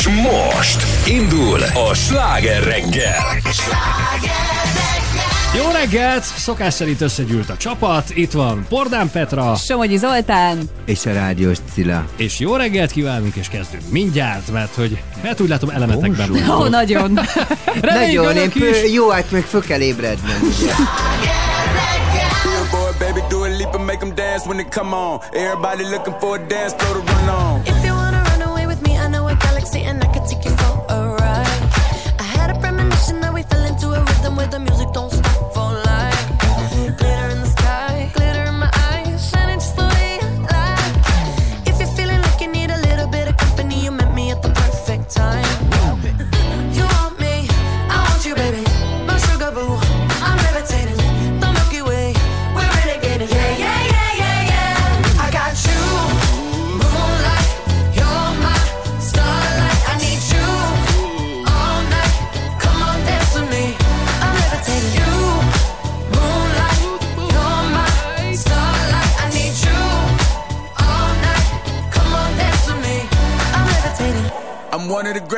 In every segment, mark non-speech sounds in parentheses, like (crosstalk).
És most indul a sláger reggel. Jó reggelt! Szokás szerint összegyűlt a csapat. Itt van Pordán Petra. Somogyi Zoltán. És a rádiós Cilla. És jó reggelt kívánunk, és kezdünk mindjárt, mert hogy, hát úgy látom elemetekben Ó, oh, nagyon. (laughs) Nagyon, én fő, jó, hát meg föl kell ébrednem. Baby, do a leap and make them dance when they come on. Everybody looking for a dance floor to run on. If you into a rhythm where the music don't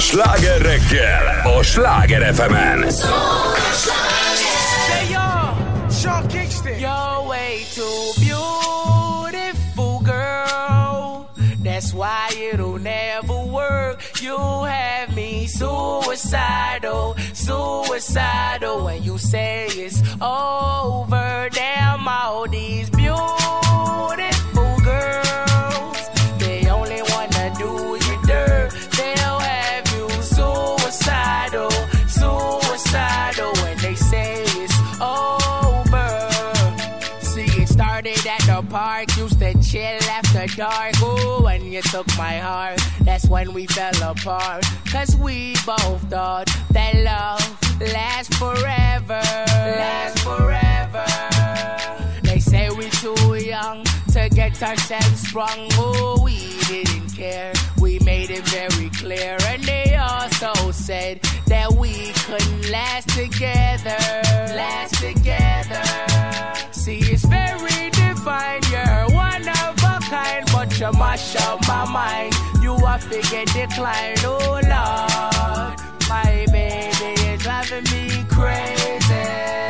Sláger reggel, a Sláger FM-en. Hey y'all, Sean Kingston. You're way too beautiful, girl. That's why it'll never work. You have me suicidal, suicidal. When you say it's over, damn all these beautiful park, used to chill after dark. Ooh, when you took my heart, that's when we fell apart. Cause we both thought that love lasts forever. Lasts forever. They say we too young to get ourselves sprung. Oh, we didn't care. We made it very clear. And they also said that we couldn't last together. Last together. See, it's very divine. You're one of a kind, but you mash up my mind. You are figure decline, oh Lord. My baby is driving me crazy.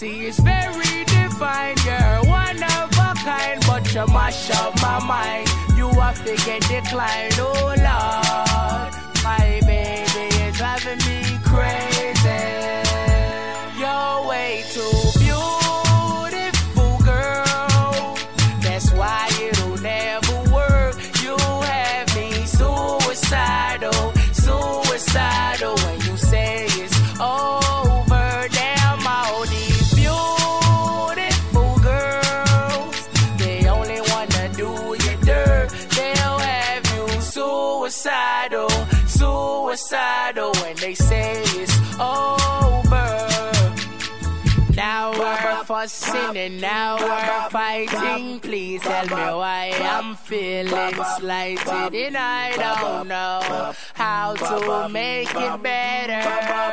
See, it's very divine, you're one of a kind, but you mash up my mind. You have to get declined, oh Lord. My baby is driving me crazy. You're way too beautiful, suicidal oh, when they say it's over. Now we're fussing and now we're fighting. Please tell me why I'm feeling slighted and I don't know how to make it better.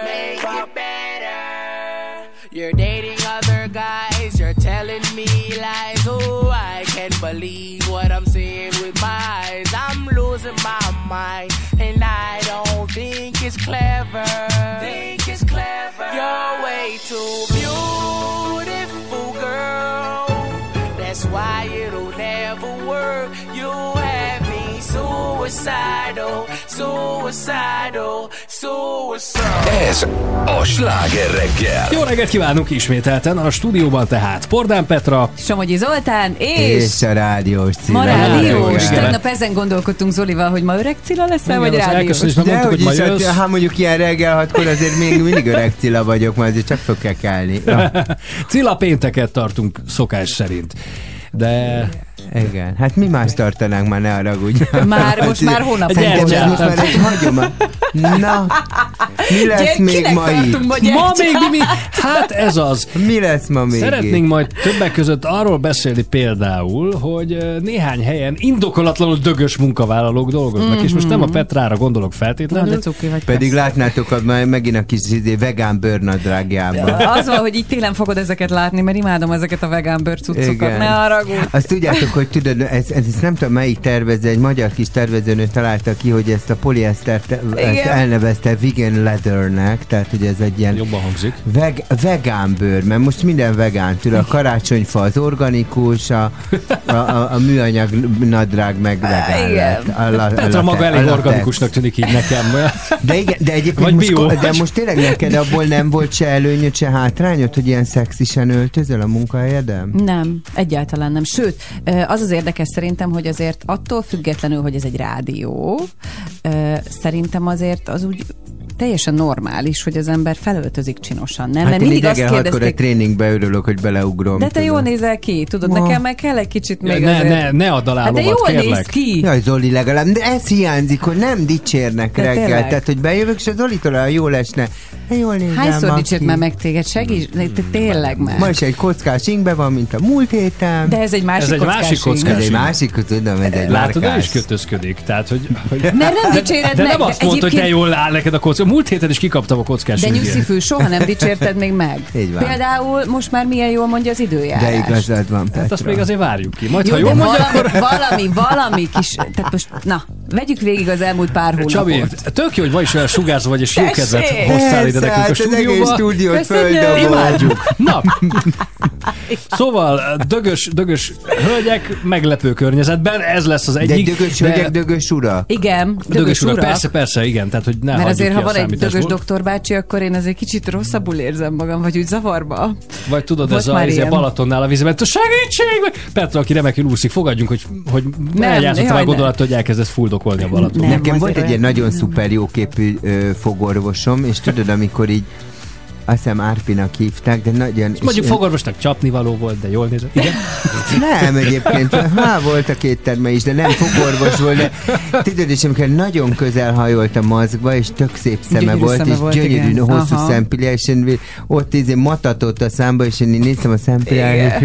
Make it better. You're dating other guys, you're telling me lies. Oh, I can't believe what I'm seeing with my eyes. I'm losing my mind, and I don't think it's clever. Think it's clever. You're way too beautiful, girl. That's why it'll never work. You have suicidal, suicidal, suicidal. Ez a sláger reggel. Jó reggelt kívánunk ismételten a stúdióban tehát Pordán Petra, Somogyi Zoltán, és... És a rádiós Cilla. Ma rádiós. Tegnap ezen gondolkodtunk Zolival, hogy ma öreg Cilla leszel, vagy rádiós. De mondtuk, hogy hogy is, ma hát, jössz. ha mondjuk ilyen reggel hatkor azért még mindig öreg Cilla vagyok, mert azért csak föl kell kelni. Ja, (laughs) Cilla pénteket tartunk szokás szerint. De igen, hát mi más tartanánk már, ne haragudj. Már, most már hónap Egy Szerintem ez most már egy hagyomány. Na, mi lesz Gyere, még ma itt? ma még mi? Hát ez az. Mi lesz ma még Szeretnénk itt? majd többek között arról beszélni például, hogy néhány helyen indokolatlanul dögös munkavállalók dolgoznak, és most nem a Petrára gondolok Na, feltétlenül, de cuki vagy. Pedig persze. látnátok már megint a kis izé, vegán bőrnadrágjában. Az van, hogy így télen fogod ezeket látni, mert imádom ezeket a vegán bőrcucokat. Igen. Ne haragudj. Azt tudjátok, hogy tudod, ez, ez, ez nem tudom melyik tervező, egy magyar kis tervezőnő találta ki, hogy ezt a poliesztert ezt elnevezte vegan leathernek, tehát hogy ez egy ilyen jobban hangzik. veg, vegán bőr, mert most minden vegán, tudod, a karácsonyfa az organikus, a, a, a, a műanyag nadrág meg vegán Igen. lett. A, la, a Petra late- maga a elég latex. organikusnak tűnik így nekem. De igen, de egyébként Vagy most, bio de most tényleg neked abból nem volt se előnyöd, se hátrányod, hogy ilyen szexisen öltözöl a munkahelyeden? Nem, egyáltalán nem. Sőt, az az érdekes szerintem, hogy azért attól függetlenül, hogy ez egy rádió, szerintem azért az úgy teljesen normális, hogy az ember felöltözik csinosan, nem? Hát Mert én mindig azt hatkor egy kérdezték, tréningbe örülök, hogy beleugrom. de te jól tudod. nézel ki, tudod, Ma. nekem meg kell egy kicsit még Ne, azért. ne, ne add alá hát de jól néz kérlek. ki. Jaj, Zoli, legalább, de ez hiányzik, hogy nem dicsérnek De reggel. tényleg. Tehát, hogy bejövök, és az Zolitól olyan jól esne. De jól nézem, Hányszor dicsért már meg téged? Segíts, de te tényleg meg. Ma is egy kockás ingbe van, mint a múlt héten. De ez egy másik Ez egy másik kockás. ez egy másik, tudom, ez egy Látod, ő is kötözködik. Tehát, hogy, hogy Mert nem dicséred de meg. nem azt mondta, hogy te jól áll neked a kocka. Múlt héten is kikaptam a kockás De nyuszifű, soha nem dicsérted még meg. (laughs) Így van. Például most már milyen jól mondja az időjárás. De igazad van, Petra. Hát azt még azért várjuk ki. Majd, Jó, ha de jól mondja, valami, akkor... valami, valami kis, tehát most, na, vegyük végig az elmúlt pár hónapot. Csabi, tök jó, hogy ma is olyan sugárzó vagy, és jó kedvet hoztál ide nekünk a stúdióba. stúdiót földobol. Imádjuk. Na, (laughs) Szóval dögös, dögös hölgyek meglepő környezetben, ez lesz az De egyik. dögös hölgyek, dögös urak. Igen, dögös, dögös urak. persze, persze, igen, tehát hogy ne Mert azért, ha van egy dögös doktor bácsi, akkor én azért kicsit rosszabbul érzem magam, vagy úgy zavarba. Vagy tudod, Volt ez a, ez a. Balatonnál a vízben, segítség! Petra, aki remekül úszik, fogadjunk, hogy, hogy Nem, eljátszott jaj, a gondolat, hogy elkezdesz fuldokolni a Balaton. Nem. Nekem volt egy ilyen olyan- nagyon szuper jóképű fogorvosom, és tudod, amikor így azt hiszem Árpinak hívták, de nagyon... és Mondjuk én- fogorvosnak csapnivaló volt, de jól nézett. Igen. (laughs) Nem, egyébként, hát volt a két terme is, de nem fogorvos volt, de tudod, és amikor nagyon közel hajolt a maszkba, és tök szép szeme Gyönyörű volt, szeme és volt, gyönyörű, igen. hosszú Aha. szempilje, és én ott izé matatott a számba, és én néztem a és szempiljára.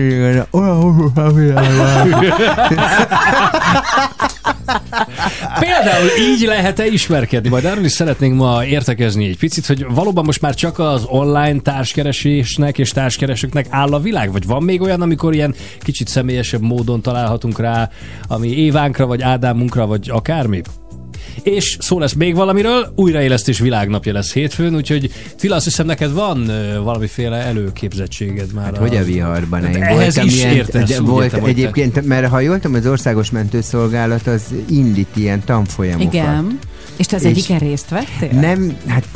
Például így lehet-e ismerkedni? Majd erről is szeretnénk ma értekezni egy picit, hogy valóban most már csak az online társkeresésnek és társkeresőknek áll a világ? Vagy van még olyan, amikor ilyen kicsit személyesebb módon találhatunk rá, ami Évánkra, vagy Ádámunkra, vagy akármi? És szó lesz még valamiről, újraélesztés világnapja lesz hétfőn, úgyhogy Tila, azt hiszem neked van ö, valamiféle előképzettséget már. Hát hogy a viharban? Hát Én ehhez voltam is ilyen, értesz, de volt értem, hogy te- egyébként, mert ha jól tudom, az Országos Mentőszolgálat az indít ilyen tanfolyamokat. Igen. És te az egyiken részt vettél? Nem, hát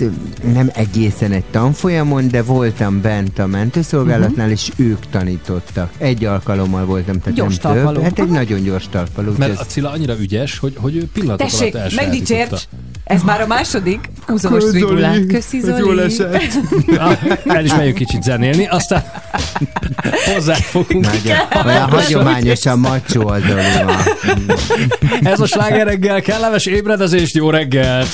nem egészen egy tanfolyamon, de voltam bent a mentőszolgálatnál, és ők tanítottak. Egy alkalommal voltam, tehát Gyors nem talpaló. több. Hát egy Aha. nagyon gyors talpaló. Mert a ez- Cilla annyira ügyes, hogy, hogy ő pillanatok Tessék, alatt megdicsért! Ez már a második. Húzom a strigulát. Köszi, ez jól Zoli. esett. El is megyünk kicsit zenélni, aztán hozzáfogunk. Olyan hagyományosan macsó az. Ez a sláger reggel, kellemes ébredezést, jó reggelt!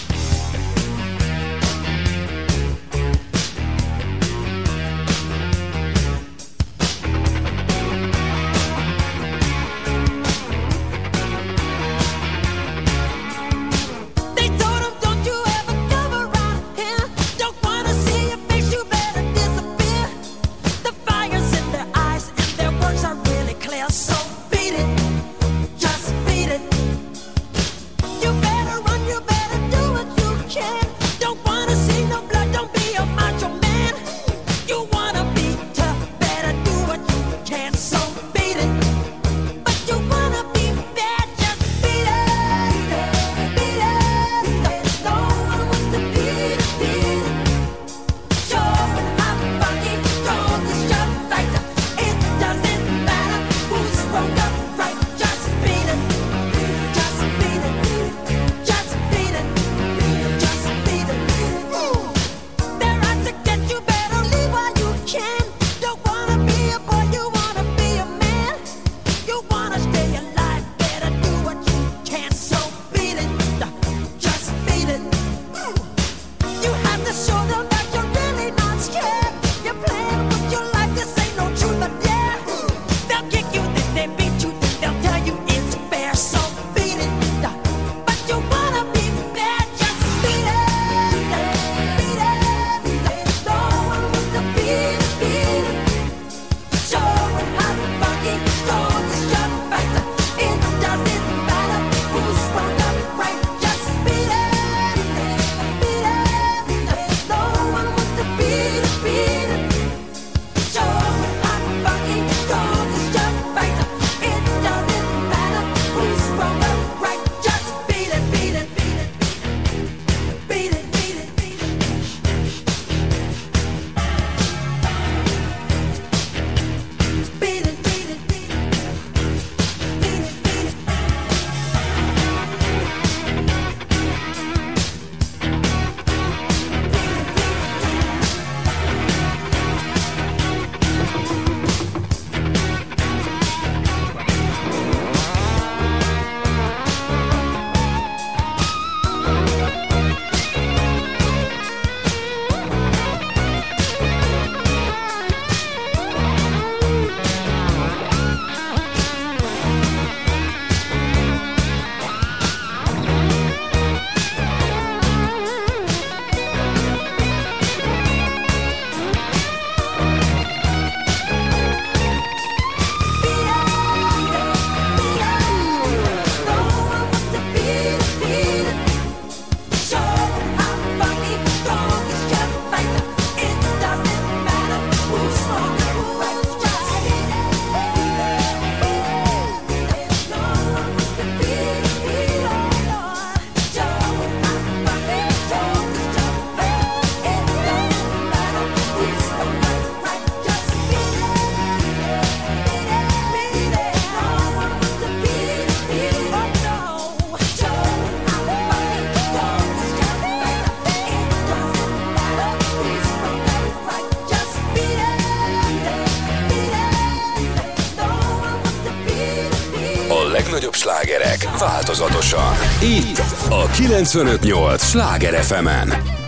958 Sláger FM-en. A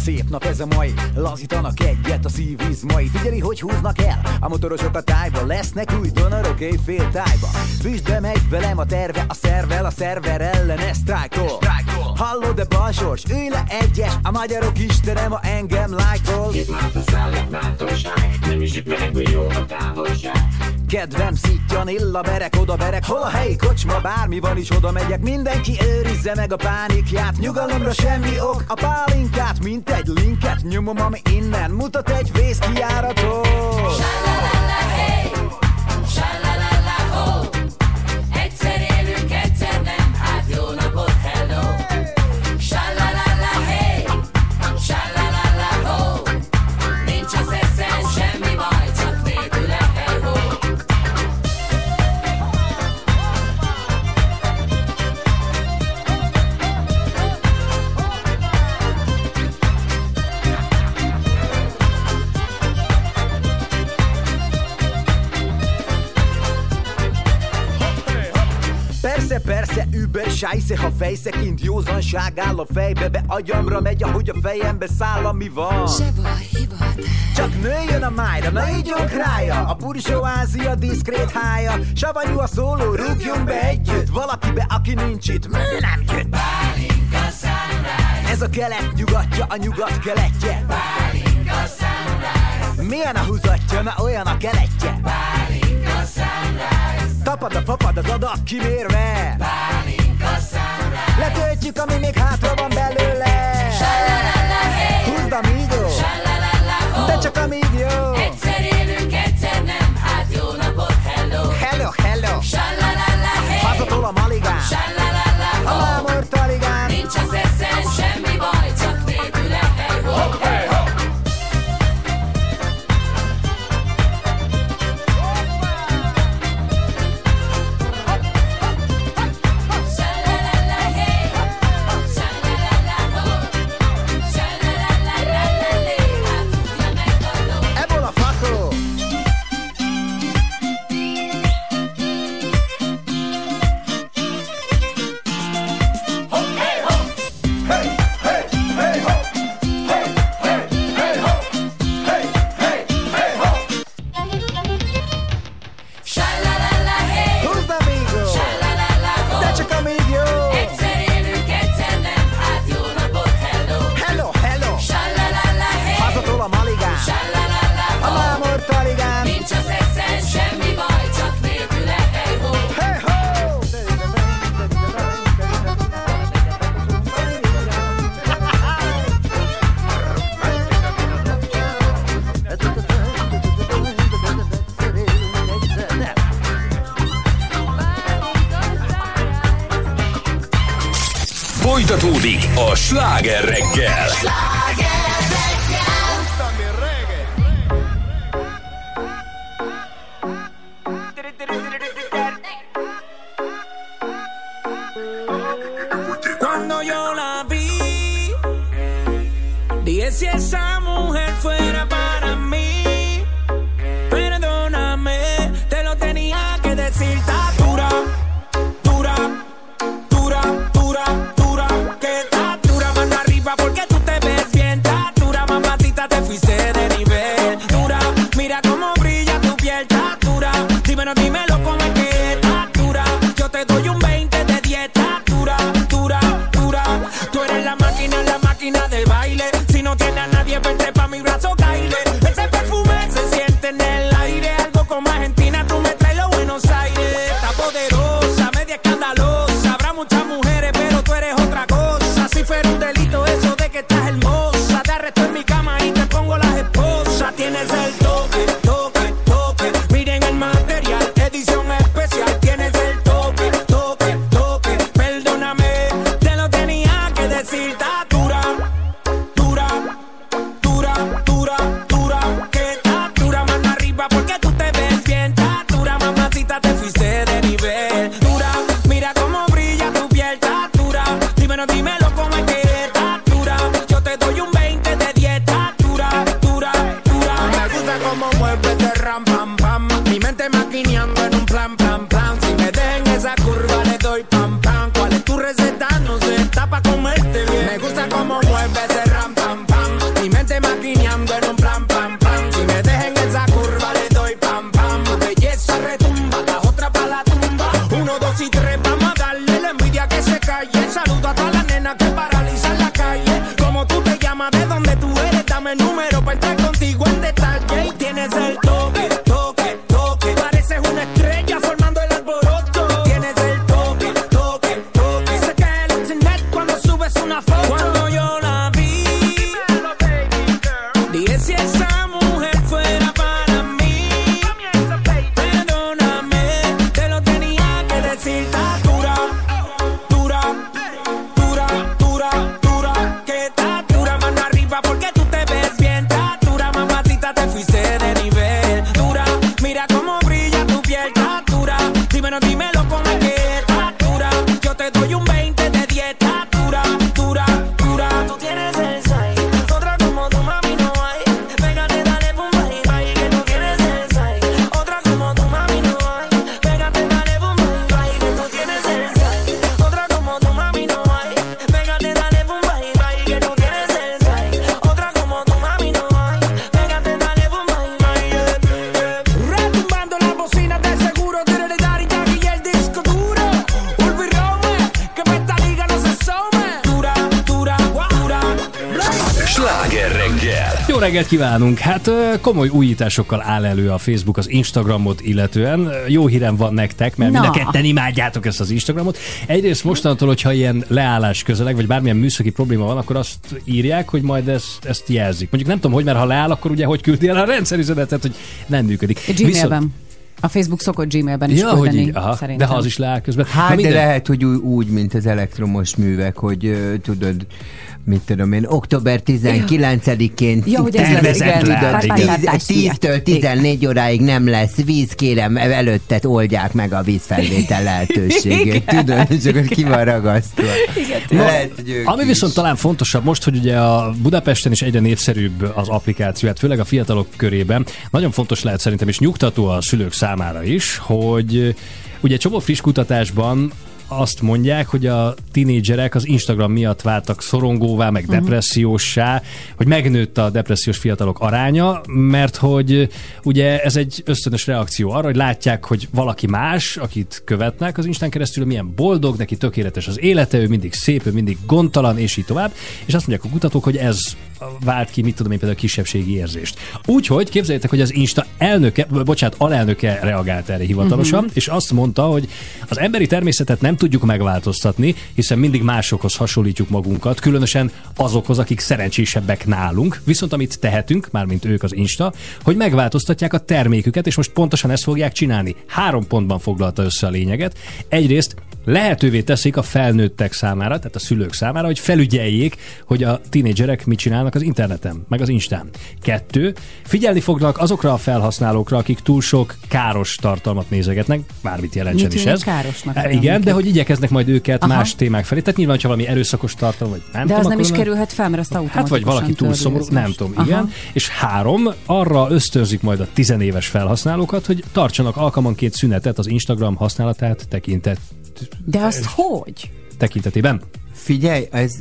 szép nap ez a mai. Lazítanak egyet a szívizmai. Figyeli, hogy húznak el. A motorosok a tájba. Lesznek új donorok éjfél tájba. Füstbe megy velem a terve, a szervel A szerver ellene sztrájkol Hallod-e balsors? Ülj le egyes. A magyarok istene ma engem lájkol Kedvem szítjan, illa berek, oda berek. Hol a helyi kocsma, bármi van is oda megyek. Mindenki őrizze meg a pánikját. Nyugalomra semmi ok, a pálinkát Mint egy linket nyomom, ami innen Mutat egy vészkijáratot Egyszer scheisse, ha fejszekint józanság áll a fejbe Be agyamra megy, ahogy a fejembe száll, ami van. Se baj, hivat, Csak nőjön a májra, na ígyunk rája. A bursó Ázia diszkrét hája. Savanyú a szóló, rúgjunk be együtt. Valakibe, aki nincs itt, mi nem jött. Pálinka sunrise, Ez a kelet nyugatja, a nyugat keletje. Pálinka sunrise, Milyen a húzatja, na olyan a keletje. Pálinka sunrise, Tapad a papad az adag kimérve. Pálinka. Letöltjük, ami még hátra van belőle. Húzd a shalala ho, de csak amíg jó siempre trepa mi brazo reggelt kívánunk! Hát komoly újításokkal áll elő a Facebook az Instagramot illetően. Jó hírem van nektek, mert Na. mind a ketten imádjátok ezt az Instagramot. Egyrészt mostantól, hogyha ilyen leállás közeleg, vagy bármilyen műszaki probléma van, akkor azt írják, hogy majd ezt, ezt jelzik. Mondjuk nem tudom, hogy, mert ha leáll, akkor ugye hogy küldi el a rendszerüzenetet, hogy nem működik. Gmailben. A Facebook szokott Gmailben is Ja, hogy küldeni, így, aha, szerintem. de ha az is leáll közben. Hát, de lehet, hogy úgy, úgy, mint az elektromos művek, hogy ö, tudod, mit tudom én, október 19-én Ja, hogy ez lesz, Tervezett igen. le, Pár- igen. pár- 10-től 14 óráig nem lesz víz, kérem, előttet oldják meg a vízfelvétel lehetőségét. Tudod, és akkor ki van ragasztva. Lehet, hogy ők Ami is. viszont talán fontosabb most, hogy ugye a Budapesten is egyre népszerűbb az applikáció, hát főleg a fiatalok körében. Nagyon fontos lehet szerintem, és nyugtató a szülők számára is, hogy ugye egy csomó friss kutatásban azt mondják, hogy a tinédzserek az Instagram miatt váltak szorongóvá, meg depressziósá, hogy megnőtt a depressziós fiatalok aránya, mert hogy ugye ez egy ösztönös reakció arra, hogy látják, hogy valaki más, akit követnek az Instán keresztül, milyen boldog, neki tökéletes az élete, ő mindig szép, ő mindig gondtalan, és így tovább, és azt mondják a kutatók, hogy ez vált ki, mit tudom én, például kisebbségi érzést. Úgyhogy képzeljétek, hogy az Insta elnöke, bocsánat, alelnöke reagált erre hivatalosan, uh-huh. és azt mondta, hogy az emberi természetet nem tudjuk megváltoztatni, hiszen mindig másokhoz hasonlítjuk magunkat, különösen azokhoz, akik szerencsésebbek nálunk. Viszont amit tehetünk, mármint ők az Insta, hogy megváltoztatják a terméküket, és most pontosan ezt fogják csinálni. Három pontban foglalta össze a lényeget. Egyrészt lehetővé teszik a felnőttek számára, tehát a szülők számára, hogy felügyeljék, hogy a tinédzserek mit csinálnak az interneten, meg az Instán. Kettő, figyelni fognak azokra a felhasználókra, akik túl sok káros tartalmat nézegetnek, bármit jelentsen is ez. károsnak E, Igen, nekik? de hogy igyekeznek majd őket Aha. más témák felé. Tehát nyilván, ha valami erőszakos tartalom, vagy nem De tudom, az nem is kerülhet fel, mert azt Hát automatikusan vagy valaki túl szomorú, nem tudom, Aha. igen. És három, arra ösztönzik majd a tizenéves felhasználókat, hogy tartsanak alkalmanként szünetet az Instagram használatát tekintet, De azt hogy? tekintetében. Figyelj, ez,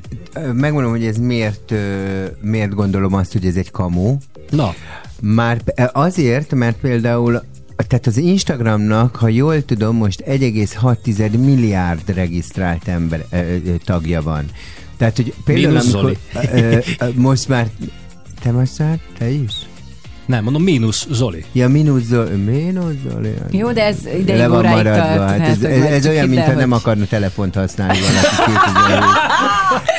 megmondom, hogy ez miért, miért gondolom azt, hogy ez egy kamu. Na, Már azért, mert például tehát az Instagramnak, ha jól tudom, most 1,6 milliárd regisztrált ember ö, ö, tagja van. Tehát, hogy például amikor, ö, ö, most már te most már, te is? Nem, mondom, mínusz Zoli. Ja, mínusz Zoli, mínusz Zoli. Jó, de ez ideig Le van maradva. tart. Hát ez, ez, ez olyan, mintha nem akarna telefont használni valaki 2000 (laughs)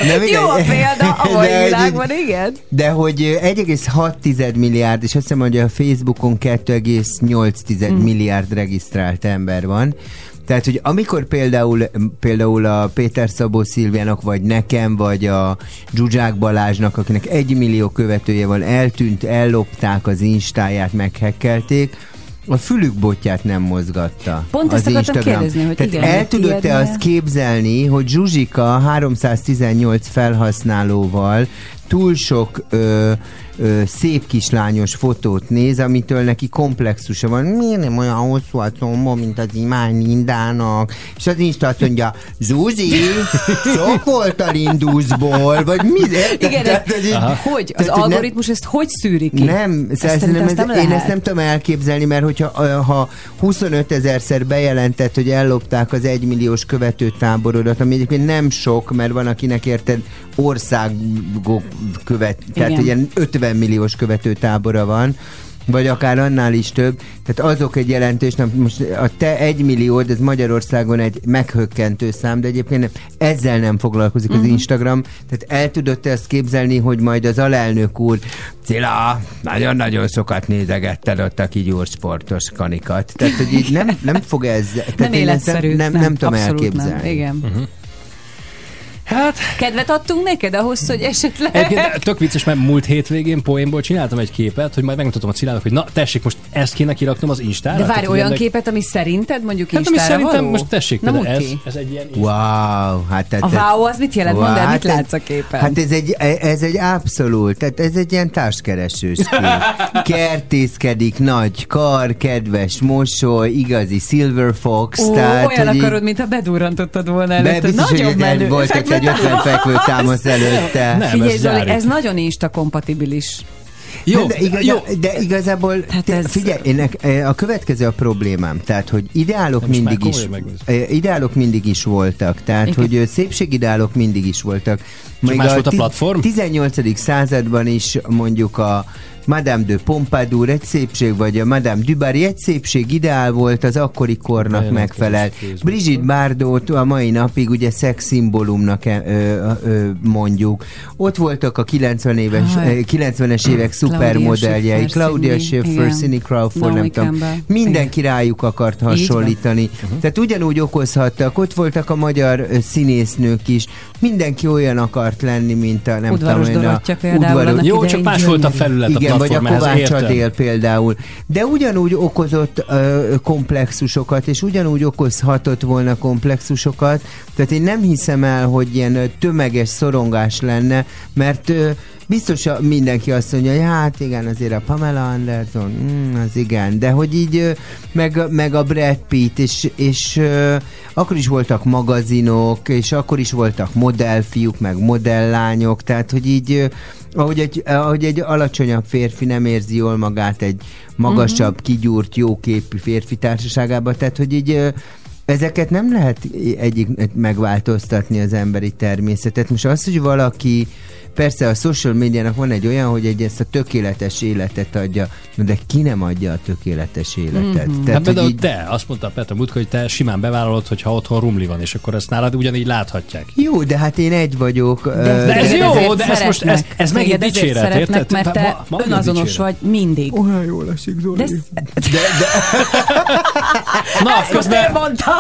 Na, mindegy. Jó a példa (laughs) a mai világban, igen. De hogy ö, 1,6 milliárd, és azt hiszem, hogy a Facebookon 2,8 Mm. milliárd regisztrált ember van. Tehát, hogy amikor például, például a Péter Szabó Szilviának, vagy nekem, vagy a Zsuzsák Balázsnak, akinek egy millió követője van, eltűnt, ellopták az instáját, meghekkelték, a fülük botját nem mozgatta. Pont az ezt akartam Instagram. kérdezni, hogy Tehát igen, el tudod-e azt képzelni, hogy Zsuzsika 318 felhasználóval túl sok ö, ö, szép kislányos fotót néz, amitől neki komplexusa van. Miért nem olyan hosszú a combo, mint az imány Lindának? És az Insta azt mondja, Zuzi, sok volt a Linduszból, vagy mi? Igen, Tehát, ez, így- hogy? Az tehát, hogy nem- algoritmus ezt hogy szűri ki? nem, Ezt szerintem ez, nem én ezt nem tudom elképzelni, mert hogyha ha 25 ezerszer bejelentett, hogy ellopták az egymilliós követőtáborodat, ami egyébként nem sok, mert van, akinek érted országok követ, tehát Igen. ilyen 50 milliós követőtábora van, vagy akár annál is több. Tehát azok egy jelentős, nem, most a te egy milliód, ez Magyarországon egy meghökkentő szám, de egyébként nem, ezzel nem foglalkozik Mhm. az Instagram. Tehát el tudod te ezt képzelni, hogy majd az alelnök úr, Cilla, nagyon-nagyon sokat nézegetted ott a kigyúrsportos kanikat. Tehát, hogy így nem, nem fog ez... Tehát Nem életszerű. Nem, nem, nem tudom abszolút elképzelni. Nem. Igen. Uh-huh. Hát, Kedvet adtunk neked ahhoz, hogy esetleg... Egyébként tök vicces, mert múlt hétvégén poénból csináltam egy képet, hogy majd megmutatom a Cilának, hogy na tessék, most ezt kéne kiraknom az Instára. De várj, olyan ennek- képet, ami szerinted mondjuk Hát ami Instára szerintem való? most tessék, Na, ez, ez egy ilyen Wow, hát tehát, A wow az mit jelent? Mondd el, mit hát látsz a képen? Hát ez egy, ez egy abszolút, tehát ez egy ilyen társkeresős kép. (laughs) Kertészkedik, nagy kar, kedves mosoly, igazi silver fox. Ó, tehát, olyan akarod, mintha bedurrantottad volna előtte. biztos, Nagyon menő. volt ott egy 50 (laughs) fekvő támasz előtte. Nem, Figyelj, ez Zoli, ez nagyon Insta kompatibilis. Jó, de, igaz, jó. de igazából, te, ez- figyelj, ének, a következő a problémám, tehát, hogy ideálok Nem is mindig is, megnézem. eh, ideálok mindig is voltak, tehát, Igen. hogy ö, szépségideálok mindig is voltak. más volt a platform? 18. században is mondjuk a Madame de Pompadour egy szépség, vagy a Madame du Barry egy szépség ideál volt, az akkori kornak Bejelentkezés megfelel. Brigitte Bardot a mai napig ugye szex szimbólumnak ö, ö, ö, mondjuk. Ott voltak a 90 éves, Ah, ö, 90-es évek Claudia szupermodelljei, Claudia Schiffer. Cindy Crawford, Naomi nem tudom. Mindenki rájuk akart hasonlítani. Tehát ugyanúgy okozhattak, ott voltak a magyar színésznők is, mindenki olyan akart lenni, mint a nem Udvaros tudom, én, Dorottya a például, Jó, csak más volt a felület igen, a vagy a Kovács. Adél például. De ugyanúgy okozott ö, komplexusokat, és ugyanúgy okozhatott volna komplexusokat. Tehát én nem hiszem el, hogy ilyen tömeges szorongás lenne, mert ö, biztos a, mindenki azt mondja, hogy hát igen, azért a Pamela Anderson, mm, az igen, de hogy így meg, meg a Brad Pitt, és, és akkor is voltak magazinok, és akkor is voltak modellfiúk, meg modelllányok, tehát hogy így ahogy egy, ahogy egy alacsonyabb férfi nem érzi jól magát egy magasabb, uh-huh. kigyúrt, jóképű férfi társaságában, tehát hogy így ezeket nem lehet egyik megváltoztatni az emberi természetet. Most az, hogy valaki Persze a social médiának van egy olyan, hogy egy ezt a tökéletes életet adja, Na de ki nem adja a tökéletes életet? Mm-hmm. Hát például így... te, azt mondta a Petra Mutka, hogy te simán bevállalod, hogyha otthon rumli van, és akkor ezt nálad ugyanígy láthatják. Jó, de hát én egy vagyok. ö, De ez jó, de ez most- ez- ez megint ezért dicséret, érted? mert te Ma- ma- önazonos dicséret. vagy mindig. Olyan jól esik, Zoli. De, Na, (laughs) ezt most én közben mondtam!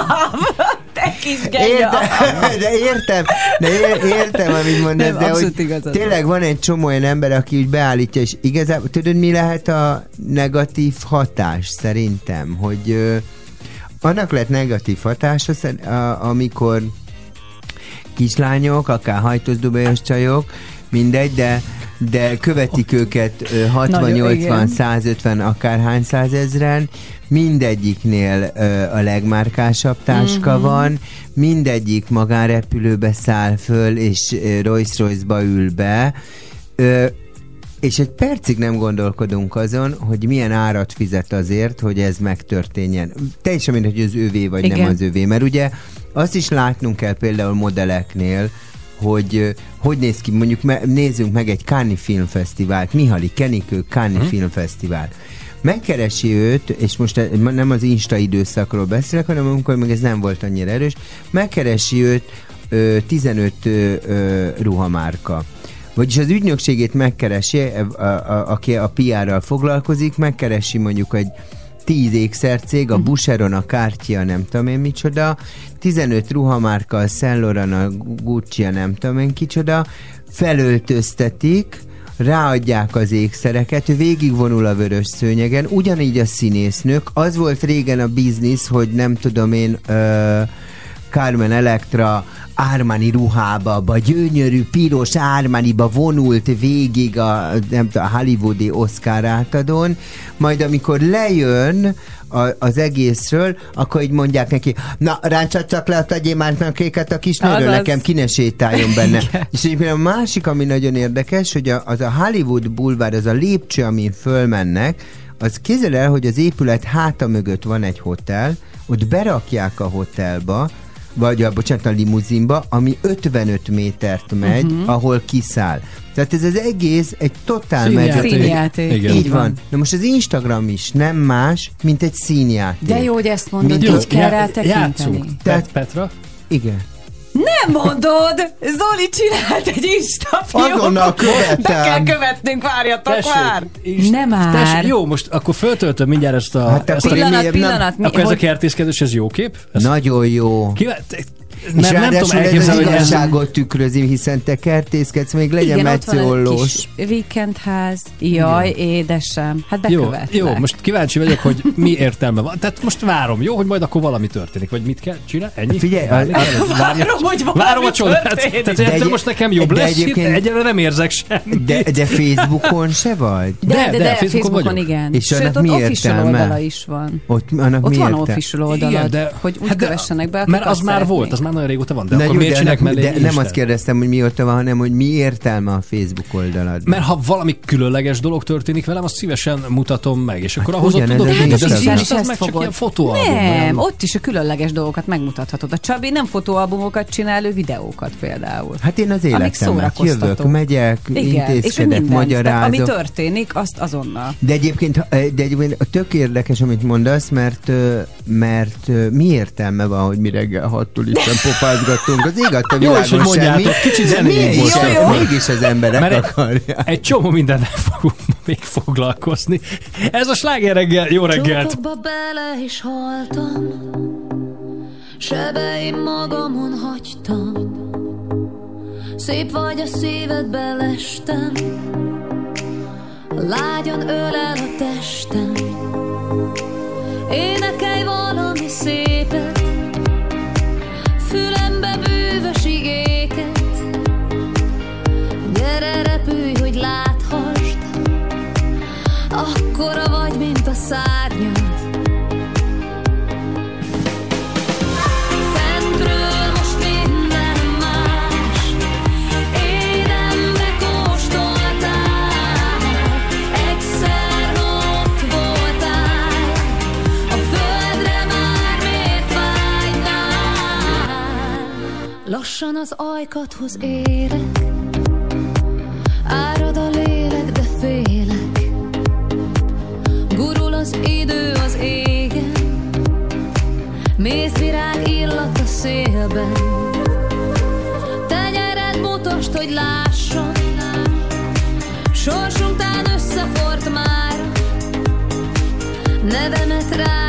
Te kis genya! Értem, de értem, de ér, értem, amit mondasz, Nem, de hogy igazad tényleg van egy csomó olyan ember, aki úgy beállítja, és igazából tudod, mi lehet a negatív hatás szerintem, hogy ö, annak lehet negatív hatása, amikor kislányok, akár hajtózdubajos csajok, mindegy, de de követik őket ö, 60, Nagyon, 80, igen. 150, akárhány százezren, mindegyiknél ö, a legmárkásabb táska Mhm. van, mindegyik magánrepülőbe száll föl, és Rolls-Royce-ba ül be, ö, és egy percig nem gondolkodunk azon, hogy milyen árat fizet azért, hogy ez megtörténjen. Teljesen mindegy, hogy az ővé vagy Igen. nem az ővé, mert ugye azt is látnunk kell például modelleknél, hogy hogy néz ki, mondjuk me, nézzünk meg egy Cannes Filmfesztivált, Mihali Kenikő Mhm. hmm. Filmfesztivál. Megkeresi őt, és most e- nem az Insta időszakról beszélek, hanem amikor még ez nem volt annyira erős, megkeresi őt ö, 15 ö, ö, ruhamárka. Vagyis az ügynökségét megkeresi, a, a, aki a PR-ral foglalkozik, megkeresi mondjuk egy 10 ékszercég, a Boucheron, a Cartier, nem tudom én micsoda, 15 ruhamárka, a Saint Laurent, a Gucci, a nem tudom én kicsoda, felöltöztetik, ráadják az ékszereket, végigvonul a vörös szőnyegen, ugyanígy a színésznők. Az volt régen a biznisz, hogy nem tudom én, ö, Carmen Electra Ármáni ruhába, vagy gyönyörű piros Ármániba vonult végig a, nem tudom, a hollywoodi Oscar átadón, majd amikor lejön a, az egészről, akkor így mondják neki, na, ráncsadszak le a tagyémántnak kéket a kisnőről, Azaz. nekem ki ne sétáljon benne. (laughs) És egyébként a másik, ami nagyon érdekes, hogy a, az a Hollywood bulvár, az a lépcső, amin fölmennek, az képzel el, hogy az épület háta mögött van egy hotel, ott berakják a hotelba, vagy a, bocsánat, a limuzinba, ami 55 métert megy, uh-huh. ahol kiszáll. Tehát ez az egész egy totál Színjáték. megy. Színjáték. Igen. Így van. Na most az Instagram is nem más, mint egy színjáték. De jó, hogy ezt mondod, Mint így hogy kell rá tekinteni. Játszunk. Tehát- Pet, Petra? Igen. Nem mondod! Zoli csinált egy Insta. Azonnal követem. Be kell követnünk, várjatok már! Isten- Nem már. Tessék, jó, most akkor föltöltöm mindjárt ezt a... Hát ezt a Pillanat, nem- pillanat. mi- akkor ez a hogy- kertészkedés, ez jó kép? Ez Nagyon jó. Kivel... Mert nem tudom elképzelni, hogy ez... tükrözi, hiszen te kertészkedsz, még legyen Igen, kis weekendház. Jaj, édesem. Hát Jó, bekövetlek. jó, most kíváncsi vagyok, hogy mi értelme van. Tehát most várom, jó, hogy majd akkor valami történik, vagy mit kell csinálni? Ennyi? Figyelj, Várom, hogy valami várom a csodát. Tehát De most nekem jobb lesz, egyébként- egyelőre nem érzek semmit. De, de Facebookon se vagy? De, de, de, de Facebookon Facebookon, igen. És Sőt, annak ott mi official oldala is van. Ott, annak Ott van official oldalad, hogy úgy hát kövessenek be, Mert az már volt, az már nagyon régóta van. De Na akkor jó, miért de, csinálják mellé de nem azt kérdeztem, hogy mióta van, hanem hogy mi értelme a Facebook oldalad. Mert ha valami különleges dolog történik velem, azt szívesen mutatom meg, és akkor ahhoz ott ugyanez tudok az. Insta meg csak ilyen fotóalbum. Nem, ott is a különleges dolgokat megmutathatod. A Csabi nem fotóalbumokat csinál, ő videókat például. Hát én az életemet jövök, megyek, intézkedek, magyarázok. ami történik, azt azonnal. De egyébként, de egyébként tök érdekes, amit mondasz, mert, ö, mert ö, mi értelme van, hogy mi reggel hattól Isten (laughs) popázgattunk. Az ég adta Jó is, hogy mondjátok, semmi, kicsit de zenéjünk mégis, most. Jó, jó. mégis az emberek Mert- akarják. Egy csomó mindennel (laughs) fogunk még foglalkozni. Ez a sláger reggel, jó reggelt! Csókokba bele is haltam, sebeim magamon hagytam. Szép vagy a szívedbe lestem, lágyan ölel a testem. Énekelj valami szépet, fülembe bűvös igéket. Gyere, repülj, hogy láthast, akkora vagy, mint a szárnyad. Lassan az ajkathoz érek, árad a lélek, de félek. Gurul az idő az égen, Mézvirág illat a szélben. Tenyered mutasd, hogy lássam, Sorsunk tán összefort már, Nevemet ráírom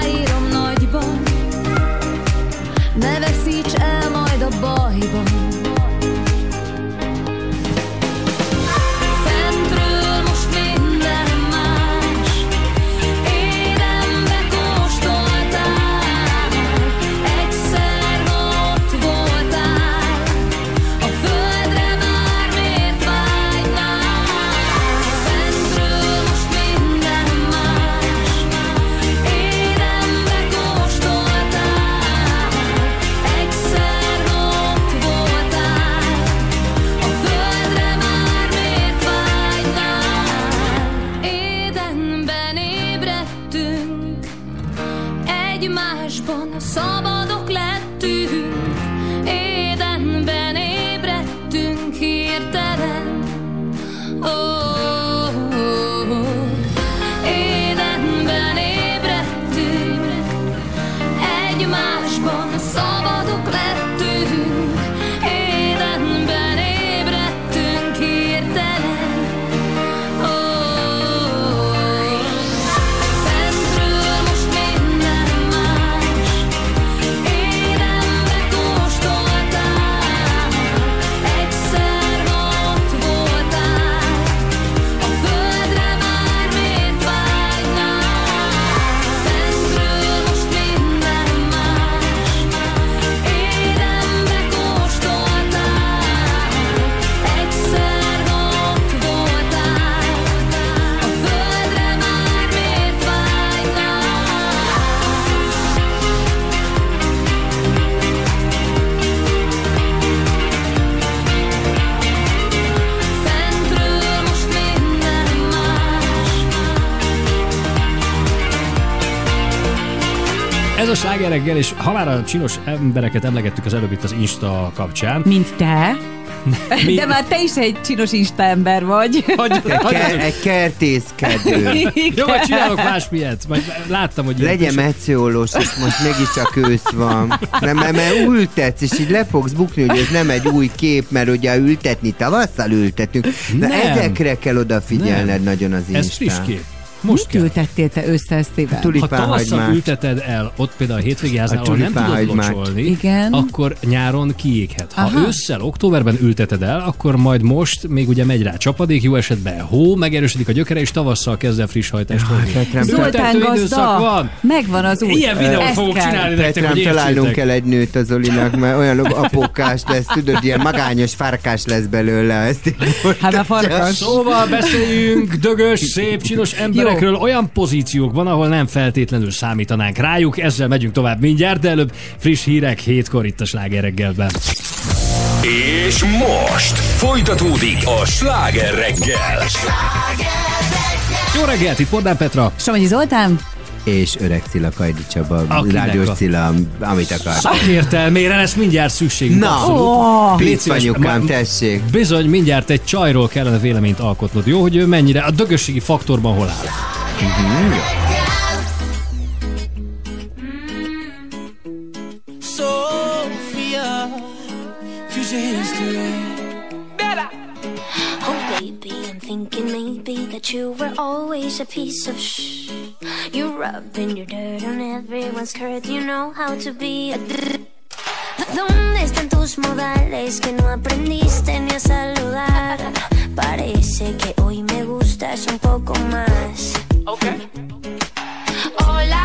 slágereggel, és ha már a csinos embereket emlegettük az előbb itt az Insta kapcsán. Mint te. (laughs) Mi- De már te is egy csinos Insta ember vagy. Hogy, Egy, ker- egy kertészkedő. (laughs) jó, majd csinálok máshelyet. Majd láttam, hogy Legyen meciolós, és most mégiscsak ősz van. Nem, mert, mert ültetsz, és így le fogsz bukni, hogy ez nem egy új kép, mert ugye ültetni tavasszal ültetünk. De Nem. ezekre kell odafigyelned Nem. nagyon az Ez friss kép. Most Mit kell. ültettél te össze, Steven? Ha tavasszal ülteted el, ott például a hétvégi háznál, A ahol nem tudod locsolni, Igen. akkor nyáron kiéghet. Ha Aha. ősszel, októberben ülteted el, akkor majd most még ugye megy rá csapadék, jó esetben hó, megerősödik a gyökere, és tavasszal kezd el friss hajtást hozni. Zoltán gazda, van. megvan az út. Ilyen videót Ezt fogok kell. csinálni nektek, hogy találnunk kell egy nőt az Olinak, mert olyan apokás lesz, tudod, ilyen magányos farkás lesz belőle. Ezt Hát a farkas. Szóval beszéljünk dögös, szép, csinos emberekről olyan pozíciókban, ahol nem feltétlenül számítanánk rájuk. Ezzel megyünk tovább mindjárt, de előbb friss hírek hétkor itt a Sláger reggelben. És most folytatódik a sláger reggel. Jó reggelt, itt Pordán Petra. Somogyi Zoltán? És öreg Cilla Kajdi Csaba, Akinek rádiós a- Cilla, amit akar. Szakértelmére lesz mindjárt szükségünk. Na. Oh, tessék. Bizony, mindjárt egy csajról kellene véleményt alkotnod. Jó, hogy ő mennyire a dögösségi faktorban hol áll. Future history. Oh, baby, I'm thinking maybe that you were always a piece of shh. You rubbing your dirt on everyone's skirt, you know how to be a ¿Dónde están tus modales que no aprendiste ni a saludar? Parece que hoy me gustas un poco más. Okay. Hola,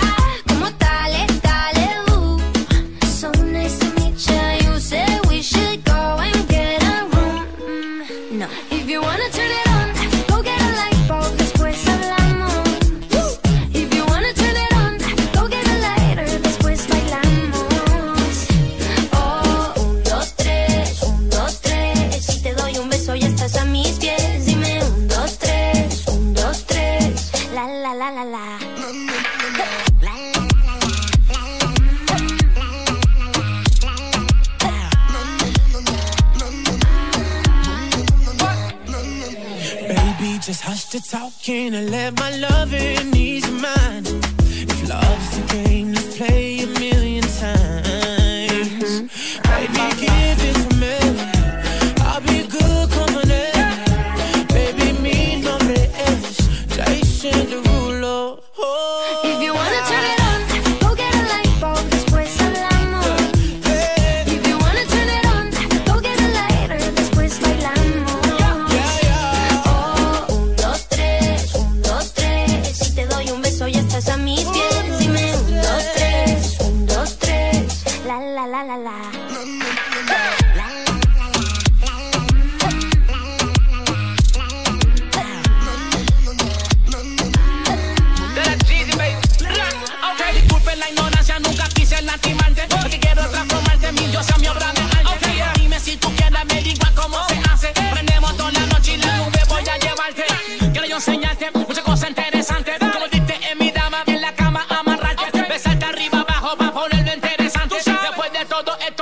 just hush the talking and let my loving ease your mind. If love's the game, let's play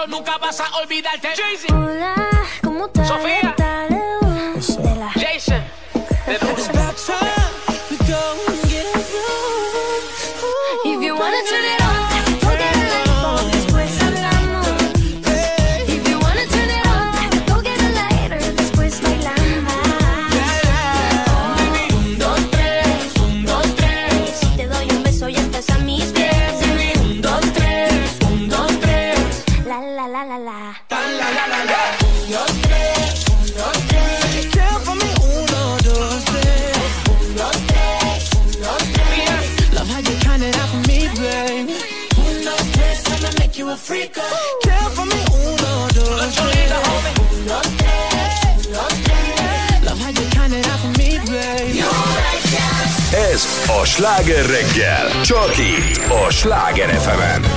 nunca vas a olvidarte. Jay-Z, Csak itt a Sláger fm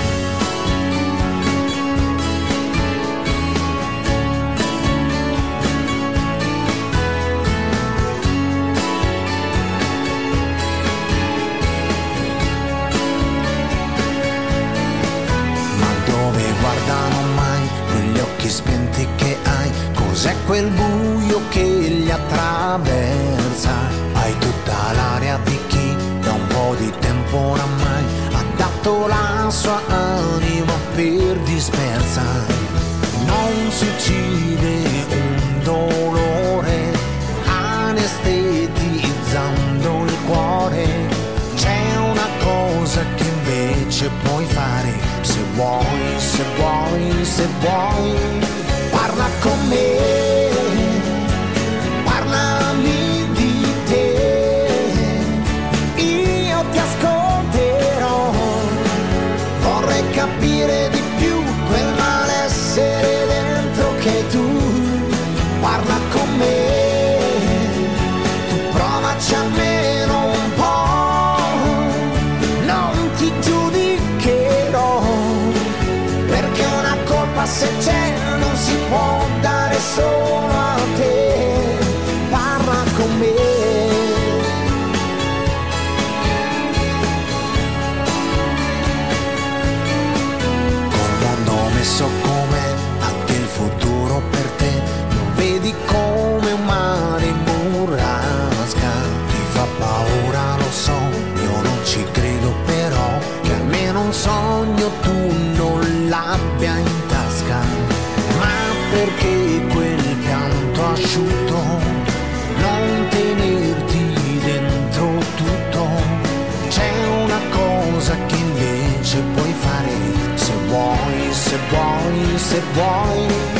vuoi, se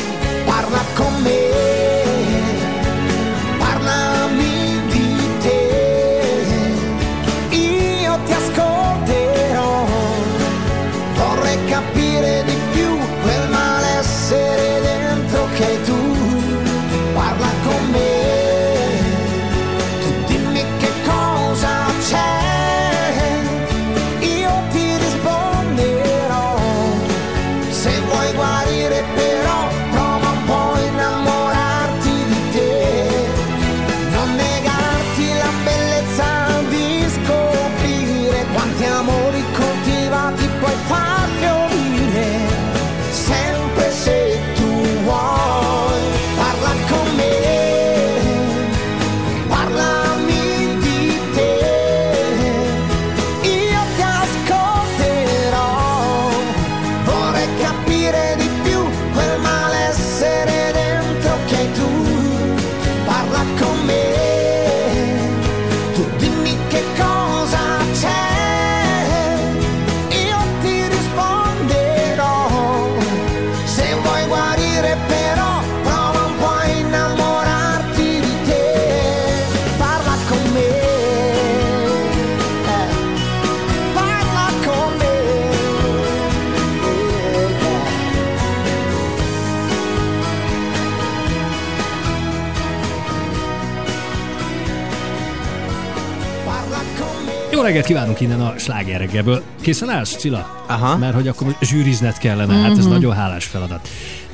reggelt kívánunk innen a sláger reggelből. Készen állsz, Cilla? Aha. Mert hogy akkor most zsűrizned kellene, hát ez nagyon hálás feladat.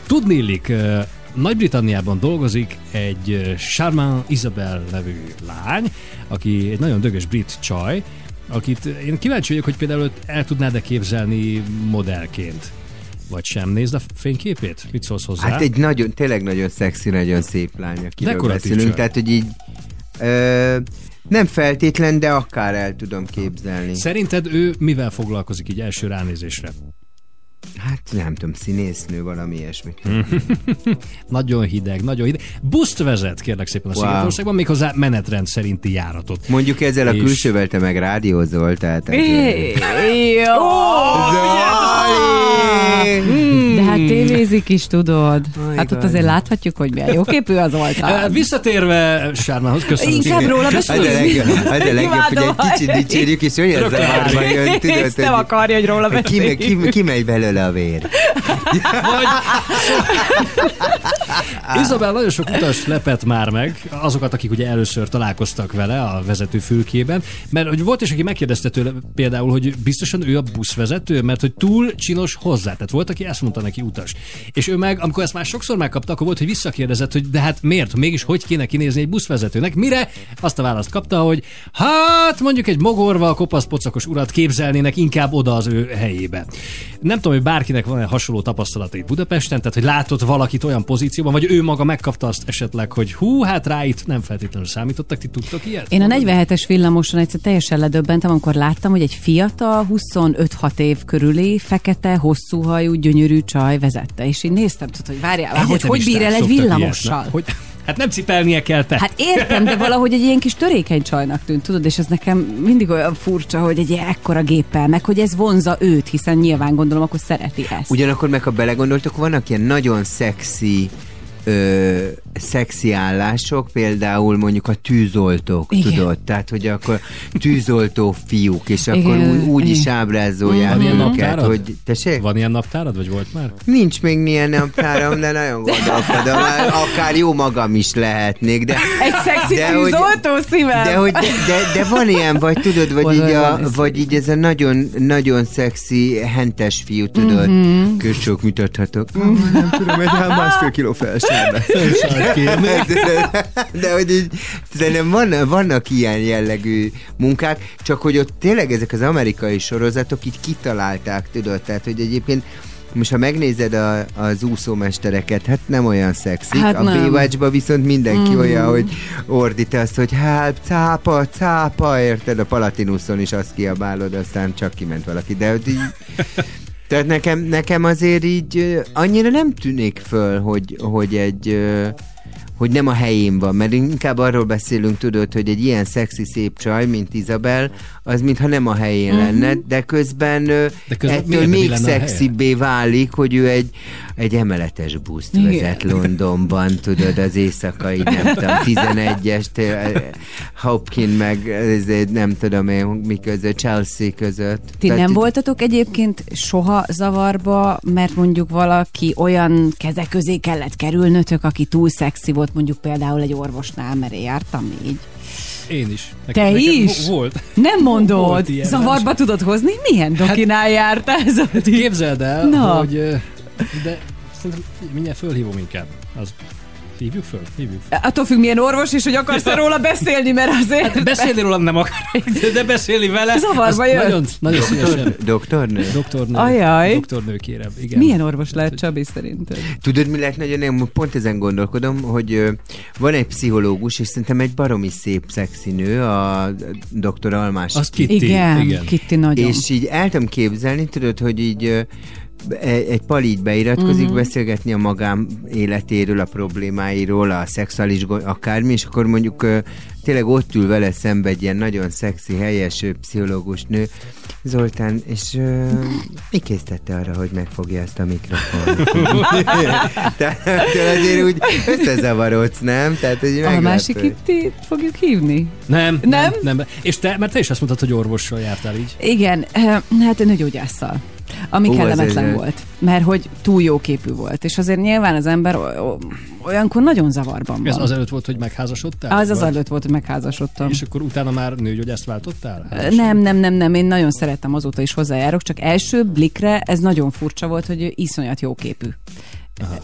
Tudni illik, Nagy-Britanniában dolgozik egy Charmant Isabel nevű lány, aki egy nagyon dögös brit csaj, akit én kíváncsi vagyok, hogy például el tudnád-e képzelni modellként? Vagy sem? Nézd a fényképét? Mit szólsz hozzá? Hát egy nagyon, tényleg nagyon szexi, nagyon szép lány, akiről Dekoratív beszélünk. csaj. Tehát, hogy így ö, nem feltétlen, de akár el tudom képzelni. Szerinted ő mivel foglalkozik így első ránézésre? Hát nem tudom, színésznő, valami ilyesmi. (laughs) Nagyon hideg, nagyon hideg. Buszt vezet, kérlek szépen a Wow. Szigetországban, méghozzá menetrend szerinti járatot. Mondjuk ezzel a És- külsővel te meg rádiózol, tehát... Zoli! De hát tévézik is, tudod. Hát ott azért láthatjuk, hogy milyen jó képű az oltár. visszatérve Sármához, köszönöm Inkább róla a beszélünk. az a legjobb hogy egy kicsit hogy- dicsérjük, és olyan Rögtön zavarba jön, tudod, hogy- akarja, hogy róla hogy ki, beszéljünk. ki, kimegy belőle a vér. Vagy Izabel nagyon sok utas lepett már meg, azokat, akik ugye először találkoztak vele a vezető fülkében, mert hogy volt is, aki megkérdezte tőle például, hogy biztosan ő a buszvezető, mert hogy túl csinos hozzá. Tehát volt, aki ezt mondta neki utas. És ő meg, amikor ezt már sokszor megkapta, akkor volt, hogy visszakérdezett, hogy de hát miért, mégis hogy kéne kinézni egy buszvezetőnek. Mire azt a választ kapta, hogy hát mondjuk egy mogorva, kopasz pocakos urat képzelnének inkább oda az ő helyébe. Nem tudom, hogy bárkinek van-e hasonló tapasztalata itt Budapesten, tehát hogy látott valakit olyan pozícióban, vagy ő maga megkapta azt esetleg, hogy hú, hát rá itt nem feltétlenül számítottak, ti tudtok ilyet? Én a 47-es villamoson egyszer teljesen ledöbbentem, amikor láttam, hogy egy fiatal, 25-6 év körüli, fekete, hosszú hajú, gyönyörű csaj vezette. És így néztem, tudod, hogy várjál, hogy hogy bír el egy villamossal? ilyet, Hogy, hát nem cipelnie kell te. Hát értem, de valahogy egy ilyen kis törékeny csajnak tűnt, tudod, és ez nekem mindig olyan furcsa, hogy egy ekkora géppel, meg hogy ez vonza őt, hiszen nyilván gondolom, akkor szereti ezt. Ugyanakkor meg, ha belegondoltok, vannak ilyen nagyon szexi ö, szexi állások, például mondjuk a tűzoltók, Igen. tudod? Tehát, hogy akkor tűzoltó fiúk, és akkor Igen, úgy, úgy is igen. ábrázolják Van ilyen őket, naptárad? hogy... Tessék? Van ilyen naptárad, vagy volt már? Nincs még milyen naptáram, de nagyon gondolkodom. Akár jó magam is lehetnék, de... Egy szexi de hogy- tűzoltó szívem! De, hogy, de, de, de van ilyen, vagy tudod, vagy Van így, olyan, a, ez- vagy így ez a nagyon, nagyon szexi, hentes fiú, tudod, Mhm. mm-hmm. kösök mutathatok. Mm, nem tudom, egy másfél kiló (laughs) felsállás. (laughs) de, de hogy így, szerintem van, vannak ilyen jellegű munkák, csak hogy ott tényleg ezek az amerikai sorozatok így kitalálták, tudod, tehát hogy egyébként most ha megnézed a, az úszómestereket, hát nem olyan szexik. Hát a nem. Baywatch-ba viszont mindenki Mm. olyan, hogy ordít azt, hogy help, cápa, cápa, érted? A Palatinuson is azt kiabálod, aztán csak kiment valaki. De hogy így, (laughs) tehát nekem, nekem azért így annyira nem tűnik föl, hogy, hogy egy hogy nem a helyén van, mert inkább arról beszélünk, tudod, hogy egy ilyen szexi szép csaj, mint Izabel, az mintha nem a helyén uh-huh. lenne, de közben, De közben ettől még szexibbé válik, hogy ő egy, egy emeletes buszt Igen. vezet Londonban, tudod, az éjszakai, nem tudom, 11-es, Hopkin meg ez egy, nem tudom én, mi között, Chelsea között. Ti Tehát nem voltatok egyébként soha zavarba, mert mondjuk valaki olyan kezek közé kellett kerülnötök, aki túl szexi volt, mondjuk például egy orvosnál, mert én jártam így. Én is. Te is? vo- Volt. Nem mondod, Volt ilyen, zavarba tudod hozni? Milyen dokinál jártál? Zoli? Képzeld el, Na. hogy... De szerintem mindjárt fölhívom inkább. Az, hívjuk föl? Hívjuk föl. Attól függ, milyen orvos, és hogy akarsz róla beszélni, mert azért... Hát beszélni róla nem akarok, de, de beszélni vele. Zavarba jött. Nagyon, nagyon szívesen. Doktornő? Doktornő. Ajaj. Doktornő kérem, igen. Milyen orvos lehet Csabi szerinted? Tudod, mi lehet nagyon, én pont ezen gondolkodom, hogy van egy pszichológus, és szerintem egy baromi szép szexi nő, a dr. Almás. Az Kitty. Igen, igen. Kitty nagyon. És így el tudom képzelni, tudod, hogy így egy egy pali így beiratkozik, Mhm. uh-huh. beszélgetni a magám életéről, a problémáiról, a szexuális akármi, és akkor mondjuk tényleg ott ül vele szembe egy ilyen nagyon szexi, helyes pszichológus nő, Zoltán, és ö, mi késztette arra, hogy megfogja ezt a mikrofont? (laughs) Tehát azért úgy összezavarodsz, nem? Tehát, hogy A meglepő. másik Kitty fogjuk hívni? Nem, Nem? nem, nem. És te, mert te is azt mondtad, hogy orvossal jártál így. Igen, hát nőgyógyásszal. Ami Ó, kellemetlen egy- volt, mert hogy túl jó képű volt, és azért nyilván az ember olyankor nagyon zavarban van. Ez az előtt volt, hogy megházasodtál? az, az előtt volt, hogy megházasodtam. És akkor utána már nőgyógyászt váltottál? Ö, Nem, nem, nem, nem, én nagyon szerettem, azóta is hozzájárok, csak első blikre ez nagyon furcsa volt, hogy ő iszonyat jó képű.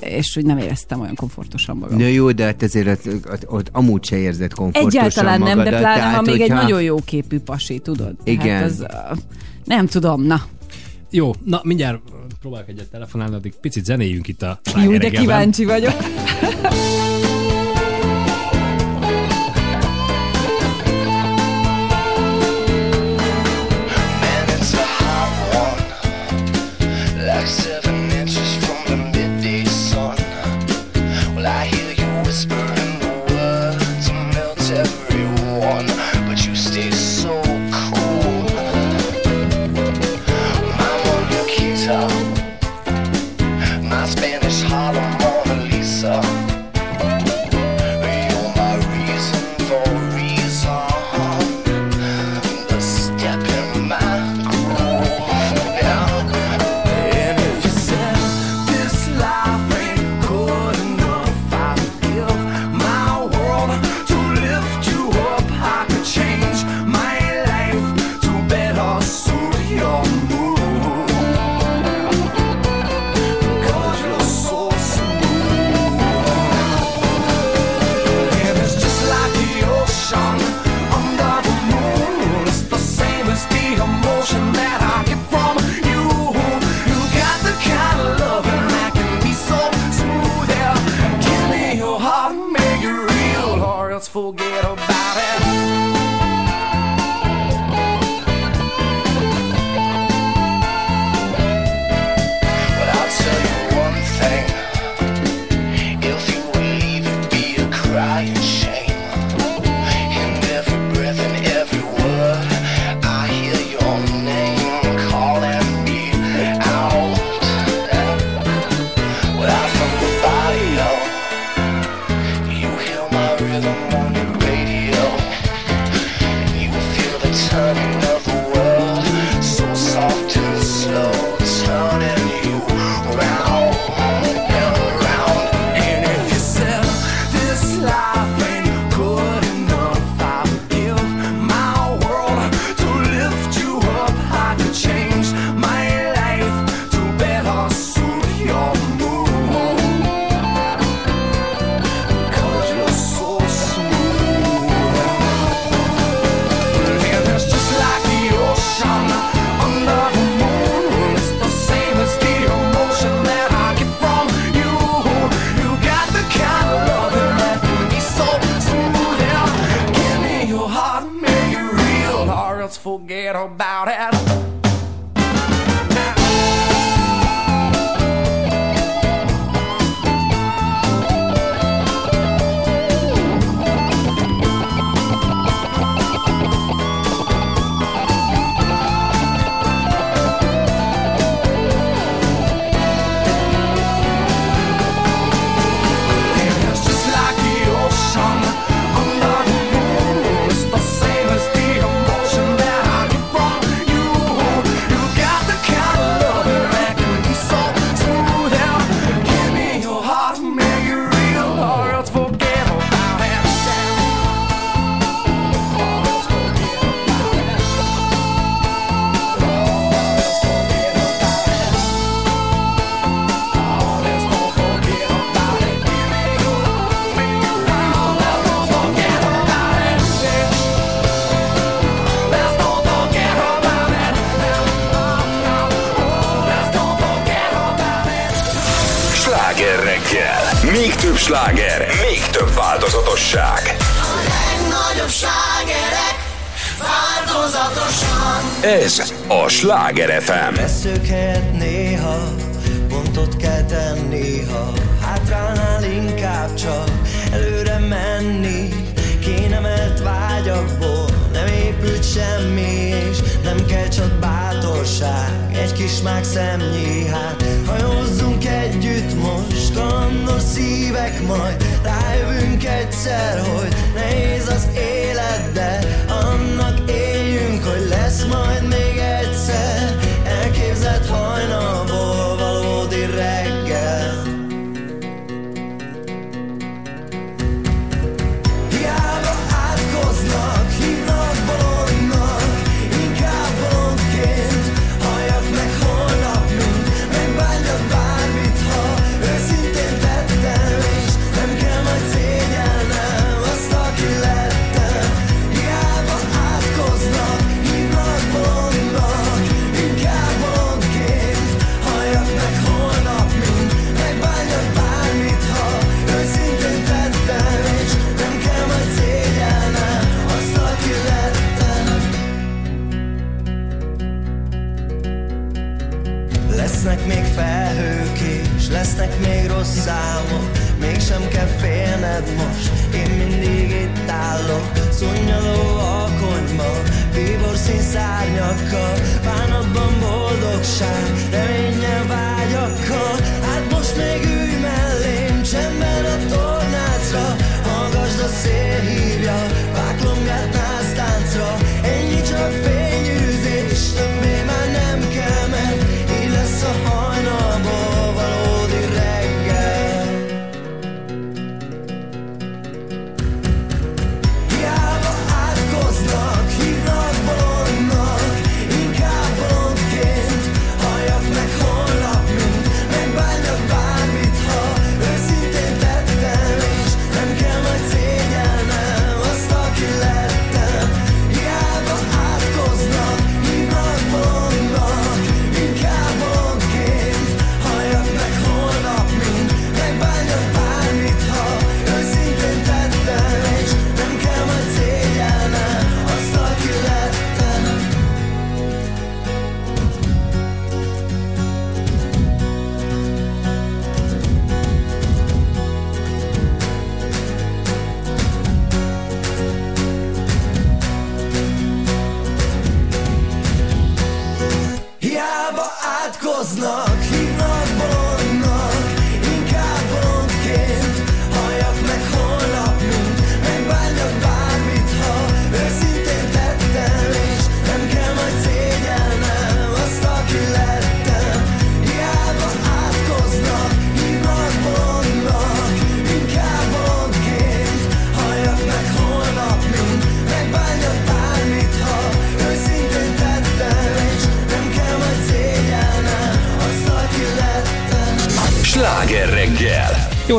És hogy nem éreztem olyan komfortosan magam. Na jó, de hát ezért ott, ott, ott amúgy se érzed komfortosan Egyáltalán nem, de magadat, pláne, tehát, ha még egy hogyha- nagyon jó képű pasi, tudod? Igen. Hát az, nem tudom, na. Jó, na mindjárt próbálok egyet telefonálni, addig picit zenéljünk itt a Jó, de kíváncsi vagyok. (laughs)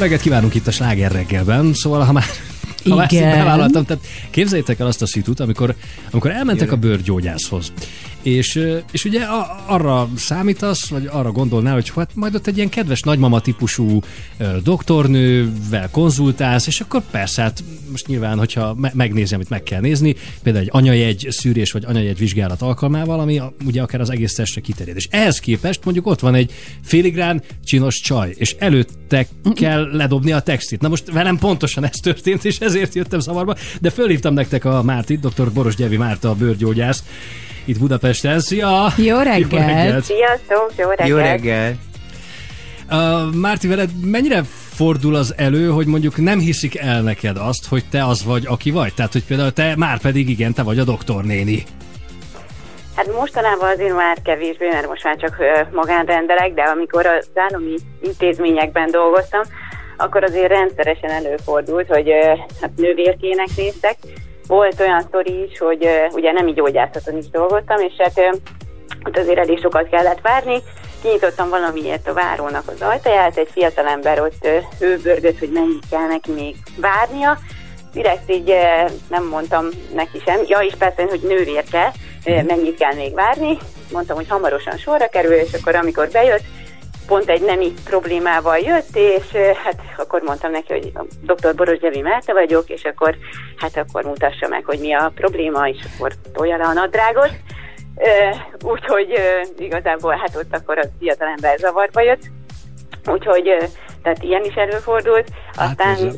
reggelt kívánunk itt a Sláger reggelben, szóval ha már ha már Igen. bevállaltam, tehát képzeljétek el azt a szitut, amikor, amikor elmentek a bőrgyógyászhoz. És, és ugye arra számítasz, vagy arra gondolnál, hogy hát majd ott egy ilyen kedves nagymama típusú doktornővel konzultálsz, és akkor persze, hát most nyilván, hogyha me- megnézi, amit meg kell nézni, például egy anyajegy szűrés, vagy anyajegy vizsgálat alkalmával, ami a, ugye akár az egész testre kiterjed. És ehhez képest mondjuk ott van egy féligrán csinos csaj, és előtte kell ledobni a textit. Na most velem pontosan ez történt, és ezért jöttem zavarba, de fölhívtam nektek a Mártit, dr. Boros Gyevi Márta, a bőrgyógyász, itt Budapesten. Szia! Jó reggelt! Jó reggelt! Sziasztok, jó reggelt! Jó reggel! Uh, Márti, veled mennyire fordul az elő, hogy mondjuk nem hiszik el neked azt, hogy te az vagy, aki vagy? Tehát, hogy például te már pedig igen, te vagy a doktornéni. Hát mostanában azért már kevésbé, mert most már csak magánrendelek, de amikor az állami intézményekben dolgoztam, akkor azért rendszeresen előfordult, hogy hát nővérkének néztek. Volt olyan sztori is, hogy ugye nem így gyógyászaton is dolgoztam, és hát ott azért elég sokat kellett várni. Kinyitottam valamiért a várónak az ajtaját, egy fiatalember ott hőbörgött, hogy mennyit kell neki még várnia. Direkt így nem mondtam neki sem. Ja, és persze, hogy nővérke, mennyit kell még várni. Mondtam, hogy hamarosan sorra kerül, és akkor amikor bejött, pont egy nemi problémával jött, és hát akkor mondtam neki, hogy dr. Boros Gyevi Márta vagyok, és akkor hát akkor mutassa meg, hogy mi a probléma, és akkor tolja le a nadrágot. Úgyhogy igazából hát ott akkor a fiatalember zavarba jött. Úgyhogy tehát ilyen is előfordult. Aztán (laughs)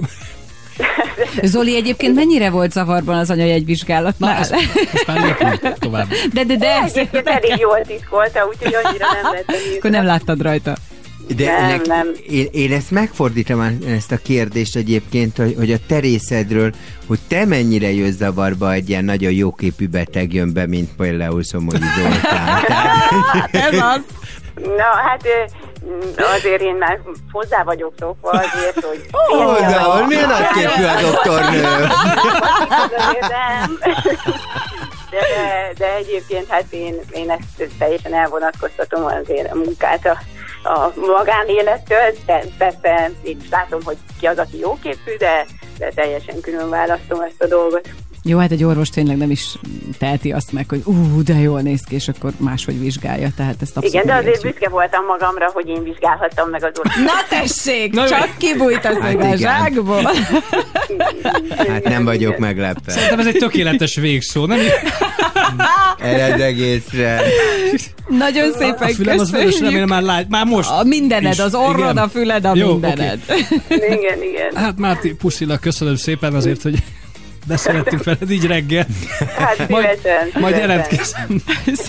Zoli egyébként mennyire volt zavarban az anyajegyvizsgálatnál? Most már lépjünk tovább. De, de, de, Egyébként elég jól titkolta, úgyhogy annyira nem lett akkor nem láttad rajta. De Nem, nek- nem. Én, én ezt megfordítom ezt a kérdést egyébként, hogy, hogy a terészedről, hogy te mennyire jössz zavarba egy ilyen nagyon jóképű beteg jön be, mint például Szomogyi Zoltán. (laughs) Tehát, Ez az. Na, hát azért én már hozzá vagyok szokva azért, hogy... Ó, de hol, milyen nagyképű a doktornő? (laughs) De, de, de egyébként hát én, én ezt teljesen elvonatkoztatom azért a munkát a, a magánélettől. De persze én is látom, hogy ki az, aki jóképű, de, de teljesen külön választom ezt a dolgot. Jó, hát egy orvos tényleg nem is teheti azt meg, hogy ú, de jól néz ki, és akkor máshogy vizsgálja, tehát ezt abszolút Igen, de azért megértjük. büszke voltam magamra, hogy én vizsgálhattam meg az orvos. Na tessék, Na csak kibújt az Hát a zsákból. (laughs) Hát nem vagyok meglepve. Szerintem ez egy tökéletes végszó, nem? Erre az egészre. Nagyon szépen A fülem az vörös, remélem már lát, már most. A mindened, is. az orrod, Igen. a füled, a Jó, mindened. Igen, igen. Hát Márti, puszilak, köszönöm szépen azért, hogy beszélgettünk veled így reggel. Hát Majd, szívesen, majd jelentkezem.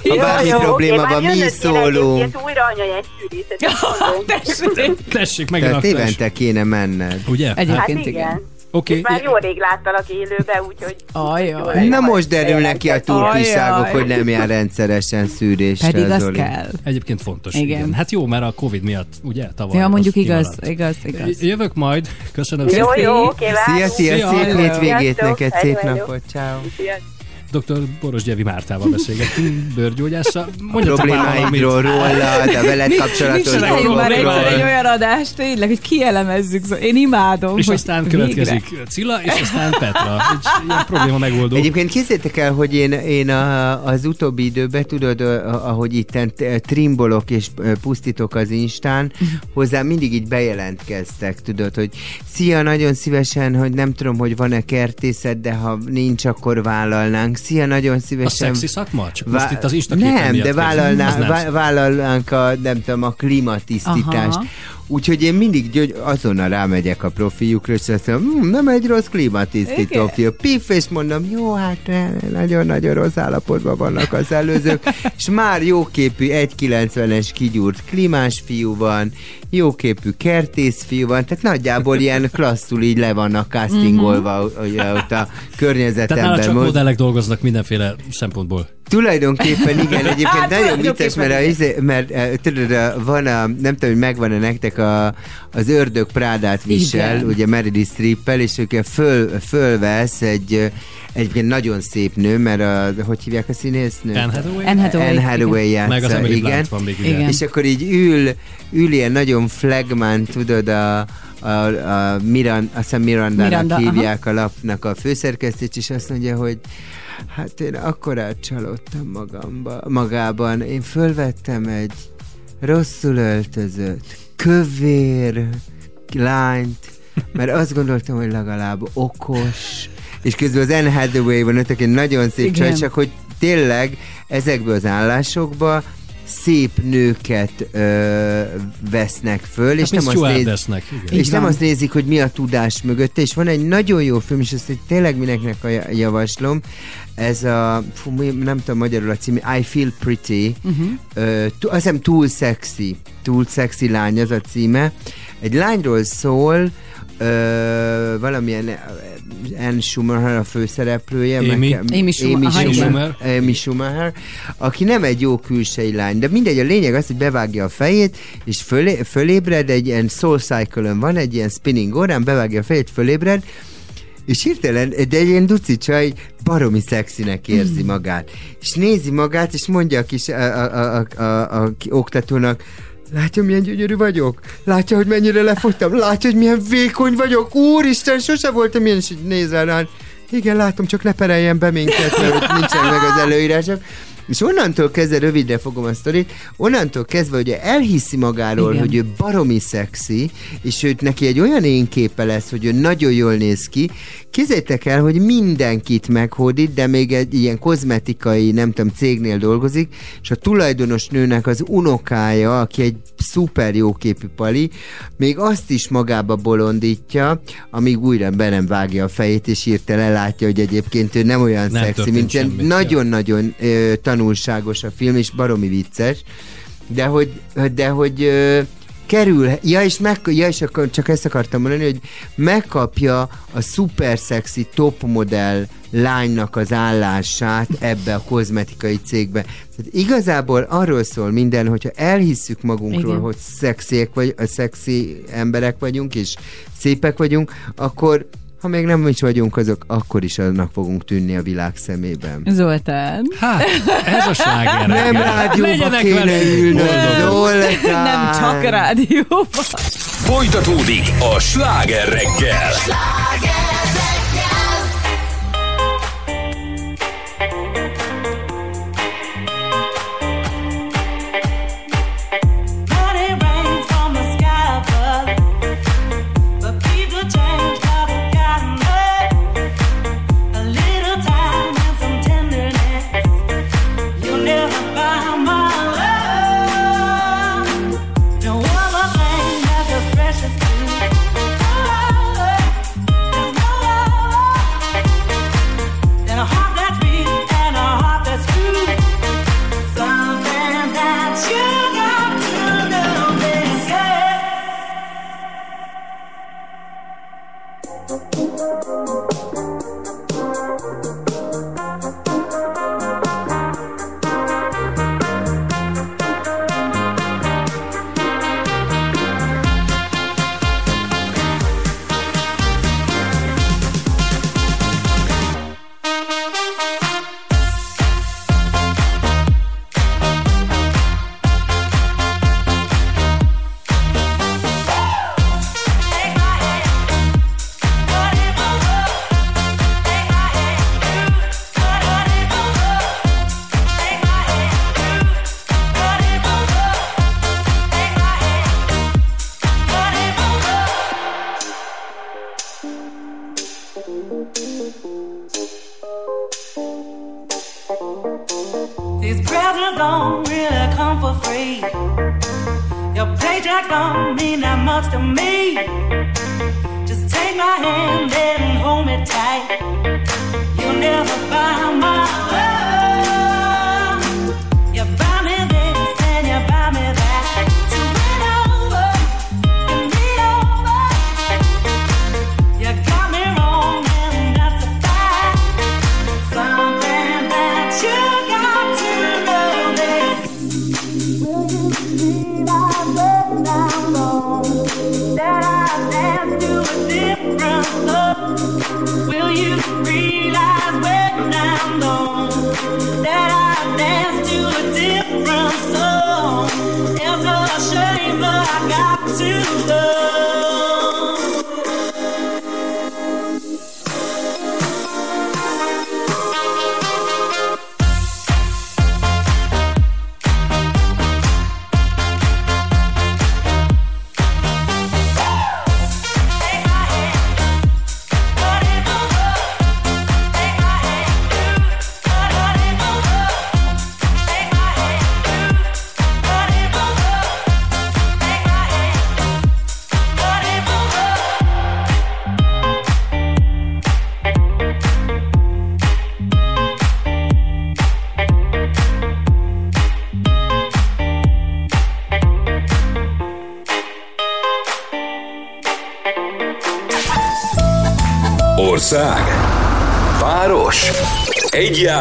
Ha bármi Jó, probléma van, mi szólunk. Újra anyajegyszűrészetet mondom. (laughs) Tessék. Tessék, Tehát megint évente kéne menned. Ugye? Hát Egyébként igen. igen. És már jó rég láttalak élőbe, úgyhogy... Ajaj. Na most derülnek ki a turpisságok, Ajaj. hogy nem jár rendszeresen szűrésre. Pedig az Zoli. kell. Egyébként fontos. Igen. Igen. Hát jó, mert a Covid miatt, ugye, tavaly. Ja, mondjuk az igaz, kimaradt. igaz, igaz. Jövök majd. Köszönöm Jó, szépen. jó, oké, Szia, szia, szép hétvégét neked, szép napot, ciao. Sziasztok. Dr. Boros Gyevi Mártával beszélgettünk, bőrgyógyásza. Mondjatok már Problémáidról valamit. róla, a veled kapcsolatos Csináljunk már egyszer dolgokról. egy olyan adást, tényleg, hogy kielemezzük. Szóval Én imádom, És aztán végre. következik Cilla, és aztán Petra. Egy ilyen probléma megoldó. Egyébként kézzétek el, hogy én, én a, az utóbbi időben, tudod, a- ahogy itt trimbolok és pusztítok az Instán, hozzám mindig így bejelentkeztek, tudod, hogy szia, nagyon szívesen, hogy nem tudom, hogy van-e kertészet, de ha nincs, akkor vállalnánk. Szia, nagyon A szívesen. szexi szakma? Csak Vá- most itt az Insta Nem, de vállalná, Az nem vá- vállalnánk a, nem tudom, a klímatisztítást. Aha. Úgyhogy én mindig gyögy, azonnal rámegyek a profiukra, és azt mondom, hm, nem egy rossz klímatisztító fiú. Piff, és mondom, jó, hát nagyon-nagyon rossz állapotban vannak az előzők, (laughs) és már jóképű 1,90-es kigyúrt klímás fiú van, jóképű kertész fiú van, tehát nagyjából ilyen (laughs) klasszul így le vannak castingolva ugye, ott a Tehát környezetemben. csak Most- modellek dolgoznak mindenféle szempontból. Tulajdonképpen igen, (laughs) egyébként Hát, nagyon vicces, mert, a, izé- mert eh, tudod, a- van a, nem tudom, hogy megvan-e nektek a, az ördög Prádát visel, Igen. ugye Meredith Streep-el, és ők föl, fölvesz egy eh, egyébként nagyon szép nő, mert a, hogy hívják a színésznőt? Anne Hathaway? Anne Hathaway. Anne Hathaway játsza, Meg az Emily igen. Van még. Igen. És akkor így ül, ül ilyen nagyon flagman, tudod, a, a, a Miran, azt hiszem Mirandának Miranda, Miranda, aha. hívják a lapnak a főszerkesztést, és azt mondja, hogy hát én akkorát csalódtam magamba, magában. Én fölvettem egy rosszul öltözött, kövér lányt, mert azt gondoltam, hogy legalább okos, és közben az Anne Hathaway van ott, aki nagyon szép Igen. csaj, csak hogy tényleg ezekből az állásokba szép nőket ö, vesznek föl, és Hát, nem azt, néz, igen. és nem azt nézik, hogy mi a tudás mögötte, és van egy nagyon jó film, és ezt hogy tényleg mindenkinek a- javaslom, ez a, fú, nem tudom magyarul a cím, I Feel Pretty, uh-huh. ö, azt hiszem Túl Sexy, Túl Sexy lány az a címe. Egy lányról szól, ö, valamilyen Anne Schumacher a főszereplője, Amy. Amy Schumacher, Amy aha, igen. Schumacher, Amy Schumacher, aki nem egy jó külsei lány, de mindegy, a lényeg az, hogy bevágja a fejét, és fölé, fölébred, egy ilyen soul cycle van, egy ilyen spinning órán, bevágja a fejét, fölébred, és hirtelen, de egy ilyen duci csaj baromi szexinek érzi Hmm. magát. És nézi magát, és mondja a kis a, a, a, a, a, oktatónak, Látja, milyen gyönyörű vagyok? Látja, hogy mennyire lefogytam? Látja, hogy milyen vékony vagyok? Úristen, sose voltam ilyen, és így néz rá, rá. Igen, látom, csak ne pereljen be minket, mert nincsen meg az előírások. És onnantól kezdve, rövidre fogom a sztorit, onnantól kezdve, hogy elhiszi magáról, Igen. hogy ő baromi szexi, és őt neki egy olyan énképe lesz, hogy ő nagyon jól néz ki, Képzeljétek el, hogy mindenkit meghódít, de még egy ilyen kozmetikai, nem tudom, cégnél dolgozik, és a tulajdonos nőnek az unokája, aki egy szuper jóképű pali, még azt is magába bolondítja, amíg újra be nem vágja a fejét, és hirtelen látja, hogy egyébként ő nem olyan Nem szexi, mint ilyen nagyon-nagyon tanulságos a film, és baromi vicces, de hogy, de hogy ö, kerül, ja és, meg, ja és akkor csak ezt akartam mondani, hogy megkapja a szuper szexi top modell lánynak az állását ebbe a kozmetikai cégbe. Tehát igazából arról szól minden, hogyha elhisszük magunkról, Igen. hogy szexiek vagy, a szexi emberek vagyunk, és szépek vagyunk, akkor ha még nem is vagyunk azok, akkor is annak fogunk tűnni a világ szemében. Zoltán. Hát, ez a sláger. Nem rádióba Legyenek kéne ülnöd. Zoltán! Nem csak rádióban. Folytatódik a sláger reggel. Money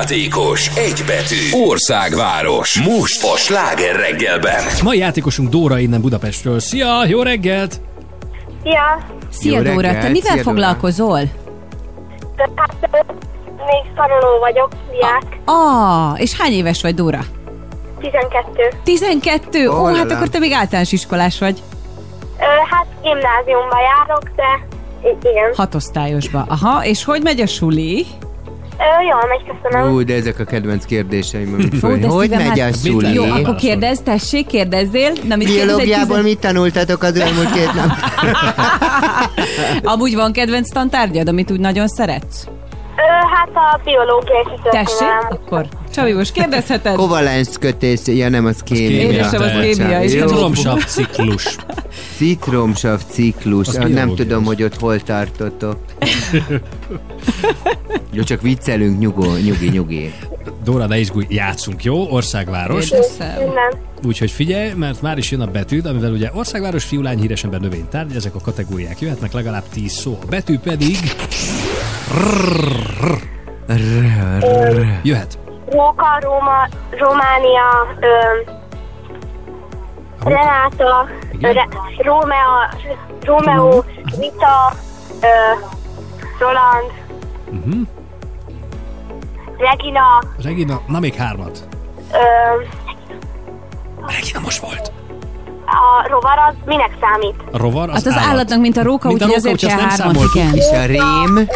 játékos, egy betű. Országváros. Most a sláger reggelben. Mai játékosunk Dóra innen Budapestről. Szia, jó reggelt! Ja, Szia Jó Dóra, te reggelt, mivel szia, Dóra. foglalkozol? de hát ö, még tanuló vagyok, diák. Ah, és hány éves vagy Dóra? 12. 12? Ó, hát akkor te még általános iskolás vagy. Ö, hát gimnáziumba járok, de i- igen. Hatosztályosba. Aha, és hogy megy a suli? Ö, jól megy, köszönöm. Ú, de ezek a kedvenc kérdéseim, amit Ó, föl. de Hogy megy a szuli? Jó, akkor kérdezz, tessék, kérdezzél. Na, mit Biológiából tizen- mit tanultatok az elmúlt két nap? (laughs) Amúgy van kedvenc tantárgyad, amit úgy nagyon szeretsz? Ö, hát a biológiai Tessék, akkor Csabi, most kérdezheted? Kovalens kötés, ja nem, az kémia. Édesem, az kémia. Citromsav ciklus. (laughs) Citromsav ciklus. Az nem tudom, hogy ott hol tartotok. (laughs) Jó, csak viccelünk, nyugó, nyugi, nyugi. Dóra, ne izgulj, játszunk, jó? Országváros. Úgyhogy figyelj, mert már is jön a betűd, amivel ugye országváros, fiúlány, híres ember, növénytárgy, ezek a kategóriák jöhetnek legalább 10 szó. A betű pedig... Jöhet. Róka, Róma, Románia, Renáta, Re, Rómea, Rómeó, Rita, ö, Roland, Uh-huh. Regina, Regina, na még hármat. ö, Regina most volt. a rovar az minek számít? A rovar az, Hát az állatnak, mint a róka, Mint a úgyhogy azért kell hármat, igen. És a rém?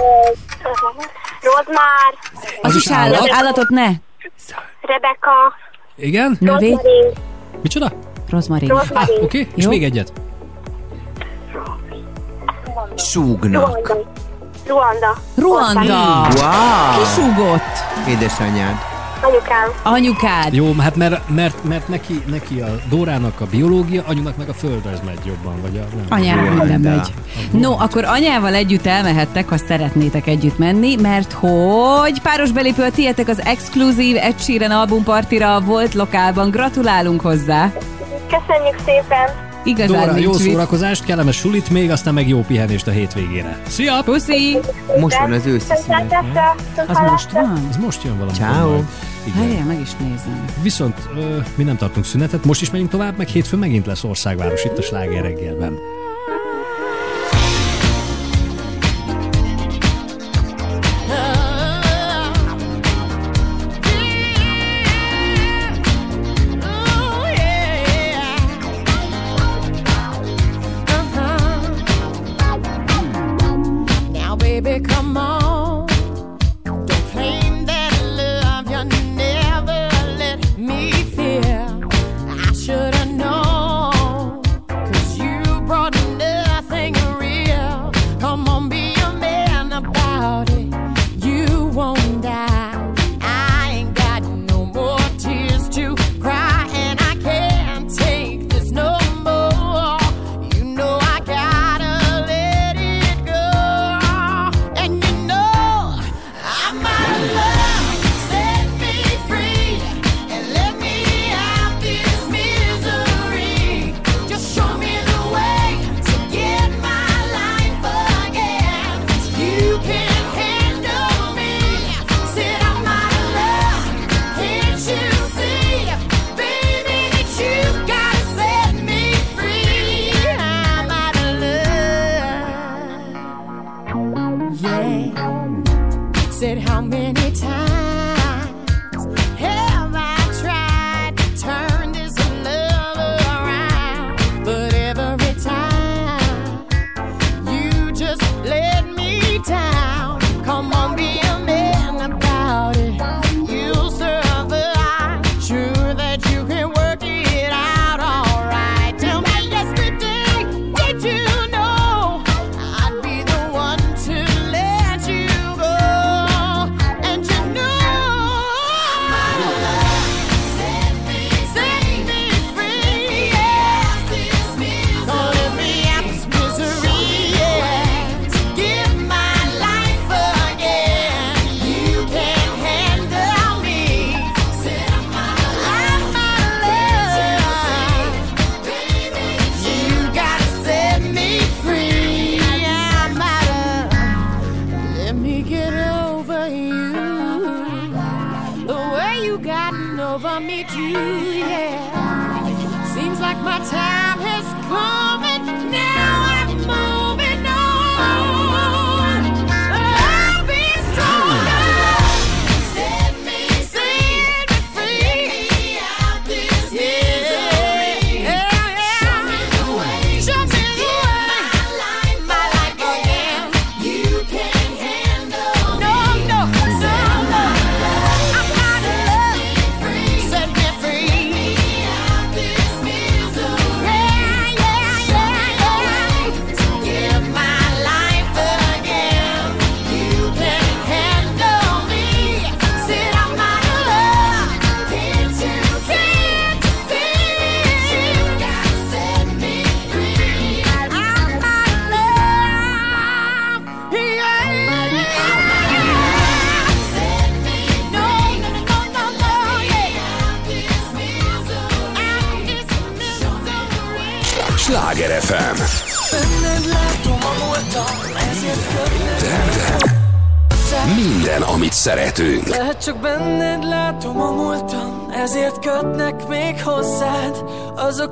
Rozmár, Az is állat. Állatot ne. Rebeka, Igen? Növény. Micsoda? Rozmarin. Ah, oké, okay. és Jó. még egyet. Súgnak. Ruanda, Ruanda. Wow! Kisúgott. Édesanyád. anyukám. Anyukád. Jó, hát mert, mert, mert neki, neki a Dórának a biológia, anyunak meg a földrajz megy jobban, vagy a... Nem. Ruanda. minden megy. No, akkor anyával együtt elmehettek, ha szeretnétek együtt menni, mert hogy páros belépő a tietek az exkluzív Ed Sheeran albumpartira volt lokálban. Gratulálunk hozzá! Köszönjük szépen! Igazán Dóra, jó mit. szórakozást, kellemes sulit még, aztán meg jó pihenést a hétvégére. Szia! Puszi! Most van az őszi szünet. Az most van? Ez most jön valami. Ciao. Várjál, meg is nézem. Viszont ö, mi nem tartunk szünetet, most is megyünk tovább, meg hétfőn megint lesz országváros itt a Sláger reggelben.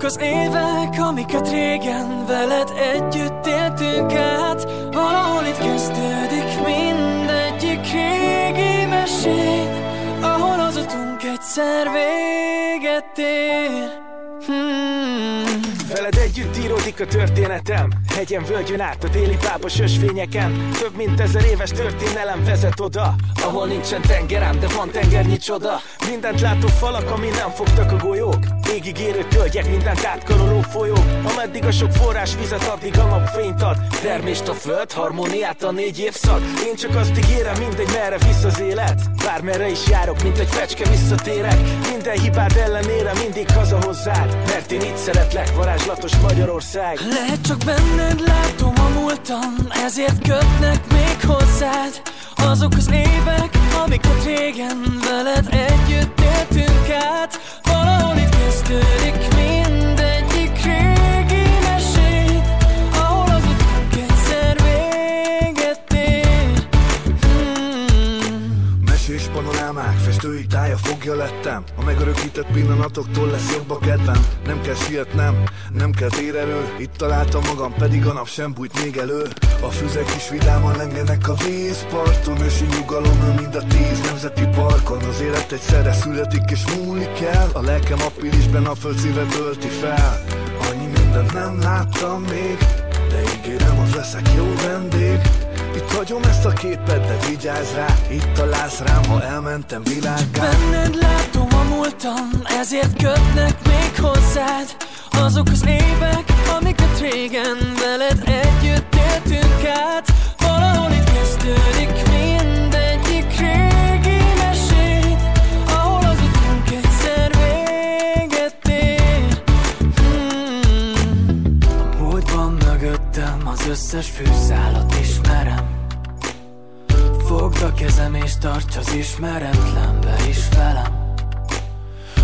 Az évek, amiket régen veled együtt éltünk át. Valahol itt kezdődik mindegyik régi mesét Ahol az utunk egyszer véget ér. Hmm. Veled együtt íródik a történetem Hegyen, völgyön át a déli pápos ösvényeken Több mint ezer éves történelem vezet oda Ahol nincsen tengerem, de van tengernyi csoda. Mindent látó falak, ami nem fogtak a golyók. Égig érő tölgyek, mindent átkaroló folyók. Ameddig a sok forrás vizet, addig a napfényt ad. Termést a föld, harmóniát a négy évszak. Én csak azt ígérem, mindegy merre visz az élet. Bármerre is járok, mint egy fecske visszatérek. Minden hibád ellenére mindig haza hozzád. Mert én itt szeretlek, varázslatos Magyarország. Lehet csak benned látom a múltam, ezért kötnek még hozzád Azok az évek, amiket régen veled együtt éltünk át. Valahol itt kezdődik mindegyik panorámák, festői tája fogja lettem. A megörökített pillanatoktól lesz jobb a kedvem. Nem kell sietnem, nem kell térerő Itt találtam magam, pedig a nap sem bújt még elő. A füzek is vidáman lengenek a vízparton. Ősi nyugalom mind a tíz nemzeti parkon. Az élet egyszerre születik és múlik el. A lelkem appilisben a föld szíve tölti fel. Annyi mindent nem láttam még De ígérem, az leszek jó vendég itt hagyom ezt a képet, de vigyázz rá Itt találsz rám, ha elmentem világgá Benned látom a múltam, ezért kötnek még hozzád. Azok az évek, amiket régen veled együtt éltünk át. Valahol itt kezdődik mindegyik régi az összes fűszálat ismerem. Fogd a kezem és tarts az ismeretlenbe is velem.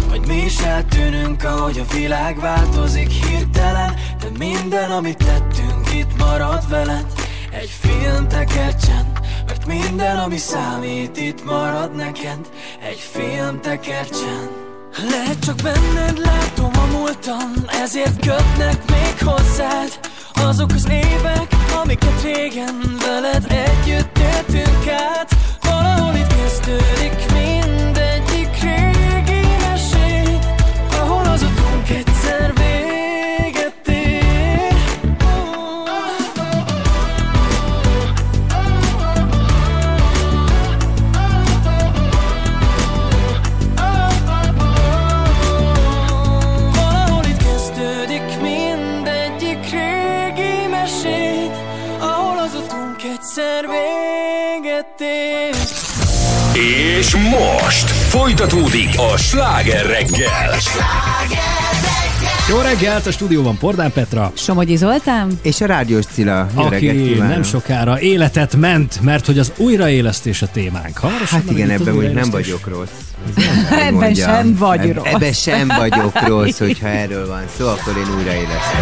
Vagy mi is eltűnünk, ahogy a világ változik hirtelen De minden, amit tettünk, itt marad veled. Egy film tekercsen, mert minden, ami számít, itt marad neked. Egy film tekercsen lehet csak benned látom a múltam, ezért kötnek még hozzád. Azok az évek, amiket régen veled együtt éltünk át Valahol itt kezdődik mindegyik most folytatódik a sláger reggel. Jó reggelt, a stúdióban Pordán Petra. Somogyi Zoltán. És a rádiós Cilla. Jó Aki nem sokára életet ment, mert hogy az újraélesztés a témánk. Hamarosan Hát igen, ebben úgy nem vagyok rossz. (laughs) Nem, Ebben sem vagy Eb- rossz. Ebben sem vagyok (laughs) rossz, hogyha erről van szó, akkor én újraélesztem.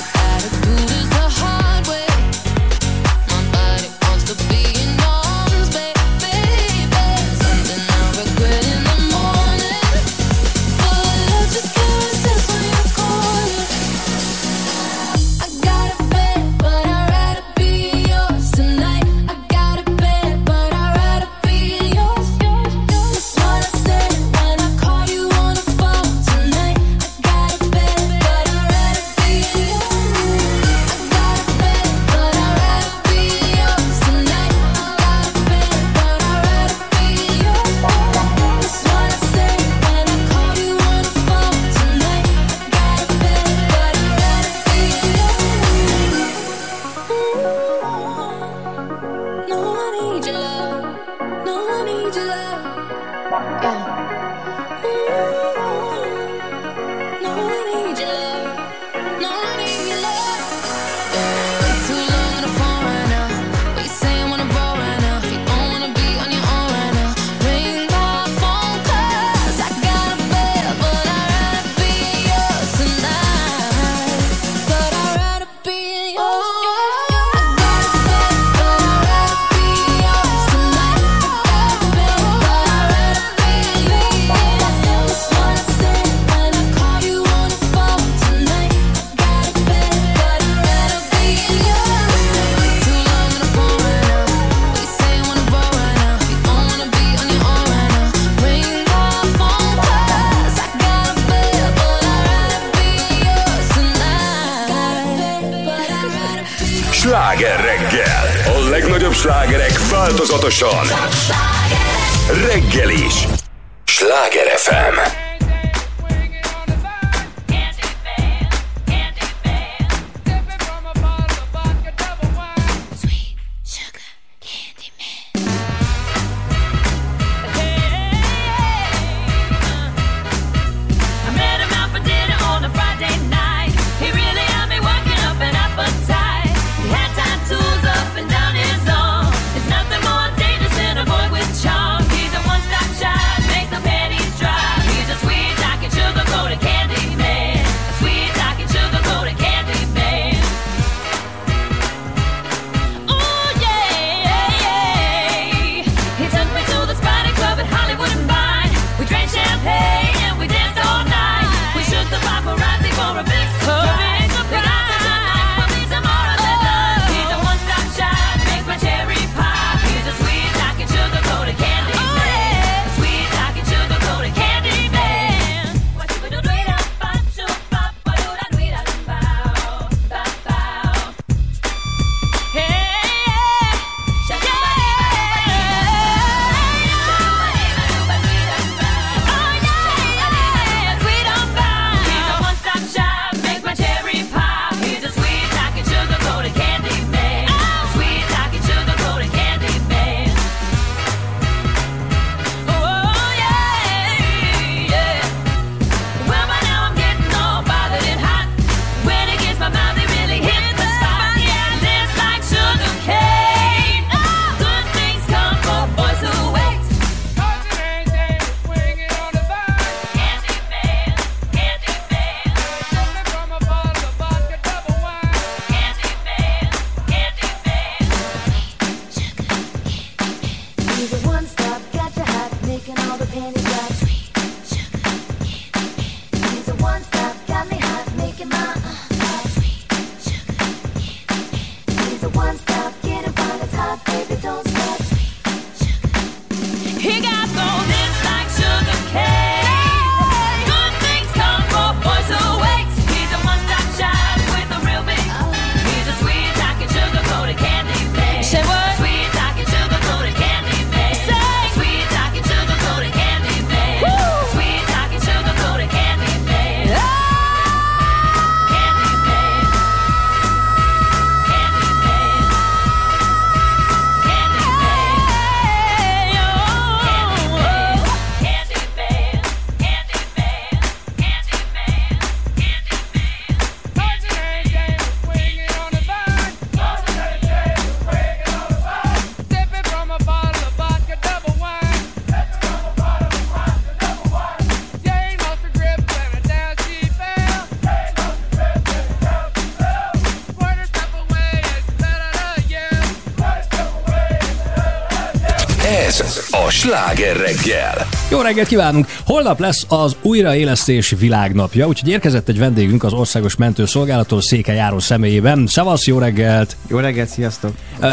Sláger reggel. Jó reggelt kívánunk! Holnap lesz az újraélesztés világnapja, úgyhogy érkezett egy vendégünk az Országos Mentőszolgálattól Székely Járó személyében. Szevasz, jó reggelt! Jó reggelt, sziasztok!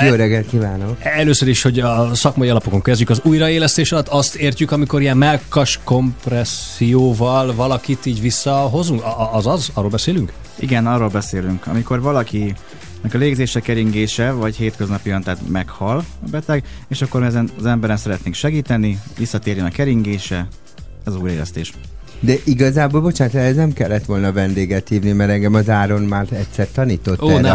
Jó reggelt kívánok! Először is, hogy a szakmai alapokon kezdjük. Az újraélesztés alatt azt értjük, amikor ilyen melkas kompresszióval valakit így visszahozunk? Az az? Arról beszélünk? Igen, arról beszélünk. Amikor valaki a légzése keringése, vagy hétköznapian, tehát meghal beteg, és akkor ezen az emberen szeretnénk segíteni, visszatérjen a keringése, ez az újraélesztés. De igazából, bocsánat, ez nem kellett volna vendéget hívni, mert engem az Áron már egyszer tanított Ó, erre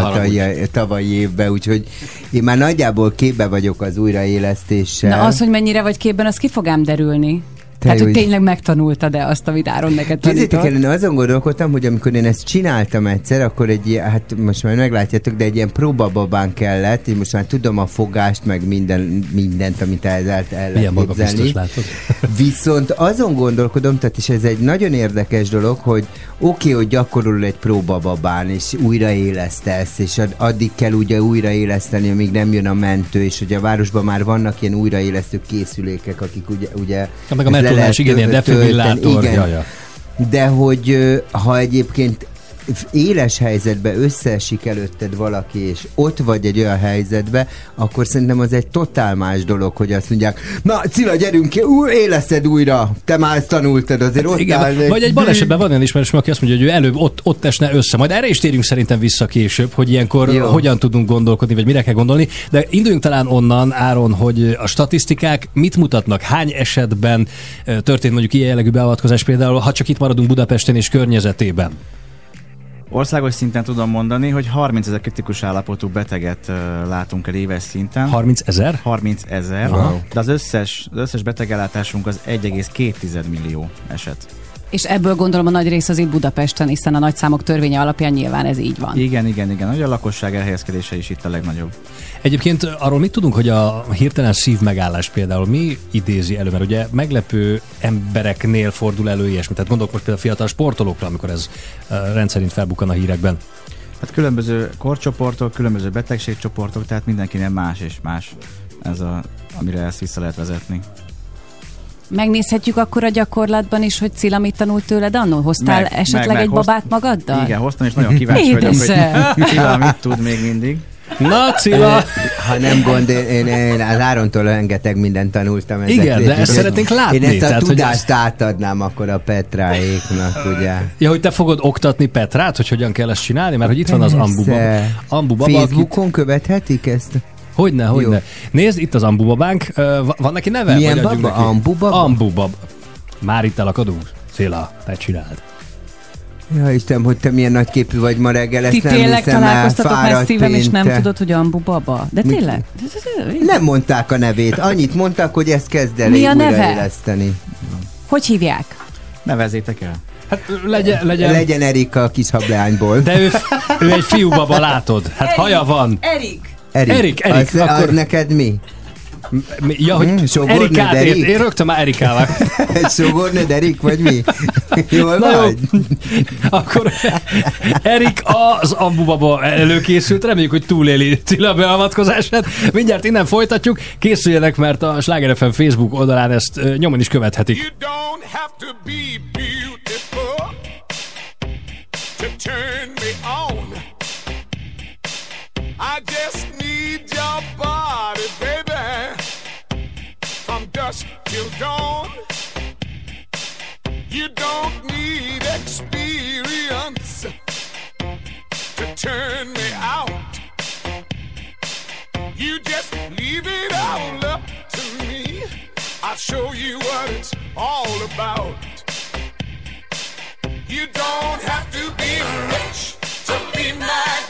a tavalyi évben, úgyhogy én már nagyjából képbe vagyok az újraélesztéssel. Na az, hogy mennyire vagy képben, az ki fog ám derülni. Te Tehát, hogy jó, tényleg megtanultad-e azt, amit Áron neked tanított? el, én azon gondolkodtam, hogy amikor én ezt csináltam egyszer, akkor egy ilyen, hát most már meglátjátok, de egy ilyen próbababán kellett, én most már tudom a fogást, meg minden, mindent, amit el, el, el lehet Milyen magabiztos képzelni. látod? (laughs) Viszont azon gondolkodom, tehát és ez egy nagyon érdekes dolog, hogy oké, okay, hogy gyakorol egy próbababán, és újraélesztesz, és ad- addig kell ugye újraéleszteni, amíg nem jön a mentő, és hogy a városban már vannak ilyen újraélesztő készülékek, akik ugye, ugye Ja, meg a igen, ilyen defibrillátor, Igen. De hogy ha egyébként éles helyzetbe összeesik előtted valaki, és ott vagy egy olyan helyzetbe, akkor szerintem az egy totál más dolog, hogy azt mondják, na Cilla, gyerünk ki, ú, éleszed újra, te már ezt tanultad, azért ott Igen, áll, vagy egy balesetben van olyan ismerősöm, aki azt mondja, hogy ő előbb ott, ott esne össze. Majd erre is térjünk szerintem vissza később, hogy ilyenkor Jó. Hogyan tudunk gondolkodni, vagy mire kell gondolni. De induljunk talán onnan, Áron, hogy a statisztikák mit mutatnak, hány esetben ö, történt mondjuk ilyen jellegű beavatkozás, például ha csak itt maradunk Budapesten és környezetében. Országos szinten tudom mondani, hogy 30 ezer kritikus állapotú beteget látunk el éves szinten. 30 ezer? 30 ezer. Wow. De az összes, az összes betegellátásunk az 1,2 millió eset. És ebből gondolom a nagy rész az itt Budapesten, hiszen a nagyszámok törvénye alapján nyilván ez így van. Igen, igen, igen. Hogy a lakosság elhelyezkedése is itt a legnagyobb. Egyébként arról mit tudunk, hogy a hirtelen szív megállás például mi idézi elő? Mert ugye meglepő embereknél fordul elő ilyesmi. Tehát gondolok most például a fiatal sportolókra, amikor ez rendszerint felbukkan a hírekben. Hát különböző korcsoportok, különböző betegségcsoportok, tehát mindenkinek más és más ez a, amire ezt vissza lehet vezetni. Megnézhetjük akkor a gyakorlatban is, hogy Cilla mit tanult tőled annól? Hoztál Meg- esetleg meg- meg egy hozt- babát magaddal? Igen, hoztam, és nagyon kíváncsi vagyok, hogy (laughs) Cilla mit tud még mindig. Na, Eh, Ha nem gond, én, én, én az Árontól rengeteg mindent tanultam. ezek Igen, de ezt Én- szeretnénk látni, Én ezt a tehát, hogy tudást átadnám akkor a Petráéknak, ugye. Ja, hogy te fogod oktatni Petrát, hogy hogyan kell ezt csinálni? Mert hogy itt van az Ambu baba. Ambu baba, akit... Facebookon követhetik ezt? Hogyne, hogyne. Nézd, itt az Ambu babánk. Ö, va- Van neki neve? Milyen Vagy baba? neki? Ambu baba? Ambu baba. Már itt elakadunk? Széla, te csináld. Ja Istenem, hogy te milyen nagyképű vagy ma reggel, ezt Ti nem tényleg hiszem találkoztatok fáradt messzívem, és nem tudod, hogy Ambu baba? De tényleg? Nem mondták a nevét, annyit mondtak, hogy ezt kezd el Mi a neve? újraéleszteni. Hogy hívják? Nevezzétek el. Hát legyen, legyen. Legyen Erika a kis hableányból. De ő, ő egy fiú baba, látod? Hát haja van. Erik. Erik, Erik, Erik, az, akkor- az neked mi? Mi- Ja, hogy Hmm, Erikát Erik? én rögtön már Erikával. (laughs) (laughs) Sógornőd Erik, vagy mi? (laughs) Jól Na jó, vagy? akkor Erik az Ambu baba előkészült, reméljük, hogy túléli Cilla beavatkozását. Mindjárt innen folytatjuk, készüljenek, mert a Sláger FM Facebook oldalán ezt nyomon is követhetik. don't have to be beautiful to turn me on. I just till dawn. You don't need experience to turn me out. You just leave it all up to me. I'll show you what it's all about. You don't have to be rich to be my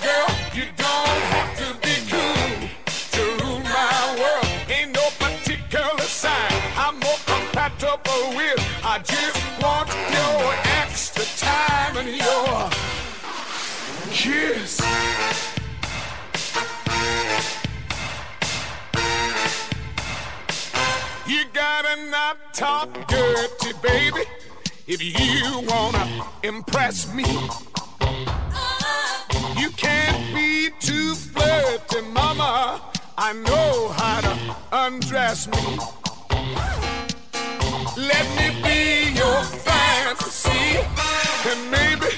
gotta not talk dirty, baby, if you wanna impress me. You can't be too flirty, mama. I know how to undress me. Let me be your fantasy, and maybe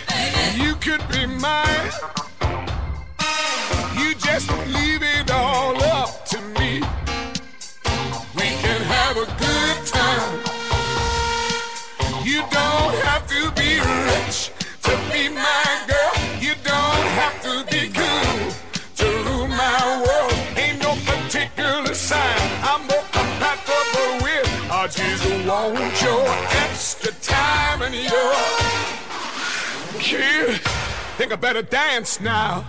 you could be mine. You just leave it all up to me. Have a good time. You don't have to be rich to be my girl. You don't have to be cool to rule my world. Ain't no particular sign I'm more compatible with. I just want your extra time and your kid. Think I better dance now.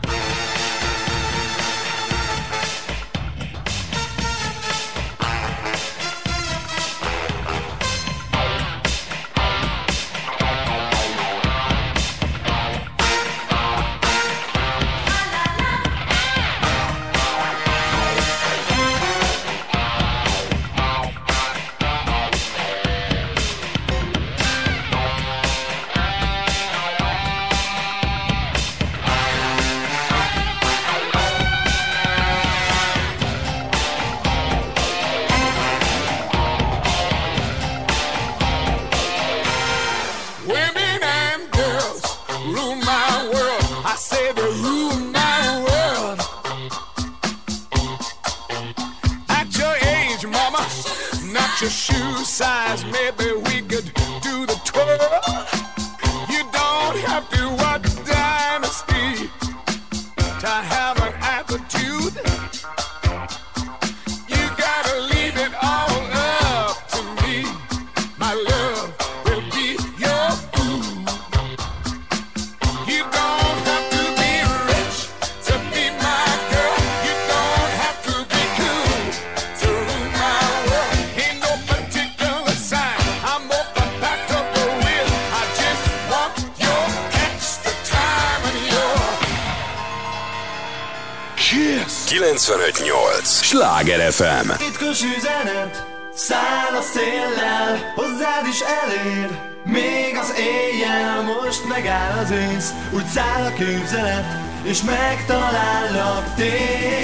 képzelet, és megtalállak téged.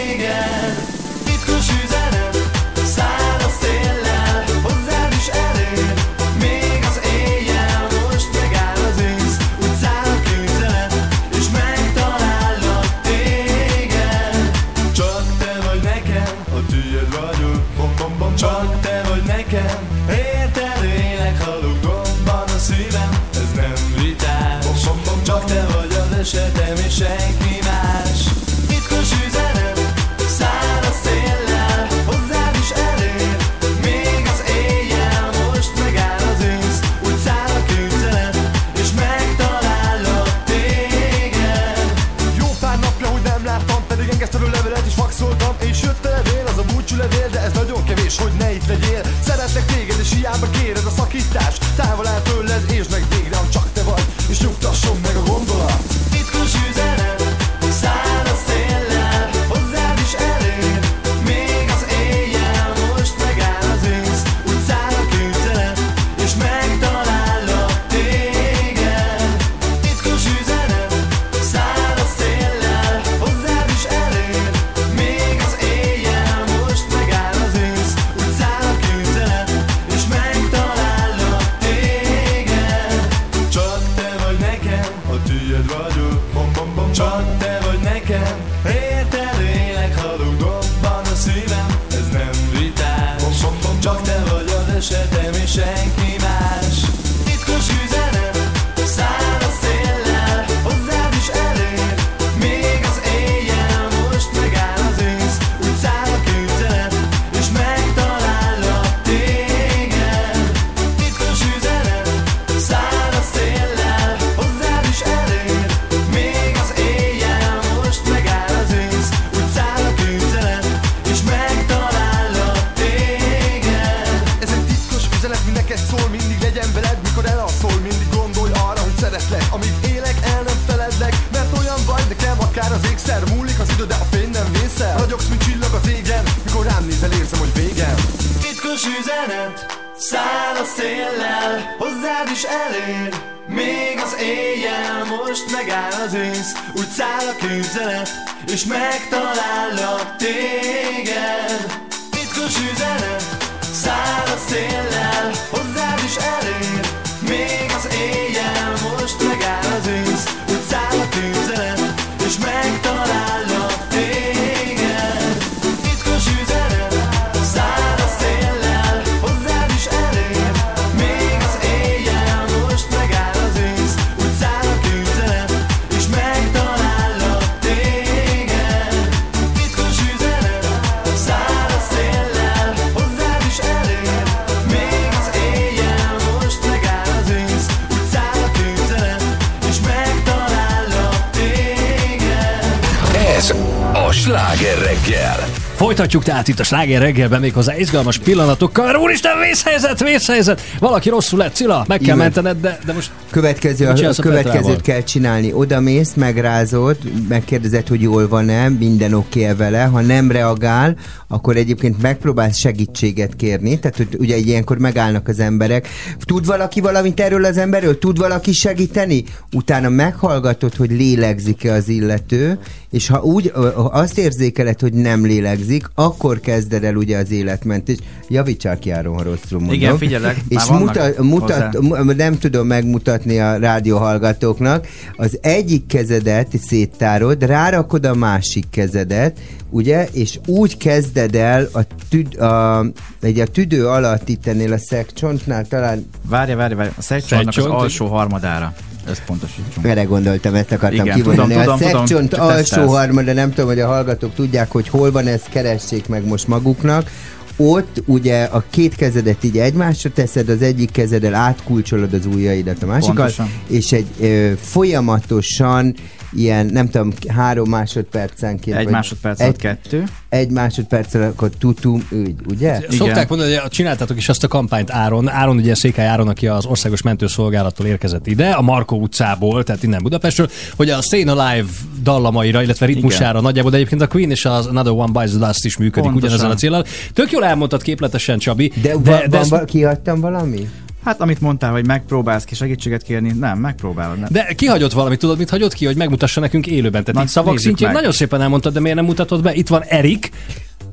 Sláger reggel! Folytatjuk tehát itt a sláger reggelben méghozzá izgalmas pillanatokkal. Úristen, vészhelyzet, vészhelyzet! Valaki rosszul lett, Cilla, meg kell Igen. mentened, de, de most... Következő, a, a következőt kell csinálni. Oda mész, megrázod, megkérdezed, hogy jól van-e, minden oké -e vele. Ha nem reagál, akkor egyébként megpróbálsz segítséget kérni. Tehát, hogy ugye ilyenkor megállnak az emberek. Tud valaki valamit erről az emberről? Tud valaki segíteni? Utána meghallgatod, hogy lélegzik-e az illető, és ha úgy azt érzékeled, hogy nem lélegzik, következik, akkor kezded el ugye az életmentés. Javítsál ki Áron, ha rosszul mondom. Igen, figyelek, És mutat, mutat, nem tudom megmutatni a rádióhallgatóknak. Az egyik kezedet széttárod, rárakod a másik kezedet, ugye, és úgy kezded el a, tüd, a, egy a tüdő alatt itt ennél a szekcsontnál talán Várja, várja, várja. A szegcsontnak az Szegcsont? alsó harmadára. Ezt pontosítsunk. Erre gondoltam, ezt akartam Igen, kivonni. tudom, a tudom, tudom, szekcsont csak alsó harmada, nem tudom, hogy a hallgatók tudják, hogy hol van ez, keressék meg most maguknak. Ott ugye a két kezedet így egymásra teszed, az egyik kezeddel átkulcsolod az ujjaidat a másikkal, Pontosan. és egy ö, folyamatosan ilyen, nem tudom, három másodpercenként. Egy vagy másodperc alatt kettő. Egy másodperc alatt akkor tutum, ügy, ugye? Szokták mondani, hogy csináltátok is azt a kampányt Áron. Áron ugye Székely Áron, aki az Országos Mentőszolgálattól érkezett ide, a Markó utcából, tehát innen Budapestről, hogy a Stayin' Alive dallamaira, illetve ritmusára Igen. nagyjából, de egyébként a Queen és az Another One Bites the Dust is működik Pontosan. ugyanezen a célral. Tök jól elmondtad képletesen, Csabi. De, de, van, de, van, ezt- kihagytam valami? Hát amit mondtál, hogy megpróbálsz ki segítséget kérni, nem, megpróbálod. Nem. de kihagyott valamit, tudod, mit hagyott ki, hogy megmutassa nekünk élőben. Tehát Na, itt szavak szintjén meg. nagyon szépen elmondtad, de miért nem mutatod be? Itt van Erik.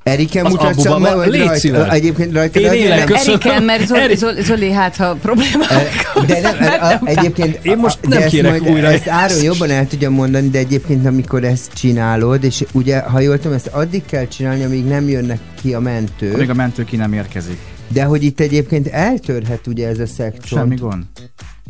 Eriken Abuba meg, vagy rajta-. Egyébként rajta Én élek, nem- köszönöm. Eriken, mert Zoli. Zoli, Zoli hát, ha problémák. De nem, a, a, egyébként Én most nem de ezt kérek majd, újra. Ezt Áron jobban el tudja mondani, de egyébként amikor ezt csinálod, és ugye, ha jól tudom, ezt addig kell csinálni, amíg nem jönnek ki a mentők. Még a mentő ki nem érkezik. De hogy itt egyébként eltörhet ugye ez a szekcsont. Semmi gond.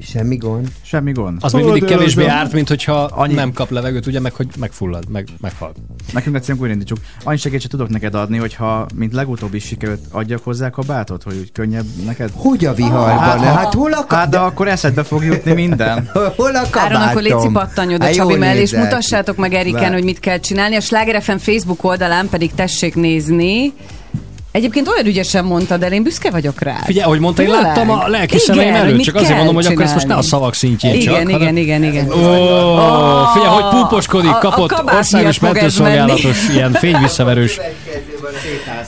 Semmi gond. Semmi gond. Az még mindig Ó, de kevésbé a- árt, mint hogyha Annyi- nem kap levegőt, ugye, meg hogy megfullad, meg meghal. Nekünk egyszerűen újra indítsuk. Annyi segítséget tudok neked adni, hogyha mint legutóbb is sikerült adjak hozzá kabátot, hogy úgy könnyebb neked. Hogy a viharban? Hát hol a Hát de akkor eszedbe fog jutni minden. (laughs) Hol a Áron, akkor légy kabátom? pattanj oda Hát Csabi mellé, és mutassátok meg Eriken, Vár. hogy mit kell csinálni. A Sláger FM Facebook oldalán pedig tessék nézni. Egyébként olyan ügyesen mondtad el, én büszke vagyok rá. Figyelj, ahogy mondta, én láttam a lelki szemeim hogy előtt, csak azért mondom, hogy akkor ezt most ne a szavak szintjén Igen, csak. igen, igen, igen. Ó, figyelj, hogy púposkodik, A- a kapott kabát országos mentőszolgálatos ilyen (laughs) fényvisszaverős.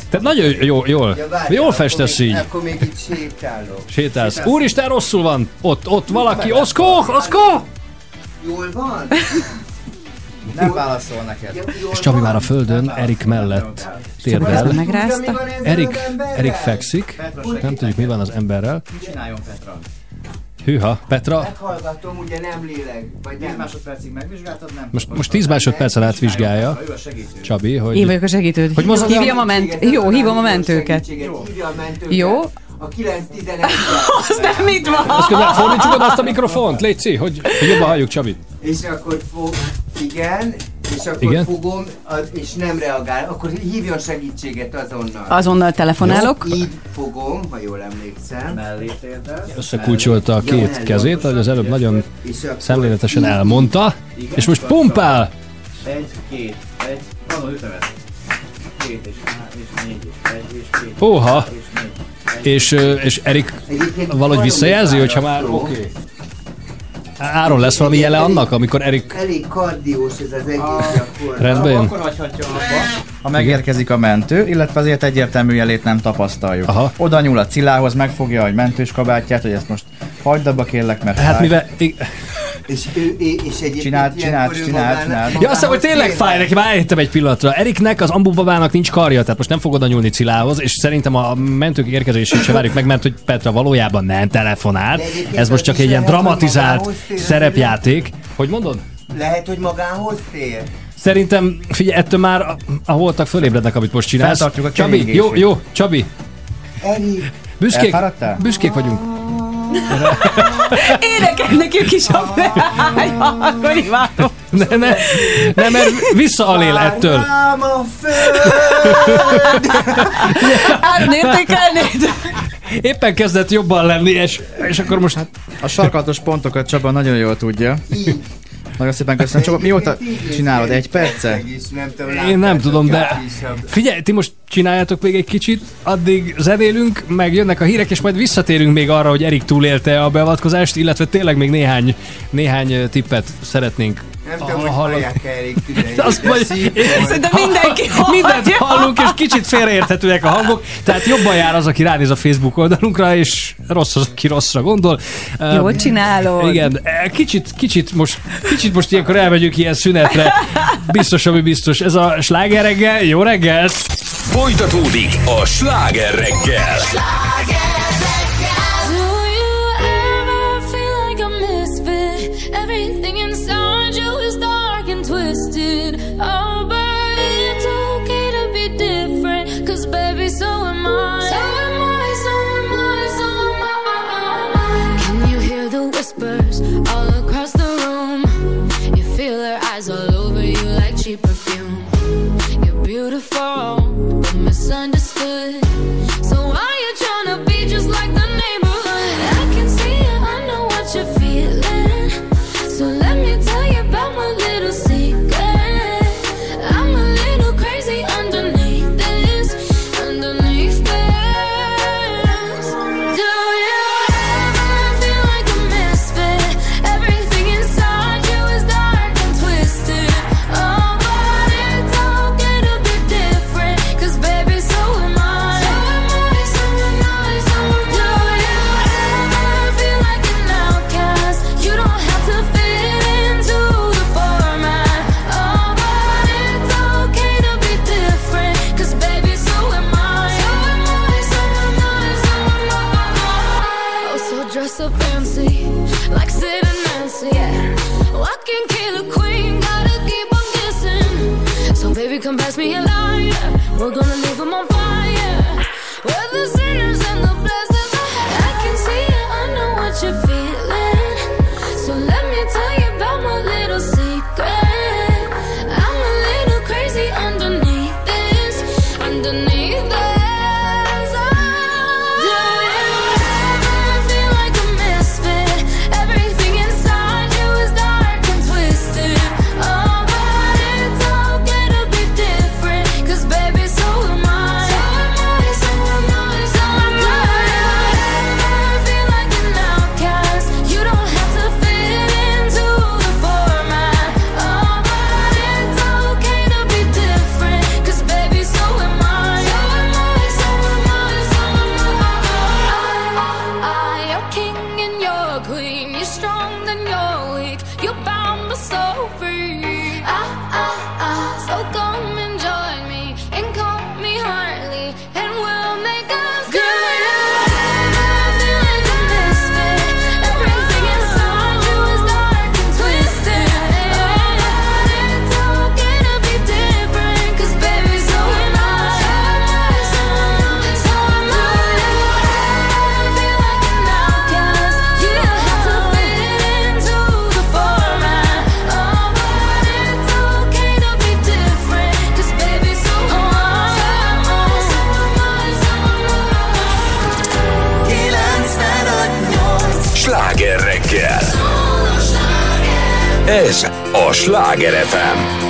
Tehát nagyon jó, jól, jól akkor festesz még- így. Akkor még itt sétálok. Sétálsz. Úristen, rosszul van. Ott, ott valaki. Oszkó, Oszkó! Jól van? Nem válaszol neked. És Csabi már a földön, Erik mellett térdel. Megrázta. Erik, Erik fekszik. Nem tudjuk, mi van az emberrel. Mit csináljon Petra? Hűha, Petra. Meghallgatom, ugye nem lélek, vagy 10 nem. másodpercig megvizsgáltad, nem? Most, most 10 másodpercen átvizsgálja. Csabi, hogy... Én vagyok a segítőd. Hogy mozog- Hívjam a ment... Jó, hívom a mentőket. Hívja a mentőket. Jó. A 9-11 (laughs) Az nem mit van? Azt közben fordítsuk oda azt a mikrofont, légy szí, hogy, jobban halljuk Csabit. És akkor fog, igen, és akkor Igen? fogom, és nem reagál, akkor hívjon segítséget azonnal. Azonnal telefonálok. Jó, így fogom, ha jól emlékszem. Összekulcsolta a két kezét, ahogy az előbb nagyon szemléletesen így- elmondta, és most pumpál! Egy, két, egy, van, hogy ütemet. Két és há, és négy, és egy, és két. Óha! És négy. És, és Erik valahogy visszajelzi, hogyha már oké. Áron lesz valami jele annak, amikor Erik... Elég kardiós ez az egész gyakorlat. Rendben. Akkor hagyhatja abba, ha megérkezik a mentő, illetve azért egyértelmű jelét nem tapasztaljuk. Aha. Oda nyúl a cilához, megfogja a mentős kabátját, hogy ezt most hagyd abba kérlek, mert Hát fáj. mivel... És, ő, és egyébként ő csináld, magának- csináld. Ja, azt hiszem, hogy tényleg fáj neki, már elhittem egy pillanatra. Eriknek, az ambubabának nincs karja, tehát most nem fog oda nyúlni Cilához, és szerintem a mentők érkezését se várjuk meg, mert hogy Petra valójában nem telefonált. Ez most csak egy ilyen dramatizált szerepjáték. Hogy mondod? Lehet, hogy magához tér. Szerintem, figyelj, ettől már a, a holtak fölébrednek, amit most csinálsz. Feltartjuk a Csabi, jó, jó, Csabi, Erik, büszkék, büszkék vagyunk. (laughs) Énekelnek ők is a Jaj, akkor imádom. (laughs) Ne, ne, ne, mert visszaalél ettől. Rám a föld! (laughs) Áron értékelnéd? Éppen kezdett jobban lenni, és, és akkor most... A sarkalatos pontokat Csaba nagyon jól tudja. Nagyon szépen köszönöm. Csaba, mióta csinálod? Egy perce? Én nem tudom, de figyelj, ti most csináljátok még egy kicsit, addig zenélünk, meg jönnek a hírek, és majd visszatérünk még arra, hogy Erik túlélte a beavatkozást, illetve tényleg még néhány, néhány tippet szeretnénk Nem tudom, hogy hallják (laughs) tüdejét. Azt majd, Szerintem mindenki mindent hallja. hallunk, és kicsit (laughs) félreérthetőek a hangok, tehát jobban jár az, aki ránéz a Facebook oldalunkra, és rossz az, aki rosszra gondol. Jól csinálod. igen, e, kicsit, kicsit most, kicsit most ilyenkor elmegyünk ilyen szünetre. Biztos, ami biztos. Ez a sláger reggel. Jó reggelt! Folytatódik a sláger reggel. Do a Sláger FM.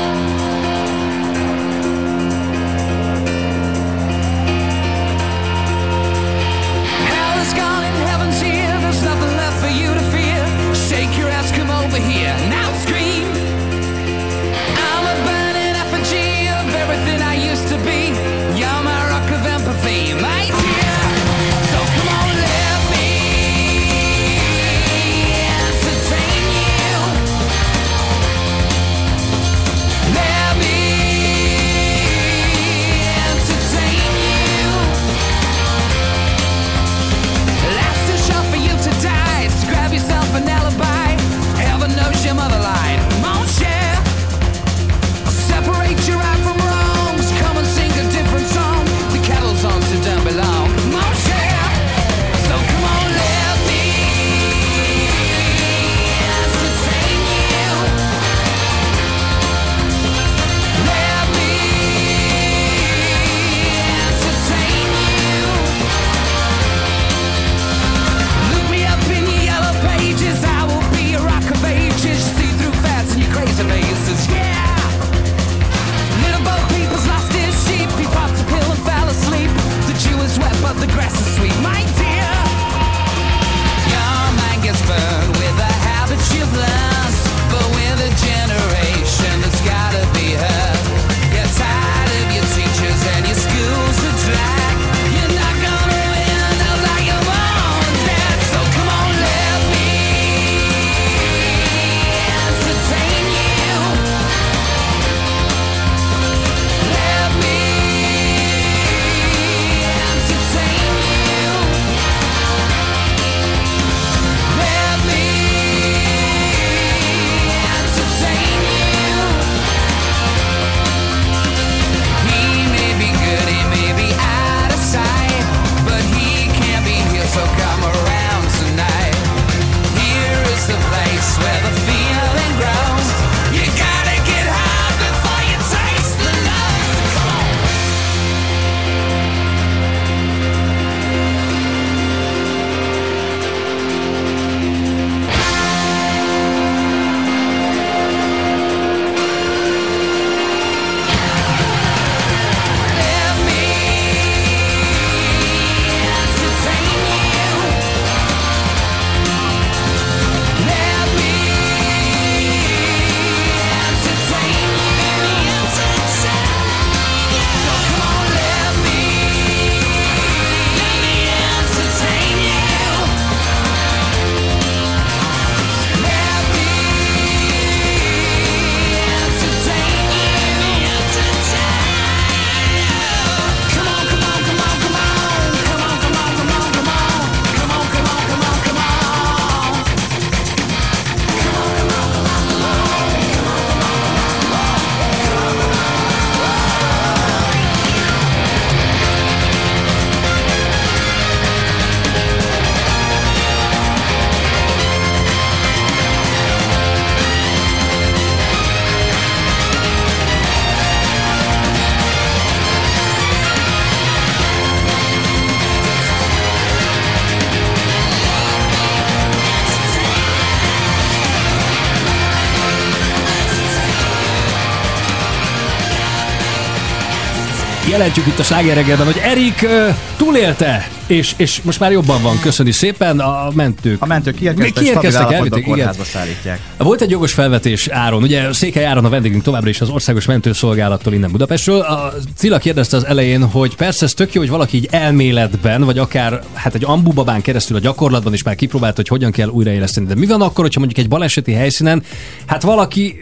Jelentjük itt a Sláger reggelben, hogy Erik ö, túlélte, és, és most már jobban van, köszöni szépen, a mentők. A mentők kiérkeztek, kiérkeztek, elvitték, igen. szállítják. Volt egy jogos felvetés Áron, ugye Székely Áron a vendégünk továbbra is az Országos Mentőszolgálattól innen Budapestről. A Cilla kérdezte az elején, hogy persze ez tök jó, hogy valaki így elméletben, vagy akár hát egy ambubabán keresztül a gyakorlatban is már kipróbált, hogy hogyan kell újraéleszteni. De mi van akkor, hogyha mondjuk egy baleseti helyszínen, hát valaki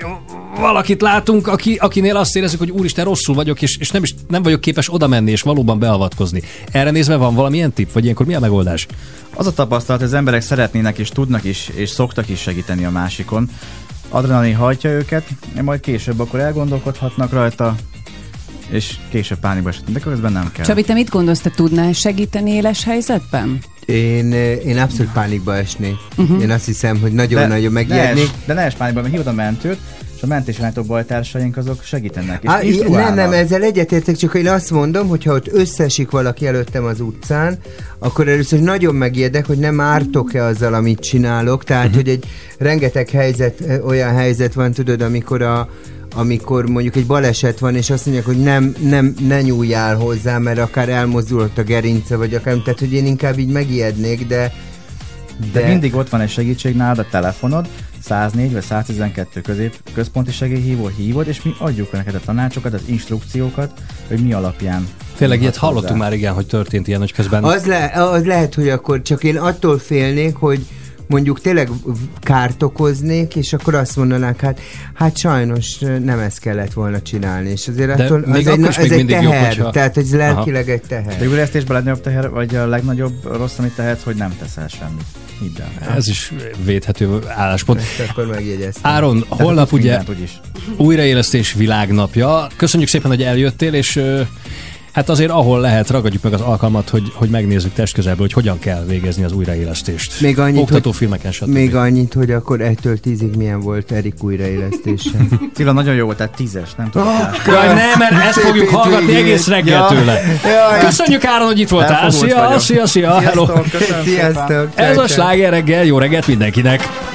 valakit látunk, aki, akinél azt érezzük, hogy úristen, rosszul vagyok, és, és nem, is, nem vagyok képes oda menni és valóban beavatkozni. Erre nézve van valamilyen tipp, vagy ilyenkor mi a megoldás? Az a tapasztalat, hogy az emberek szeretnének és tudnak is, és szoktak is segíteni a másikon. Adrenalin hajtja őket, majd később akkor elgondolkodhatnak rajta, és később pánikba esetnek, de közben nem kell. Csabi, te mit gondolsz, te tudnál segíteni éles helyzetben? Én, eh, én abszolút pánikba esnék. Uh-huh. Én azt hiszem, hogy nagyon-nagyon ne megijednék. es- De ne es pánikba, mert hívod a mentőt, és a mentésirányító bajtársaink azok segítenek. És Á, nem, nem, ezzel egyetértek, csak én azt mondom, hogy ha ott összesik valaki előttem az utcán, akkor először nagyon megijedek, hogy nem ártok-e azzal, amit csinálok. Tehát, uh-huh. hogy egy rengeteg helyzet, olyan helyzet van, tudod, amikor a amikor mondjuk egy baleset van, és azt mondják, hogy nem, nem, ne nyúljál hozzá, mert akár elmozdulhat a gerince, vagy akár, tehát hogy én inkább így megijednék, de De mindig ott van egy segítség nálad a telefonod, 104 vagy 112 közép központi segélyhívó hívod, és mi adjuk neked a tanácsokat, az instrukciókat, hogy mi alapján. Tényleg ilyet hallottunk hozzá. már, igen, hogy történt ilyen, hogy közben... Az, le, az lehet, hogy akkor csak én attól félnék, hogy mondjuk tényleg kárt okoznék, és akkor azt mondanák, hát, hát sajnos nem ezt kellett volna csinálni, és azért De attól, még az egy, is ez egy mindig jobb, teher, hogyha- tehát ez lelkileg egy teher. De újraesztésben a legnagyobb teher, vagy a legnagyobb rossz, amit tehetsz, hogy nem teszel semmit. Hidd el. Ez is védhető álláspont. Ezt akkor megjegyeztem. Áron, Tehát holnap ugye újraélesztés világnapja. Köszönjük szépen, hogy eljöttél, és hát azért ahol lehet, ragadjuk meg az alkalmat, hogy, hogy megnézzük testközelből, hogy hogyan kell végezni az újraélesztést. Még annyit, Oktató hogy, filmeken, stb. még annyit, hogy akkor ettől tízig milyen volt Erik újraélesztése. (laughs) Tila nagyon jó volt, tehát tízes, nem tudom. Jaj, nem, mert ezt fogjuk hallgatni egész reggel tőle. Köszönjük Áron, hogy itt voltál. Szia, vagyok. szia, szia, hello. Sziasztok. Ez a sláger reggel, jó reggelt mindenkinek.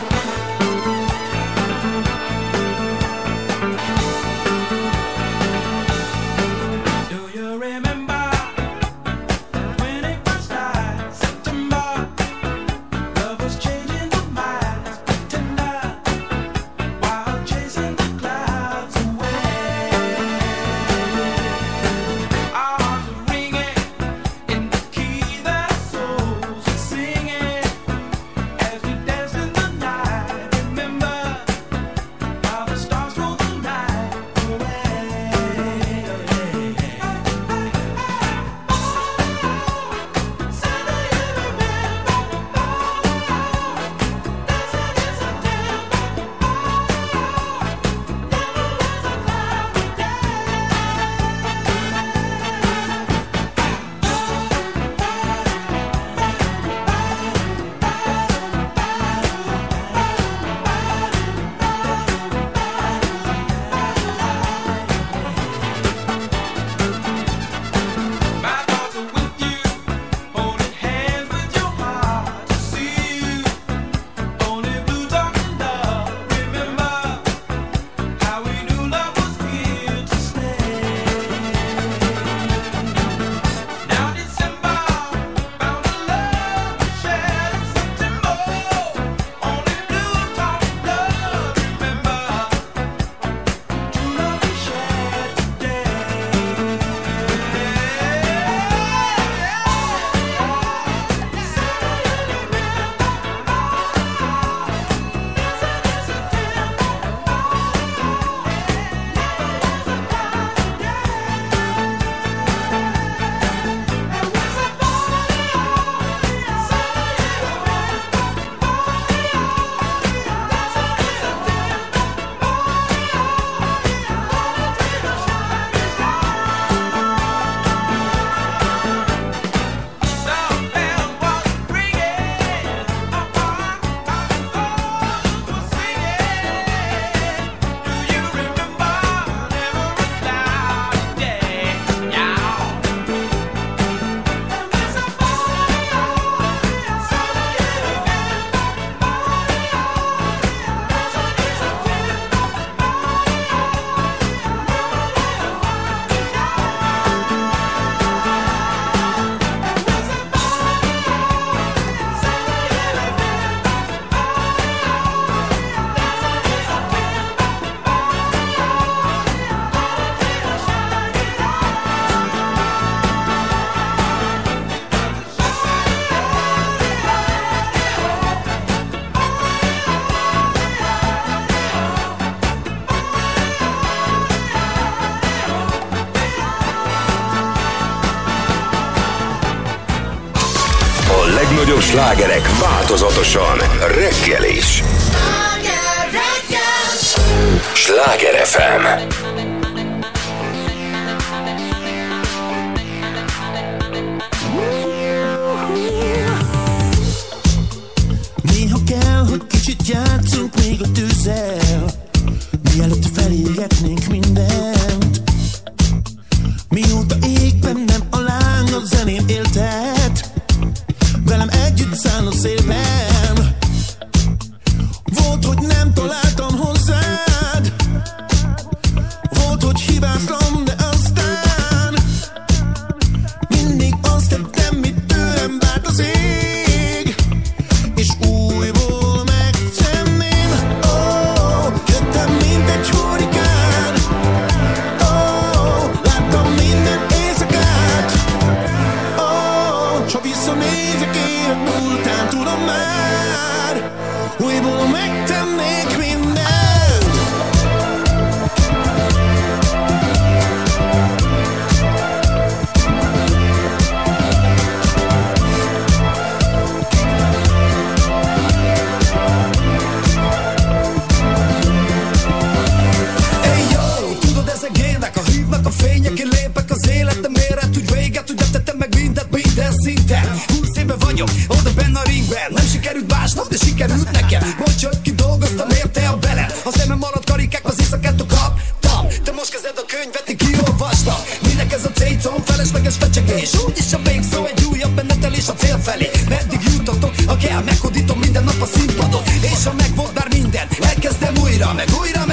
változatosan reggel is. Sláger FM felesleges fecsegés. Úgyis a vég szó egy újabb menetelés a cél felé. Meddig jutatok, ha kell, meghódítom minden nap a színpadot. És ha megvolt már minden, elkezdem újra, meg újra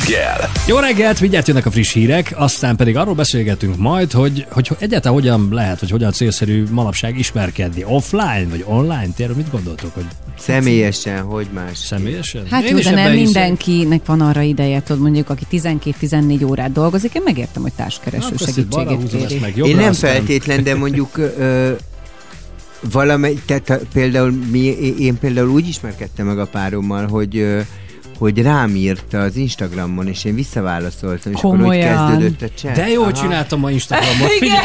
reggel. Jó reggelt, mindjárt jönnek a friss hírek, aztán pedig arról beszélgetünk majd, hogy, hogy egyáltalán hogyan lehet, vagy hogyan célszerű manapság ismerkedni. Offline vagy online? Ti erről mit gondoltok? Hogy Személyesen, hogy más? Személyesen? Hát Én jó, de nem mindenkinek van arra ideje, tudod, mondjuk, aki 12-14 órát dolgozik, én megértem, hogy társkereső Na, segítséget kéri. meg. Én nem aztán- feltétlen, de mondjuk ö, valamely, tehát például mi, én például úgy ismerkedtem meg a párommal, hogy ö, hogy rám írta az Instagramon, és én visszaválaszoltam, és akkor Komolyan? hogy kezdődött a chat. De jól Aha. csináltam a Instagramot. (laughs) Igen.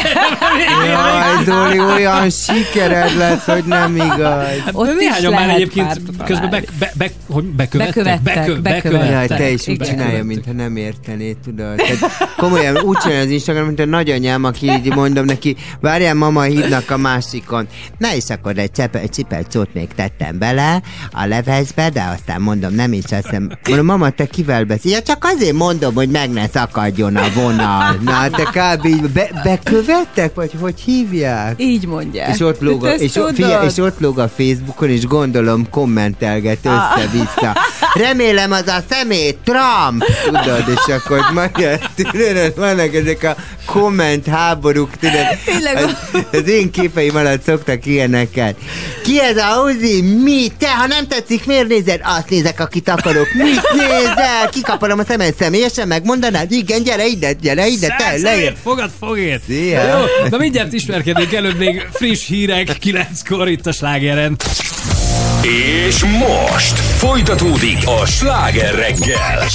Jaj, Zoli, olyan sikered lesz, hogy nem igaz. Hát Ott néhányan már egyébként közben be, be, be, hogy bekövettek, Bekövettek, bekö, bekövettek. Jaj, te is úgy csinálja, mintha nem értenéd, tudod. Tehát komolyan úgy csinálja az Instagram, mint a nagyanyám, aki így mondom neki, várjál, mama, hívnak a másikon. Na és akkor egy cipelcót még tettem bele a levesbe, de aztán mondom, nem is eszem. Mondom, mama, te kivel beszél? Ja, csak azért mondom, hogy meg ne szakadjon a vonal. Na, te kb. így be, bekövettek, vagy hogy hívják? Így mondják. És ott, lóg a, és, tudod? és ott lóg a Facebookon, és gondolom kommentelget Ah. össze-vissza. Remélem az a szemét Trump! Tudod, és akkor majd tudod, vannak ezek a komment háborúk, tudod. Tényleg. Az, az én képeim alatt szoktak ilyeneket. Ki ez a Uzi? Mi? Te, ha nem tetszik, miért nézed? Azt nézek, akit akarok. Mit nézel? Kikaparom a szemed személyesen, megmondanád? Igen, gyere ide, gyere ide, te, leér. fogad, fogért. Szia. Jó, na mindjárt ismerkedünk előbb még friss hírek, 9-kor itt a slágeren. És most folytatódik a sláger reggel.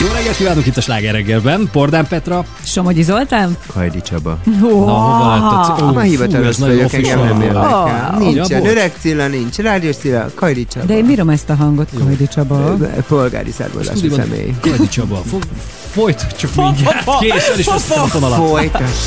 Jó reggelt kívánunk itt a sláger reggelben. Pordán Petra. Somogyi Zoltán? Kajdi Csaba. Na, hova lett a... Ma hivatalos vagyok, engem nem érdekel. Oh. Nincsen, öreg Cilla nincs, rádiós Cilla, Kajdi Csaba. De én bírom ezt a hangot, Kajdi Csaba. Polgári származású személy. Kajdi Csaba. Fog, folytatjuk mindjárt. Kész, el is vesztem a fonalat. Folytass.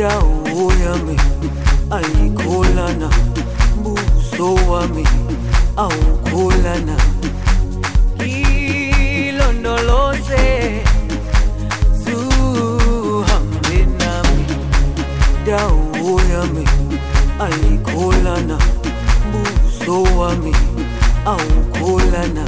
dawo yami ayikholana buso wami awukholana. Ilondoloze zuhambe nami. Dawo yami ayikholana buso wami awukholana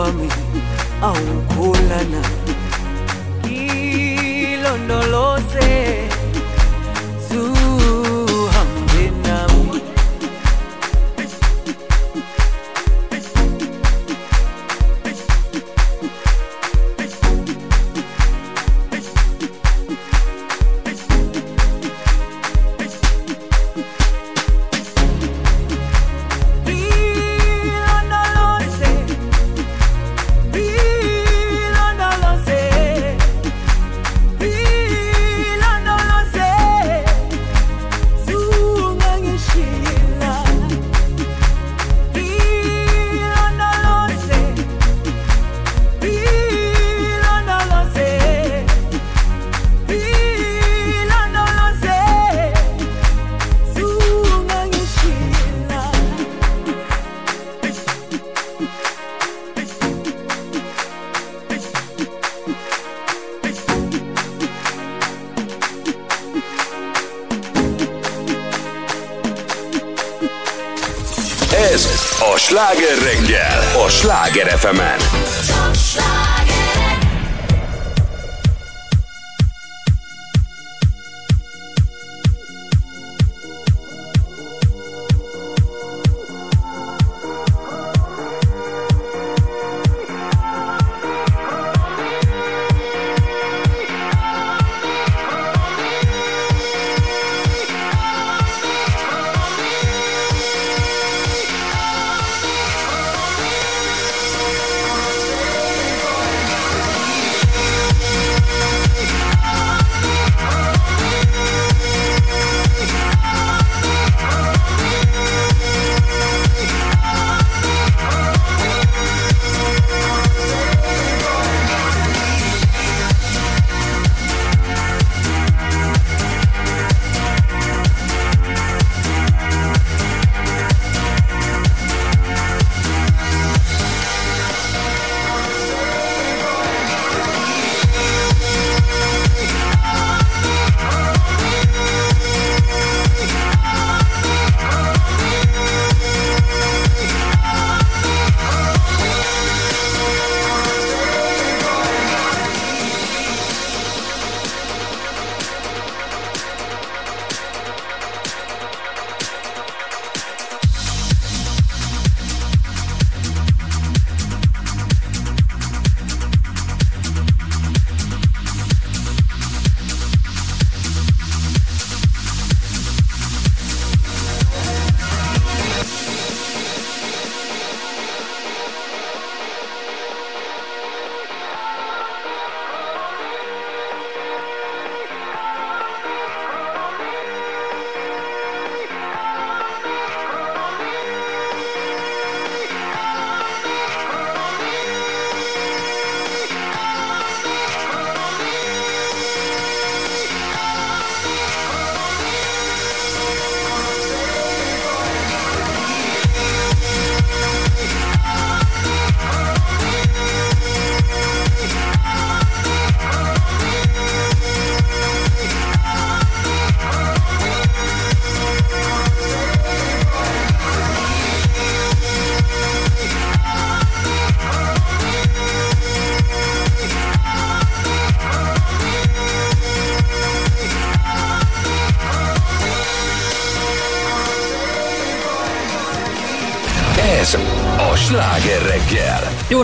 wami awukholana sláger reggel, a Sláger fm Ez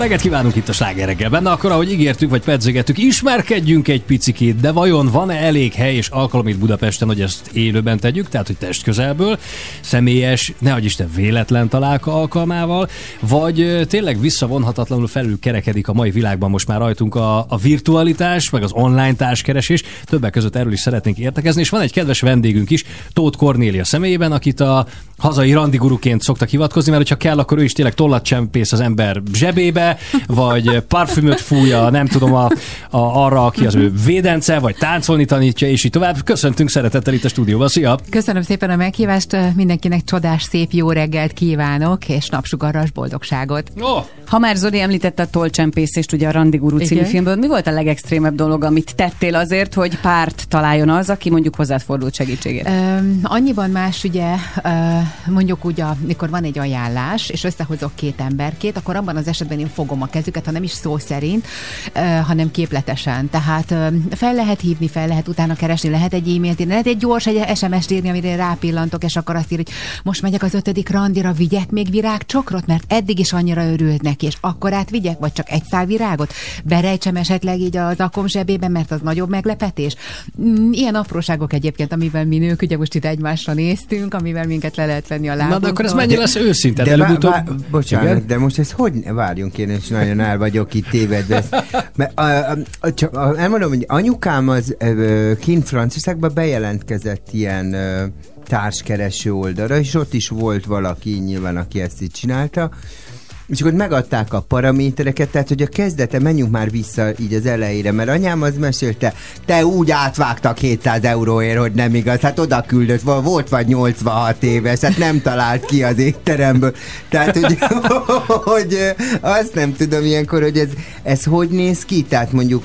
reggelt kívánunk itt a Sláger reggel. Benne akkor, ahogy ígértük, vagy pedzegettük, ismerkedjünk egy picikét, de vajon van-e elég hely és alkalom itt Budapesten, hogy ezt élőben tegyük, tehát hogy test közelből, személyes, nehogy Isten véletlen találka alkalmával, vagy tényleg visszavonhatatlanul felül kerekedik a mai világban most már rajtunk a, a virtualitás, meg az online társkeresés. Többek között erről is szeretnénk értekezni, és van egy kedves vendégünk is, Tóth Kornélia személyében, akit a hazai randiguruként szoktak hivatkozni, mert hogyha kell, akkor ő is tényleg tollat csempész az ember zsebébe, vagy parfümöt fújja, nem tudom, a, a, arra, aki az ő védence, vagy táncolni tanítja, és így tovább. Köszöntünk szeretettel itt a stúdióban. Szia! Köszönöm szépen a meghívást, mindenkinek csodás, szép jó reggelt kívánok, és napsugaras boldogságot. Oh. Ha már Zoli említette a tollcsempészést, ugye a Randi Guru című Igen. filmből, mi volt a legextrémebb dolog, amit tettél azért, hogy párt találjon az, aki mondjuk hozzád fordult segítségért? Öm, annyiban más, ugye, ö, mondjuk úgy, amikor van egy ajánlás, és összehozok két emberkét, akkor abban az esetben én fogom a kezüket, ha nem is szó szerint, ö, hanem képletesen. Tehát ö, fel lehet hívni, fel lehet utána keresni, lehet egy e-mailt írni, lehet egy gyors egy SMS-t írni, amire rápillantok, és akkor azt ír, hogy most megyek az ötödik randira, vigyek még virágcsokrot, mert eddig is annyira örült neki, és akkor át vigyek, vagy csak egy szál virágot, berejtsem esetleg így az akom zsebében, mert az nagyobb meglepetés. Mm, Ilyen apróságok egyébként, amivel mi nők, ugye most itt egymásra néztünk, amivel minket le lehet venni a lábunkról. Na, de akkor ez mennyire lesz őszinte? De, vá- vá- bocsánat, Igen? de most ez hogy, várjunk én, és nagyon el vagyok itt tévedve. Mert, a, a, a, csak a, elmondom, hogy anyukám az ö, kint Franciaországban bejelentkezett ilyen ö, társkereső oldalra, és ott is volt valaki nyilván, aki ezt így csinálta, és akkor megadták a paramétereket, tehát hogy a kezdete, menjünk már vissza így az elejére, mert anyám az mesélte, te úgy átvágta 200 euróért, hogy nem igaz, hát oda küldött, vo- volt vagy 86 éves, hát nem talált ki az étteremből. Tehát, hogy, (laughs) hogy azt nem tudom ilyenkor, hogy ez, ez hogy néz ki, tehát mondjuk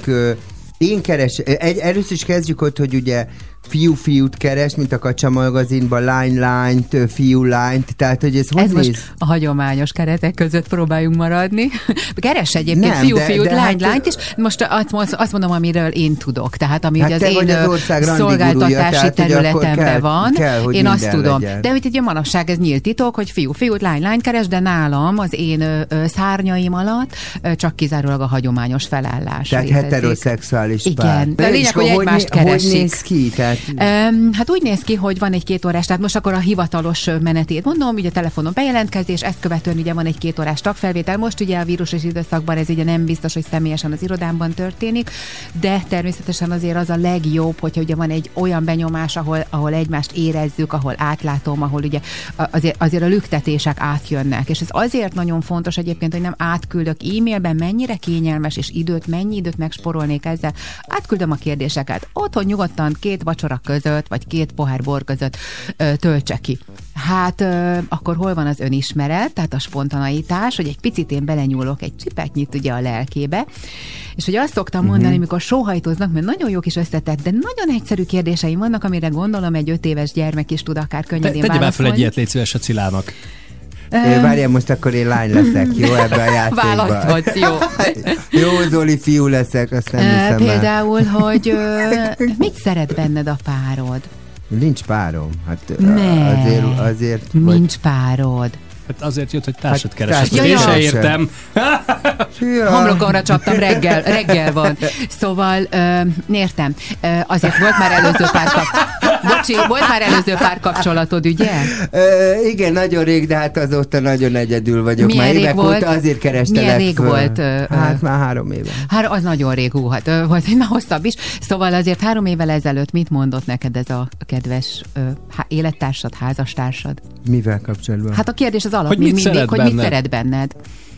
én keres, először is kezdjük ott, hogy ugye fiú-fiút keres, mint a Kacsa magazinban, lány-lányt, fiú-lányt, tehát hogy ez hogy Ez néz? most a hagyományos keretek között próbáljunk maradni. (laughs) Keres egyébként Nem, fiú, de- fiút, de lány, hát- is. Most azt, azt mondom, amiről én tudok. Tehát ami Hát az én az ország szolgáltatási hogy területemben kell- van. kell, hogy én azt tudom. legyen. De itt ugye manapság ez nyílt titok, hogy fiú, fiút, lány, lány keres, de nálam az én ö, ö, szárnyaim alatt ö, csak kizárólag a hagyományos felállás. Tehát létezik. heteroszexuális Igen, pár. de a lényeg, hogy egymást né- keresik. Hogy néz ki? Tehát, Um, hát úgy néz ki, hogy van egy két órás, tehát most akkor a hivatalos menetét mondom, ugye telefonon bejelentkezés, ezt követően ugye van egy két órás tagfelvétel. Most ugye a vírusos időszakban ez ugye nem biztos, hogy személyesen az irodámban történik, de természetesen azért az a legjobb, hogyha ugye van egy olyan benyomás, ahol, ahol egymást érezzük, ahol átlátom, ahol ugye azért, azért a lüktetések átjönnek. És ez azért nagyon fontos egyébként, hogy nem átküldök e-mailben, mennyire kényelmes és időt, mennyi időt megsporolnék ezzel. Átküldöm a kérdéseket. Otthon nyugodtan két vacsora között, vagy két pohár bor között ö, töltse ki. Hát ö, akkor hol van az önismeret, tehát a spontaneitás, hogy egy picit én belenyúlok egy csipetnyit ugye a lelkébe, és hogy azt szoktam mondani, Mhm. amikor sóhajtoznak, mert nagyon jó kis összetett, de nagyon egyszerű kérdéseim vannak, amire gondolom egy öt éves gyermek is tud akár Te, könnyedén tegye már fel válaszolni. egy ilyet, légy szíves a Cilának. Várjál, most akkor én lány leszek, jó, (laughs) ebben a játékban. Választhatsz, jó. (laughs) jó, Zoli, fiú leszek, azt nem hiszem el. Például, hogy ö, (laughs) mit szeret benned a párod? Nincs párom. Hát Ne. azért, azért vagy... Nincs párod. Hát azért jött, hogy társat keresett. társat Én se keresett. értem. Homlokomra csaptam, reggel, reggel van. Szóval, ö, értem, ö, azért volt már előző párkap... Bocsi, volt már előző párkapcsolatod, ugye? Ö, igen, nagyon rég, de hát azóta nagyon egyedül vagyok. Milyen már rég évek volt? óta azért kerestelek Milyen rég föl. volt, ö? Hát már három éve. Hát az nagyon rég, hú, hát ö, volt egy már hosszabb is. Szóval azért három évvel ezelőtt mit mondott neked ez a kedves ö, élettársad, házastársad? Mivel kapcsolatban? Hát a kérdés az alap Hogy mit mindig, hogy mit benned? szeret benned.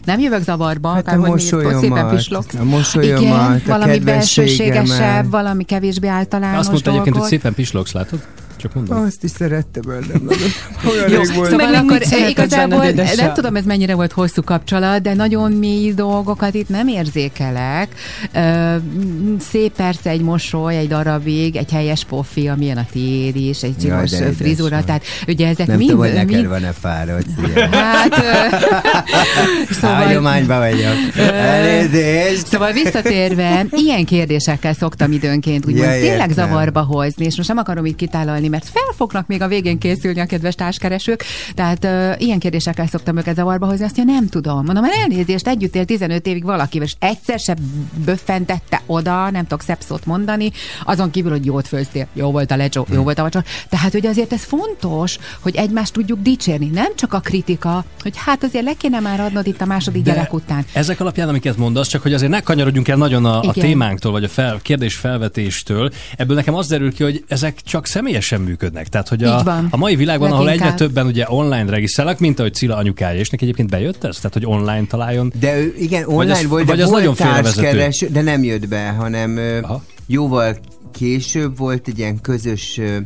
Nem jövök zavarba, Hát akár hogy szépen pislogsz. a mosolyomat, Igen, a valami belsőségesebb, valami kevésbé általános Azt mondta egyébként, hogy szépen pislogsz, látod? Csak mondom. Azt is szerette bennem. nagyon. (laughs) Olyan Jó, rég volt. szóval akkor igazából nem tudom, ez mennyire volt hosszú kapcsolat, de nagyon mély dolgokat itt nem érzékelek. Szép persze egy mosoly, egy darabig, egy helyes pofi, amilyen a tiéd is, egy Jaj, de édes frizura, vagy. tehát ugye ezek Nem mind... tudom, hogy neked van-e. Szia. (laughs) Hát, (laughs) szóval... Hagyományban vagyok. Elnézést. Szóval visszatérve, ilyen kérdésekkel szoktam időnként úgymond Ja, tényleg értem. zavarba hozni, és most nem akarom itt kitálalni, mert fel fognak még a végén készülni a kedves társkeresők, tehát ö, ilyen kérdésekkel szoktam őket zavarba hozni, azt mondja, nem tudom. Mondom, mert elnézést, együtt él 15 évig valakivel, és egyszer se böffentette oda, nem tudok szebb szót mondani, azon kívül, hogy jót főztél, jó volt a lecsó, jó volt a vacsora. Tehát, hogy azért ez fontos, hogy egymást tudjuk dicsérni, nem csak a kritika, hogy hát azért le kéne már adnod itt a második De gyerek után. Ezek alapján, amiket mondasz, csak hogy azért ne kanyarodjunk el nagyon a, a Igen. témánktól, vagy a fel, kérdés felvetéstől, ebből nekem az derül ki, hogy ezek csak személyesen működnek. Tehát, hogy a, a mai világban, ahol Leginkább. egyre többen ugye online regisztrálnak, mint ahogy Cilla anyukája, és neki egyébként bejött ez? Tehát, hogy online találjon. De ő, igen, Vagy online az- volt, vagy de az volt nagyon de nem jött be, hanem ö, jóval később volt egy ilyen közös ö,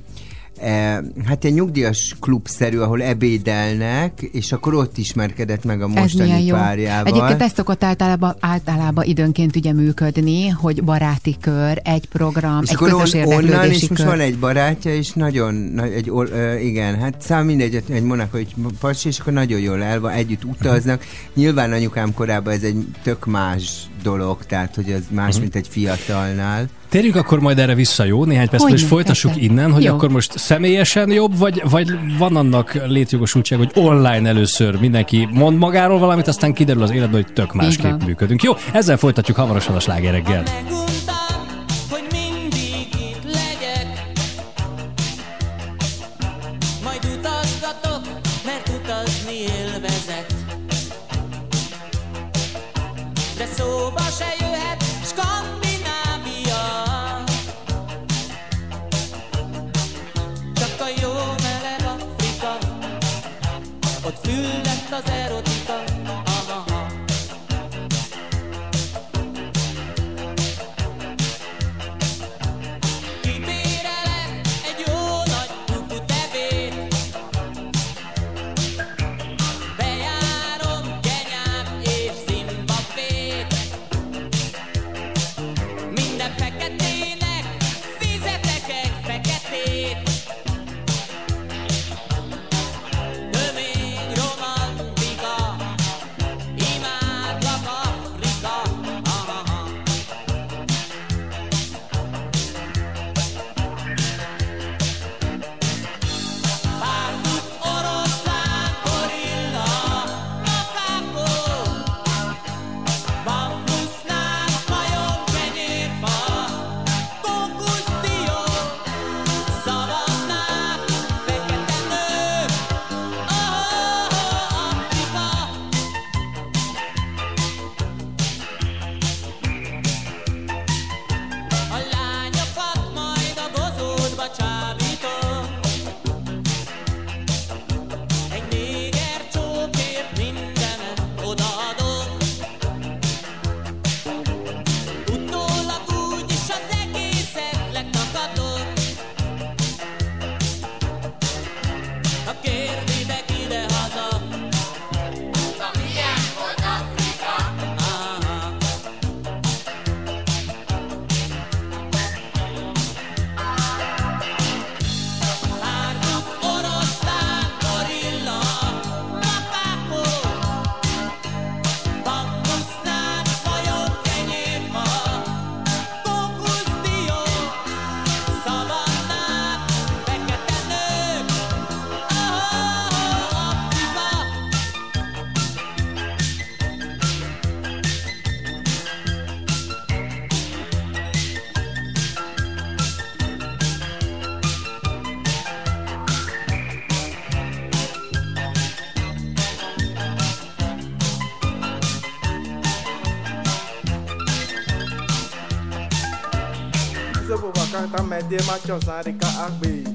hát egy nyugdíjas klubszerű, ahol ebédelnek, és akkor ott ismerkedett meg a mostani párjával. Egyébként ez szokott általában, általában időnként ugye működni, hogy baráti kör, egy program, és egy akkor közös on, onnan, érdeklődési és most kör. van egy barátja, és nagyon, nagy, egy, ö, igen, hát szám mindegy, egy- Monaco, egy pasi, és akkor nagyon jól el van, együtt utaznak. Nyilván anyukám korában ez egy tök más dolog, tehát hogy ez más, Mhm. mint egy fiatalnál. Térjünk akkor majd erre vissza, jó? Néhány perc, Hogyne, és folytassuk persze. innen, hogy Jó. akkor most személyesen jobb, vagy, vagy van annak létjogosultság, hogy online először mindenki mond magáról valamit, aztán kiderül az életben, hogy tök másképp működünk. Jó, ezzel folytatjuk hamarosan a slágereggel. hogy me de machos arica agbe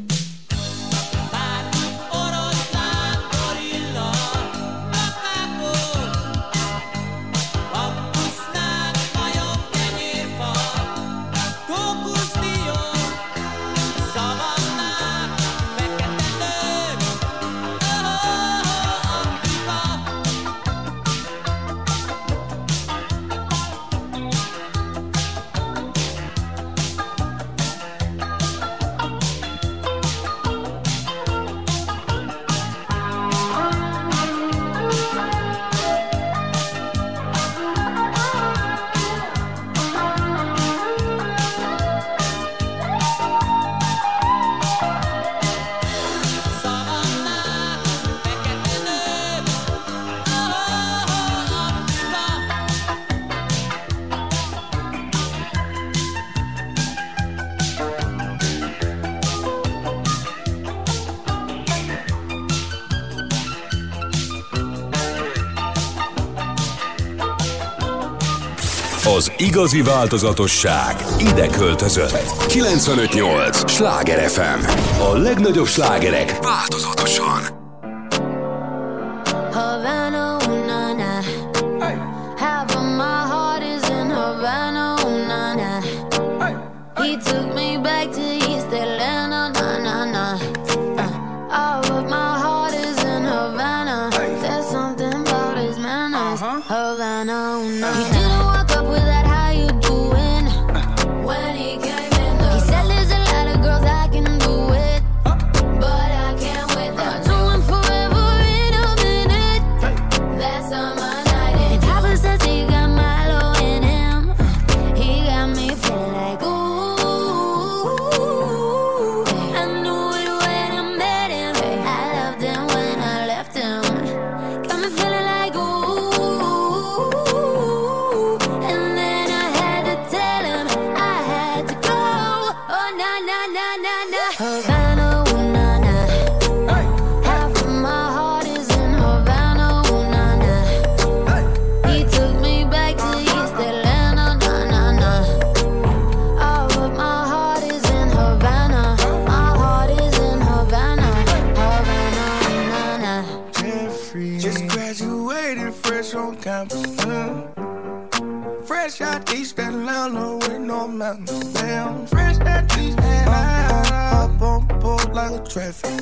igazi változatosság ide költözött. 958! Sláger FM! A legnagyobb slágerek változatosan!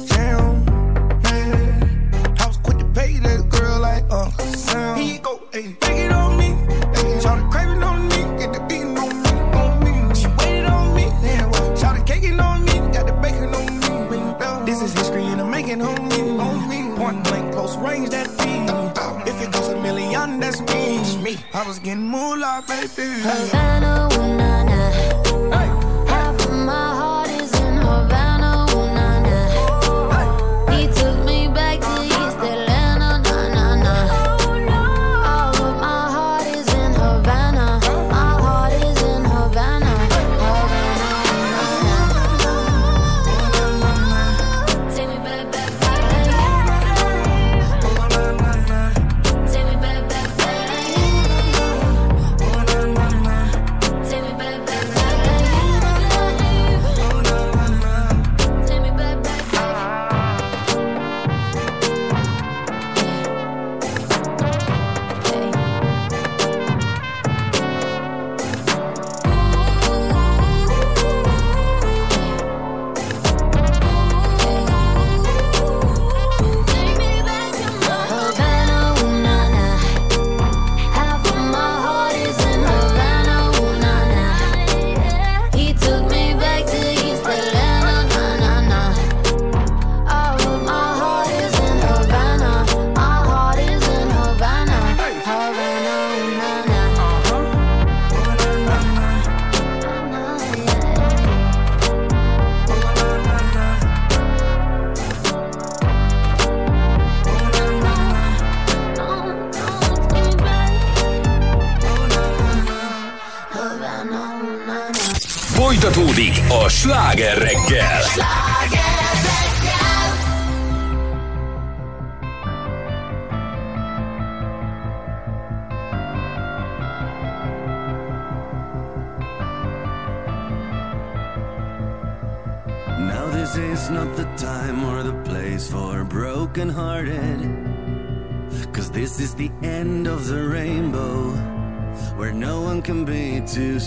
Jam. Hey. I was quick to pay that girl like Uncle Sam. Here you go, hey. Take it on me. Hey. Try to crave on me. Get the beating on me. On me. She waited on me. Yeah. Try to cake on me. Got the bacon on me. This is history and I'm making on me. On me. Point blank, close range, that beat. Oh, oh. If it goes a million, that's me. me. I was getting like baby. Havana,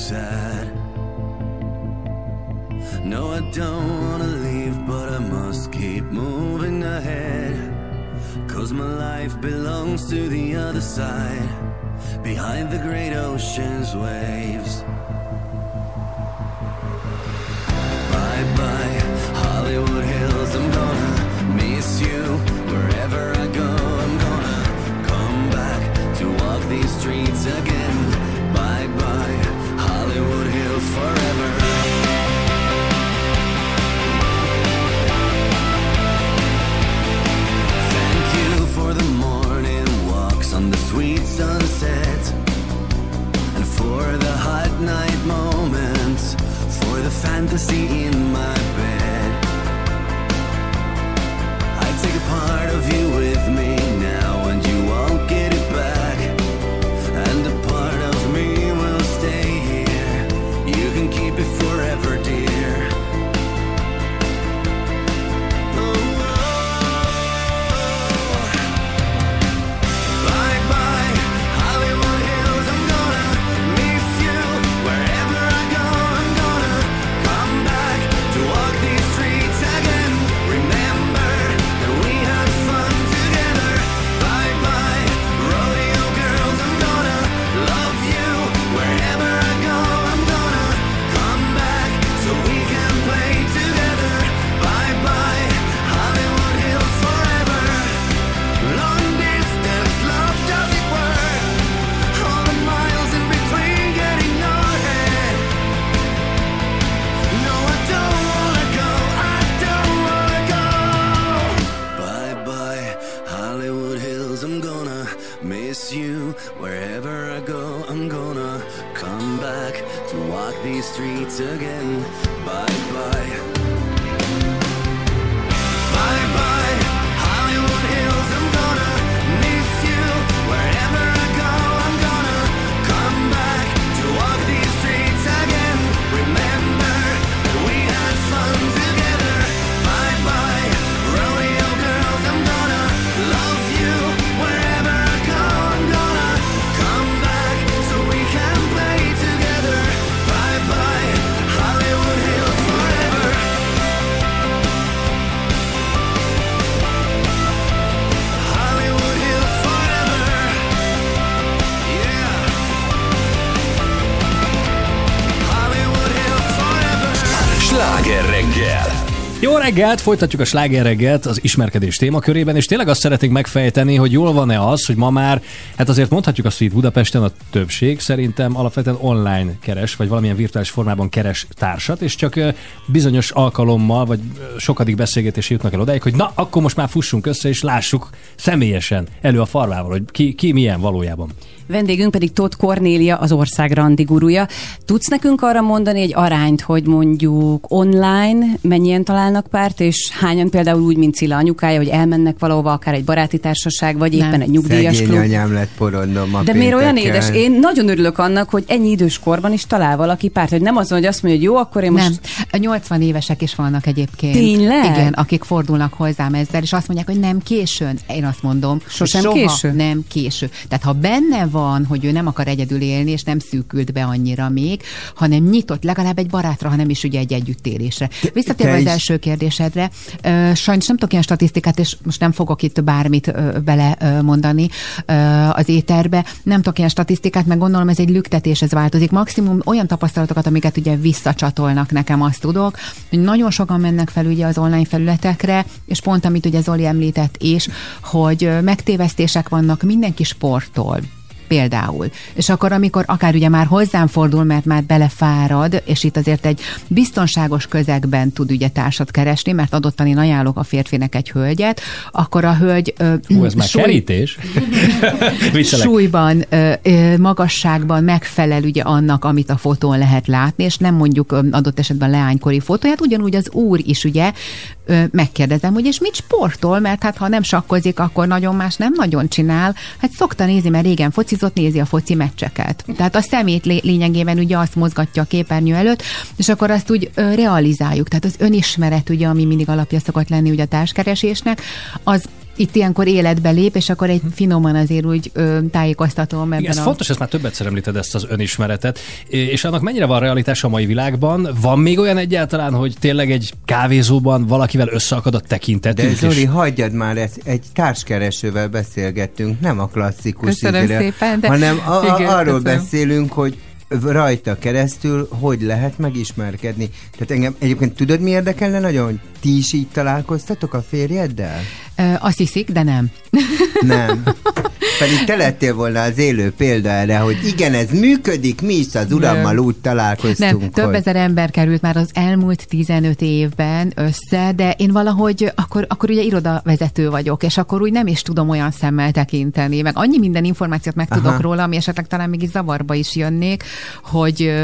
sad. No, I don't wanna leave, but I must keep moving ahead. Cause my life belongs to the other side, behind the great ocean's waves. Reggel! Jó reggelt! Folytatjuk a sláger reggelt az ismerkedés témakörében, és tényleg azt szeretnénk megfejteni, hogy jól van-e az, hogy ma már, hát azért mondhatjuk azt, hogy itt Budapesten a többség szerintem alapvetően online keres, vagy valamilyen virtuális formában keres társat, és csak bizonyos alkalommal, vagy sokadik beszélgetés jutnak el odáig, hogy na, akkor most már fussunk össze, és lássuk személyesen elő a farvával, hogy ki, ki milyen valójában. Vendégünk pedig Tóth Kornélia, az ország randi gurúja. Tudsz nekünk arra mondani egy arányt, hogy mondjuk online mennyien találnak párt, és hányan például úgy, mint Cilla anyukája, hogy elmennek valahova, akár egy baráti társaság, vagy éppen egy nyugdíjas Szegény klub. anyám lett porondom ma De miért olyan édes? Én nagyon örülök annak, hogy ennyi idős korban is talál valaki párt, hogy nem azon, hogy azt mondja, hogy jó, akkor én most... Nem, a 80 évesek is vannak egyébként. Tényleg? Igen, akik fordulnak hozzám ezzel, és azt mondják, hogy nem későn. Én azt mondom, Sosem soha késő? nem késő. Tehát ha benne van, hogy ő nem akar egyedül élni, és nem szűkült be annyira még, hanem nyitott legalább egy barátra, hanem is ugye egy együttélésre. Visszatérve az első kérdésedre, sajnos nem tudok ilyen statisztikát, és most nem fogok itt bármit bele mondani az éterbe, nem tudok ilyen statisztikát, meg gondolom ez egy lüktetés, ez változik. Maximum olyan tapasztalatokat, amiket ugye visszacsatolnak nekem, azt tudok, hogy nagyon sokan mennek fel ugye az online felületekre, és pont amit ugye Zoli említett is, hogy megtévesztések vannak, mindenki sportol például. És akkor, amikor akár ugye már hozzám fordul, mert már belefárad, és itt azért egy biztonságos közegben tud ugye társat keresni, mert adottan én ajánlok a férfinek egy hölgyet, akkor a hölgy ö, Ó, ez már súly- kerítés. (laughs) Súlyban, ö, ö, magasságban megfelel ugye annak, amit a fotón lehet látni, és nem mondjuk ö, adott esetben leánykori fotóját, ugyanúgy az úr is ugye ö, megkérdezem, hogy és mit sportol, mert hát ha nem sakkozik, akkor nagyon más nem nagyon csinál. Hát szokta nézni, mert régen focizott, nézi a foci meccseket. Tehát a szemét lé- lényegében ugye azt mozgatja a képernyő előtt, és akkor azt úgy realizáljuk. Tehát az önismeret ugye, ami mindig alapja szokott lenni ugye a társkeresésnek, az itt ilyenkor életbe lép, és akkor egy finoman azért úgy ö, tájékoztatom ebben Igen, ez a... fontos, ezt már többet említed ezt az önismeretet, és annak mennyire van realitás a mai világban? Van még olyan egyáltalán, hogy tényleg egy kávézóban valakivel összeakad a tekintetünk? De Zoli, és- hagyjad már, ezt, egy társkeresővel beszélgettünk, nem a klasszikus Köszönöm izére, szépen, de- hanem a, a, Igen, arról köszönöm. beszélünk, hogy rajta keresztül hogy lehet megismerkedni. Tehát engem egyébként tudod, mi érdekelne nagyon, hogy ti is így találkoztatok a férjeddel? Azt hiszik, de nem. Nem. Pedig te lettél volna az élő példa erre, hogy igen, ez működik, mi is az urammal Nem. úgy találkoztunk, Nem, több hogy... ezer ember került már az elmúlt 15 évben össze, de én valahogy akkor, akkor ugye irodavezető vagyok, és akkor úgy nem is tudom olyan szemmel tekinteni, meg annyi minden információt meg tudok Aha. róla, ami esetleg talán még is zavarba is jönnék, hogy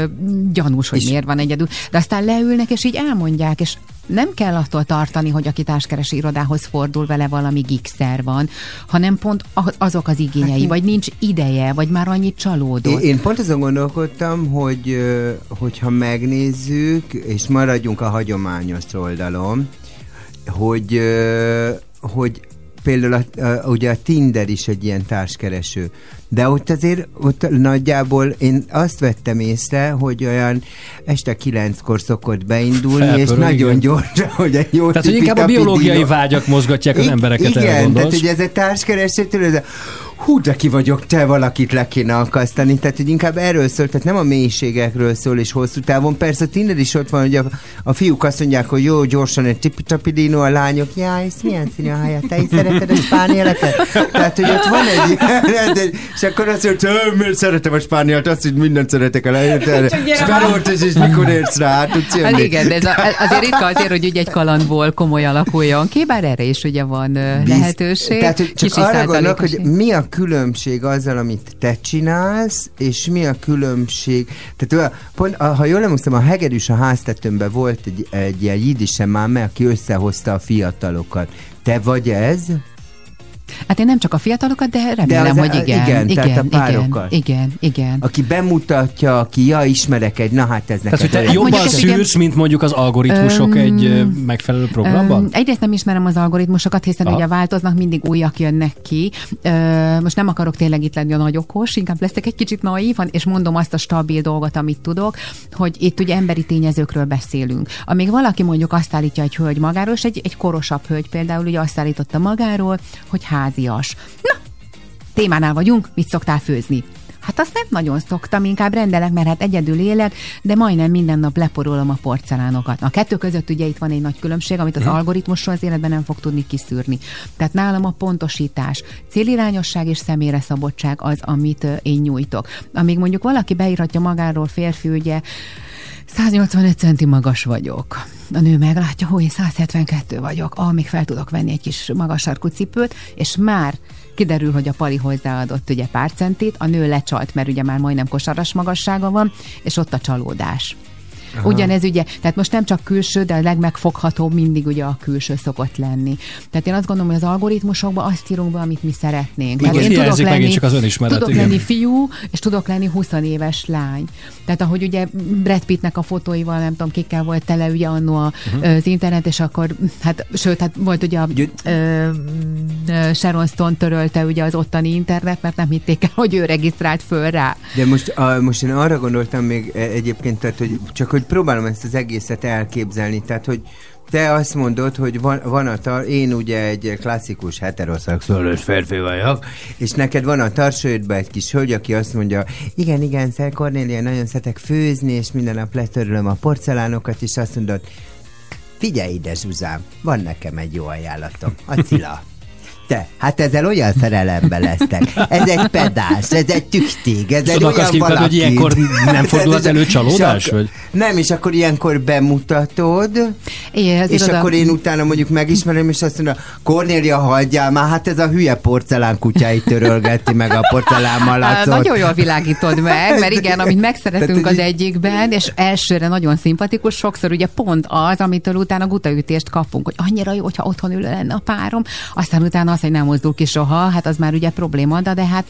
gyanús, hogy miért van egyedül. De aztán leülnek, és így elmondják, és nem kell attól tartani, hogy aki társkeresi irodához fordul, vele valami gigszer van, hanem pont azok az igényei, Hát, vagy nincs ideje, vagy már annyit csalódott. Én, pont azon gondolkodtam, hogy hogyha megnézzük, és maradjunk a hagyományos oldalon, hogy, hogy például a, a, ugye a Tinder is egy ilyen társkereső, de ott azért ott nagyjából én azt vettem észre, hogy olyan este kilenckor szokott beindulni, és Felpörög, nagyon igen. gyorsan, (laughs) hogy egy jó Tehát, hogy inkább a biológiai dino- vágyak mozgatják az I- embereket, Igen, tehát hogy ez egy társkeresőtől, ez a hú, de ki vagyok, te valakit le kéne akasztani, tehát hogy inkább erről szól, tehát nem a mélységekről szól, és hosszú távon. Persze a Tinder is ott van, hogy a, a fiúk azt mondják, hogy jó, gyorsan egy tipi dino, a lányok, jaj, ez milyen színű a haja, te is szereted a spánieletet? Tehát, hogy ott van egy (laughs) és akkor azt mondja, hogy miért szeretem a spánielt, azt, hogy mindent szeretek el, Csak gyere Sparrolt is, és mikor érsz rá, hát tudsz Hát jönni. igen, de ez a, azért ritka azért, hogy ugye egy kalandból komoly alakuljon ki, bár erre is ugye van ö, lehetőség. Tehát, hogy csak Kicsi arra gondolok, hogy mi a különbség azzal, amit te csinálsz, és mi a különbség? Tehát pont, ha jól emlékszem, a Hegedűs a háztetőmben volt egy, egy ilyen jidisen máme, aki összehozta a fiatalokat. Te vagy ez? Hát én nem csak a fiatalokat, de remélem, az- hogy igen. igen, igen, tehát a igen, párokat. igen, igen. Aki bemutatja, aki, ja, ismerek egy, na hát ez neked Tehát, hogy te olyan. jobban szűrsz, mint mondjuk az algoritmusok Öm, egy megfelelő programban? Öm, egyrészt nem ismerem az algoritmusokat, hiszen Aha. ugye változnak, mindig újak jönnek ki. Ö, most nem akarok tényleg itt lenni a nagy okos, inkább leszek egy kicsit naív, és mondom azt a stabil dolgot, amit tudok, hogy itt ugye emberi tényezőkről beszélünk. Amíg valaki mondjuk azt állítja egy hölgy magáról, és egy, egy korosabb hölgy például ugye azt állította magáról, hogy házias. Na, témánál vagyunk, mit szoktál főzni? Hát azt nem nagyon szoktam, inkább rendelek, mert hát egyedül élek, de majdnem minden nap leporolom a porcelánokat. A kettő között ugye itt van egy nagy különbség, amit az Mhm. algoritmusról az életben nem fog tudni kiszűrni. Tehát nálam a pontosítás, célirányosság és személyre szabadság az, amit én nyújtok. Amíg mondjuk valaki beíratja magáról férfi, ugye 185 centi magas vagyok. A nő meglátja, hogy én 172 vagyok. Ah, fel tudok venni egy kis magas sarkú cipőt, és már kiderül, hogy a pali hozzáadott ugye pár centit, a nő lecsalt, mert ugye már majdnem kosaras magassága van, és ott a csalódás. Aha. Ugyanez ugye, tehát most nem csak külső, de a legmegfoghatóbb mindig ugye a külső szokott lenni. Tehát én azt gondolom, hogy az algoritmusokban azt írunk be, amit mi szeretnénk. Igen, Tehát én hiányzik megint csak az önismeret, tudok igen. lenni fiú, és tudok lenni 20 éves lány. Tehát ahogy ugye Brad Pittnek a fotóival, nem tudom, kikkel volt tele ugye annó a, Mhm. az internet, és akkor, hát sőt, hát volt ugye a ö, ö, Sharon Stone törölte ugye az ottani internet, mert nem hitték el, hogy ő regisztrált föl rá. De most, a, most én arra gondoltam még e- egyébként, tehát, hogy csak hogy próbálom ezt az egészet elképzelni, tehát hogy te azt mondod, hogy van, van a tar, én ugye egy klasszikus heteroszexuális férfi vagyok, és neked van a tarsődben egy kis hölgy, aki azt mondja, igen, igen, Szel Kornélia, nagyon szeretek főzni, és minden nap letörlöm a porcelánokat, és azt mondod, figyelj ide, Zsuzsám, van nekem egy jó ajánlatom, a Cilla. Te, hát ezzel olyan szerelembe lesztek. Ez egy pedás, ez egy tüktig, ez És egy olyan valaki. hogy ilyenkor nem (laughs) fordulhat elő csalódás, akkor- vagy? Nem, és akkor ilyenkor bemutatod, Igen, és iroda- akkor én utána mondjuk megismerem, és azt mondja, Kornélia, hagyjál már, hát ez a hülye porcelán kutyáit törölgeti meg a porcelán malacot. Nagyon jól világítod meg, mert igen, amit (laughs) megszeretünk az egyikben, és elsőre nagyon szimpatikus, sokszor ugye pont az, amitől utána gutaütést kapunk, hogy annyira jó, hogyha otthon ül lenne a párom, aztán utána az, hogy nem mozdul ki soha, hát az már ugye probléma, de, de hát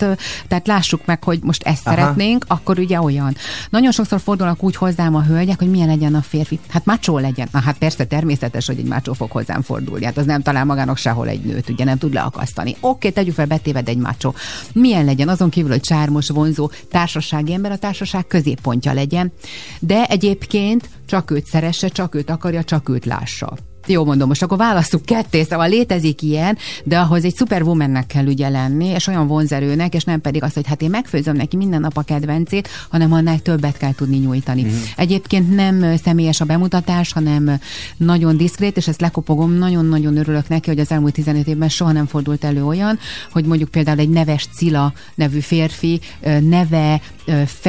tehát lássuk meg, hogy most ezt Aha. szeretnénk, akkor ugye olyan. Nagyon sokszor fordulnak úgy hozzám a hölgyek, hogy milyen legyen a férfi. Hát macsó legyen. Na hát persze természetes, hogy egy macsó fog hozzám fordulni. Hát az nem talál magának sehol egy nőt, ugye nem tud leakasztani. Oké, tegyük fel, betéved egy macsó. Milyen legyen? Azon kívül, hogy csármos, vonzó, társasági ember, a társaság középpontja legyen. De egyébként csak őt szeresse, csak őt akarja, csak őt lássa. Jó, mondom, most akkor választjuk ketté, szóval létezik ilyen, de ahhoz egy superwomannek kell ugye lenni, és olyan vonzerőnek, és nem pedig az, hogy hát én megfőzöm neki minden nap a kedvencét, hanem annál többet kell tudni nyújtani. Mhm. Egyébként nem személyes a bemutatás, hanem nagyon diszkrét, és ezt lekopogom, nagyon-nagyon örülök neki, hogy az elmúlt 15 évben soha nem fordult elő olyan, hogy mondjuk például egy neves Cila nevű férfi neve,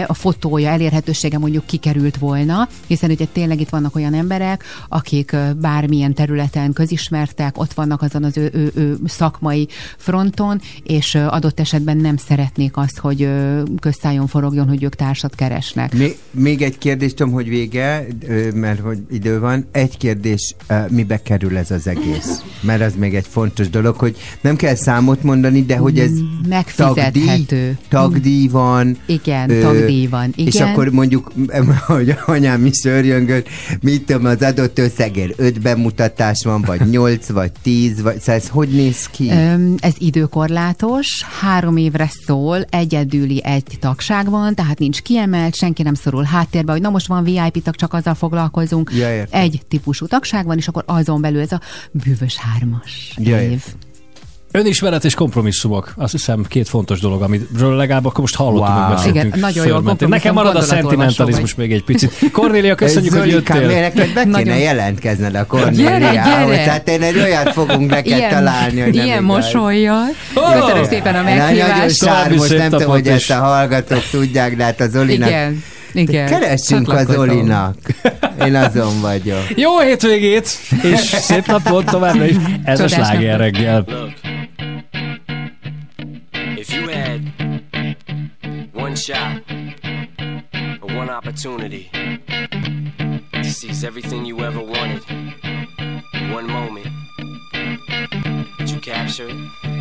a fotója, elérhetősége mondjuk kikerült volna, hiszen ugye tényleg itt vannak olyan emberek, akik ö, bármilyen területen közismertek, ott vannak azon az ő, ő, ő szakmai fronton, és ö, adott esetben nem szeretnék azt, hogy ö, közszálljon forogjon, hogy ők társat keresnek. Még, még egy kérdés, tudom, hogy vége, ö, mert hogy idő van. Egy kérdés, ö, mibe kerül ez az egész? Mert az még egy fontos dolog, hogy nem kell számot mondani, de hogy ez Megfizethető. tagdíj, tagdíj van. Igen, tagdíj van, És igen. akkor mondjuk, (laughs) hogy anyám is örjöngött, mit tudom, az adott összegér öt bemutatás van, vagy nyolc, vagy tíz, vagy szóval ez hogy néz ki? Öm, Ez időkorlátos, három évre szól, egyedüli egy tagság van, tehát nincs kiemelt, senki nem szorul háttérbe, hogy na most van VIP tag, csak azzal foglalkozunk. Ja, értem. egy típusú tagság van, és akkor azon belül ez a bűvös hármas Ja, év. Önismeret és kompromisszumok. Azt hiszem két fontos dolog, amiről legalább akkor most hallottunk, Wow. beszéltünk. Igen, nagyon jó. Nekem marad a szentimentalizmus még egy picit. Kornélia, köszönjük, hogy jöttél. neked be kéne Nagyon. jelentkezned a Kornéliához. Tehát én egy olyat fogunk neked Ilyen- találni, hogy nem ilyen igaz. mosollyal. Köszönöm szépen a Nagyon meghívást. sármos, szép nem tudom, hogy ezt a hallgatók tudják, de hát az Zolinak... Igen, igen. Keressünk az. Zolinak. Én azon vagyok. Jó hétvégét, és szép napot továbbra is. Ez a Csodás sláger napot. reggel. one shot, or one opportunity to seize everything you ever wanted in one moment. Did you capture it?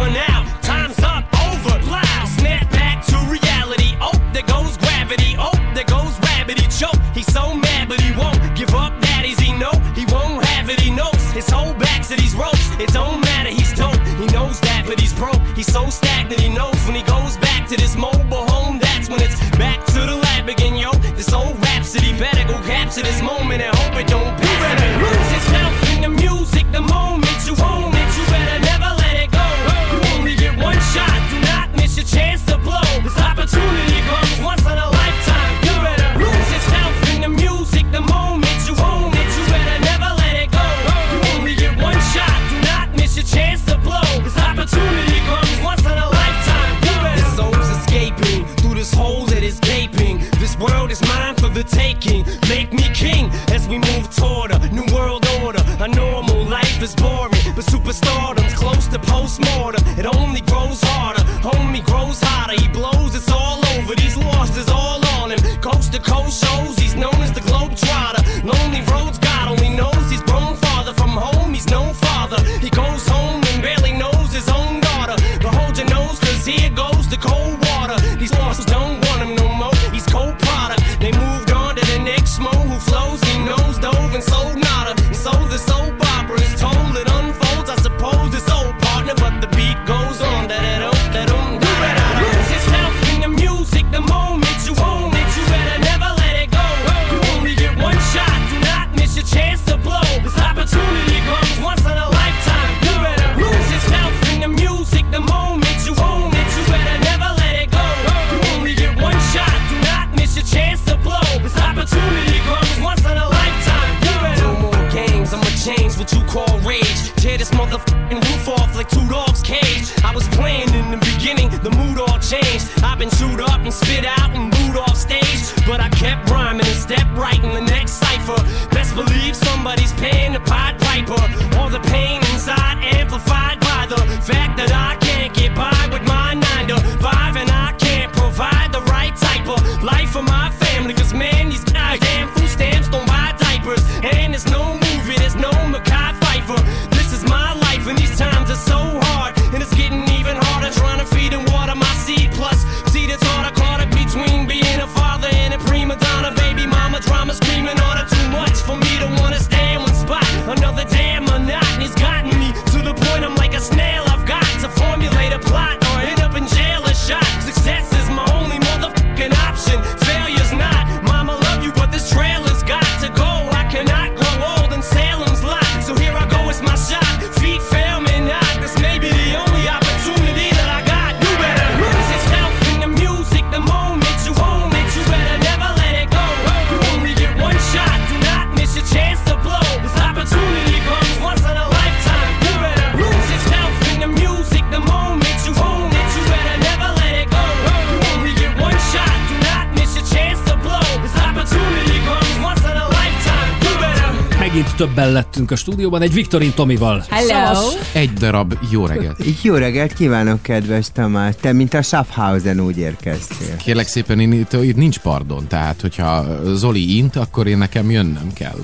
stúdióban egy Viktorin Tomival. Hello! Egy darab jó reggelt. Jó reggelt kívánok, kedves Tamás. Te, mint a Schaffhausen úgy érkeztél. Kérlek szépen, én itt, itt nincs pardon, tehát hogyha Zoli int, akkor én nekem jönnöm kell.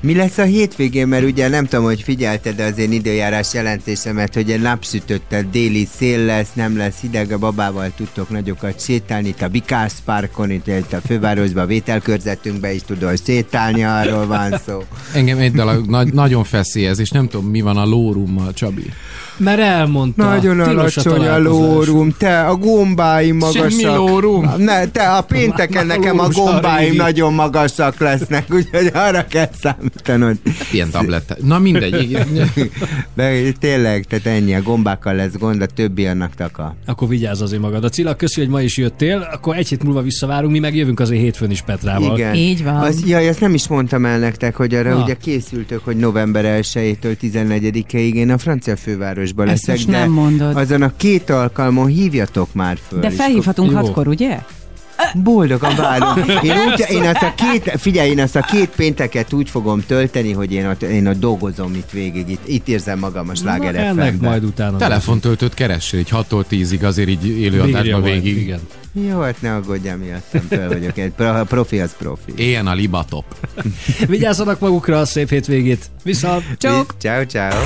Mi lesz a hétvégén, mert ugye nem tudom, hogy figyelted az én időjárás jelentésemet, hogy egy napsütötte déli szél lesz, nem lesz hideg, a babával tudtok nagyokat sétálni, itt a Bikász Parkon, itt, itt a fővárosban, a vételkörzetünkben is tudod sétálni, arról van szó. Engem egy dolog nagy, nagyon feszélyez, és nem tudom, mi van a lórummal, Csabi. Mert elmondta. Nagyon alacsony a lórum, te a gombáim magasak. Semmi lórum. Ne, te a pénteken Már- nekem a gombáim régi. nagyon magasak lesznek, úgyhogy arra kell számítanod. Ilyen tabletta. Na mindegy. De tényleg, tehát ennyi, a gombákkal lesz gond, a többi annak taka. Akkor vigyázz azért magad. A Cilla, köszi, hogy ma is jöttél, akkor egy hét múlva visszavárunk, mi meg jövünk azért hétfőn is Petrával. Igen. Az, jaj, ezt nem is mondtam el nektek, hogy arra Na. ugye készültök, hogy november 1-től 14-ig én a francia fővárosban Ezt leszek, de nem mondod. azon a két alkalmon hívjatok már föl. De felhívhatunk akkor- hatkor, ugye? Boldogan várom. (laughs) Én, úgy, én azt a két, figyelj, én azt a két pénteket úgy fogom tölteni, hogy én ott, én ott dolgozom itt végig. Itt, itt érzem magam a sláger Na, ennek majd utána. Telefontöltőt keressél, egy 6-tól 10-ig, azért így élő adásban végig. igen. Jó, hát ne aggódjam miattam, fel vagyok. Egy pro- A profi az profi. Éljen a libatop. Vigyázzanak magukra, szép hétvégét. Viszont! (laughs) Ciao, ciao.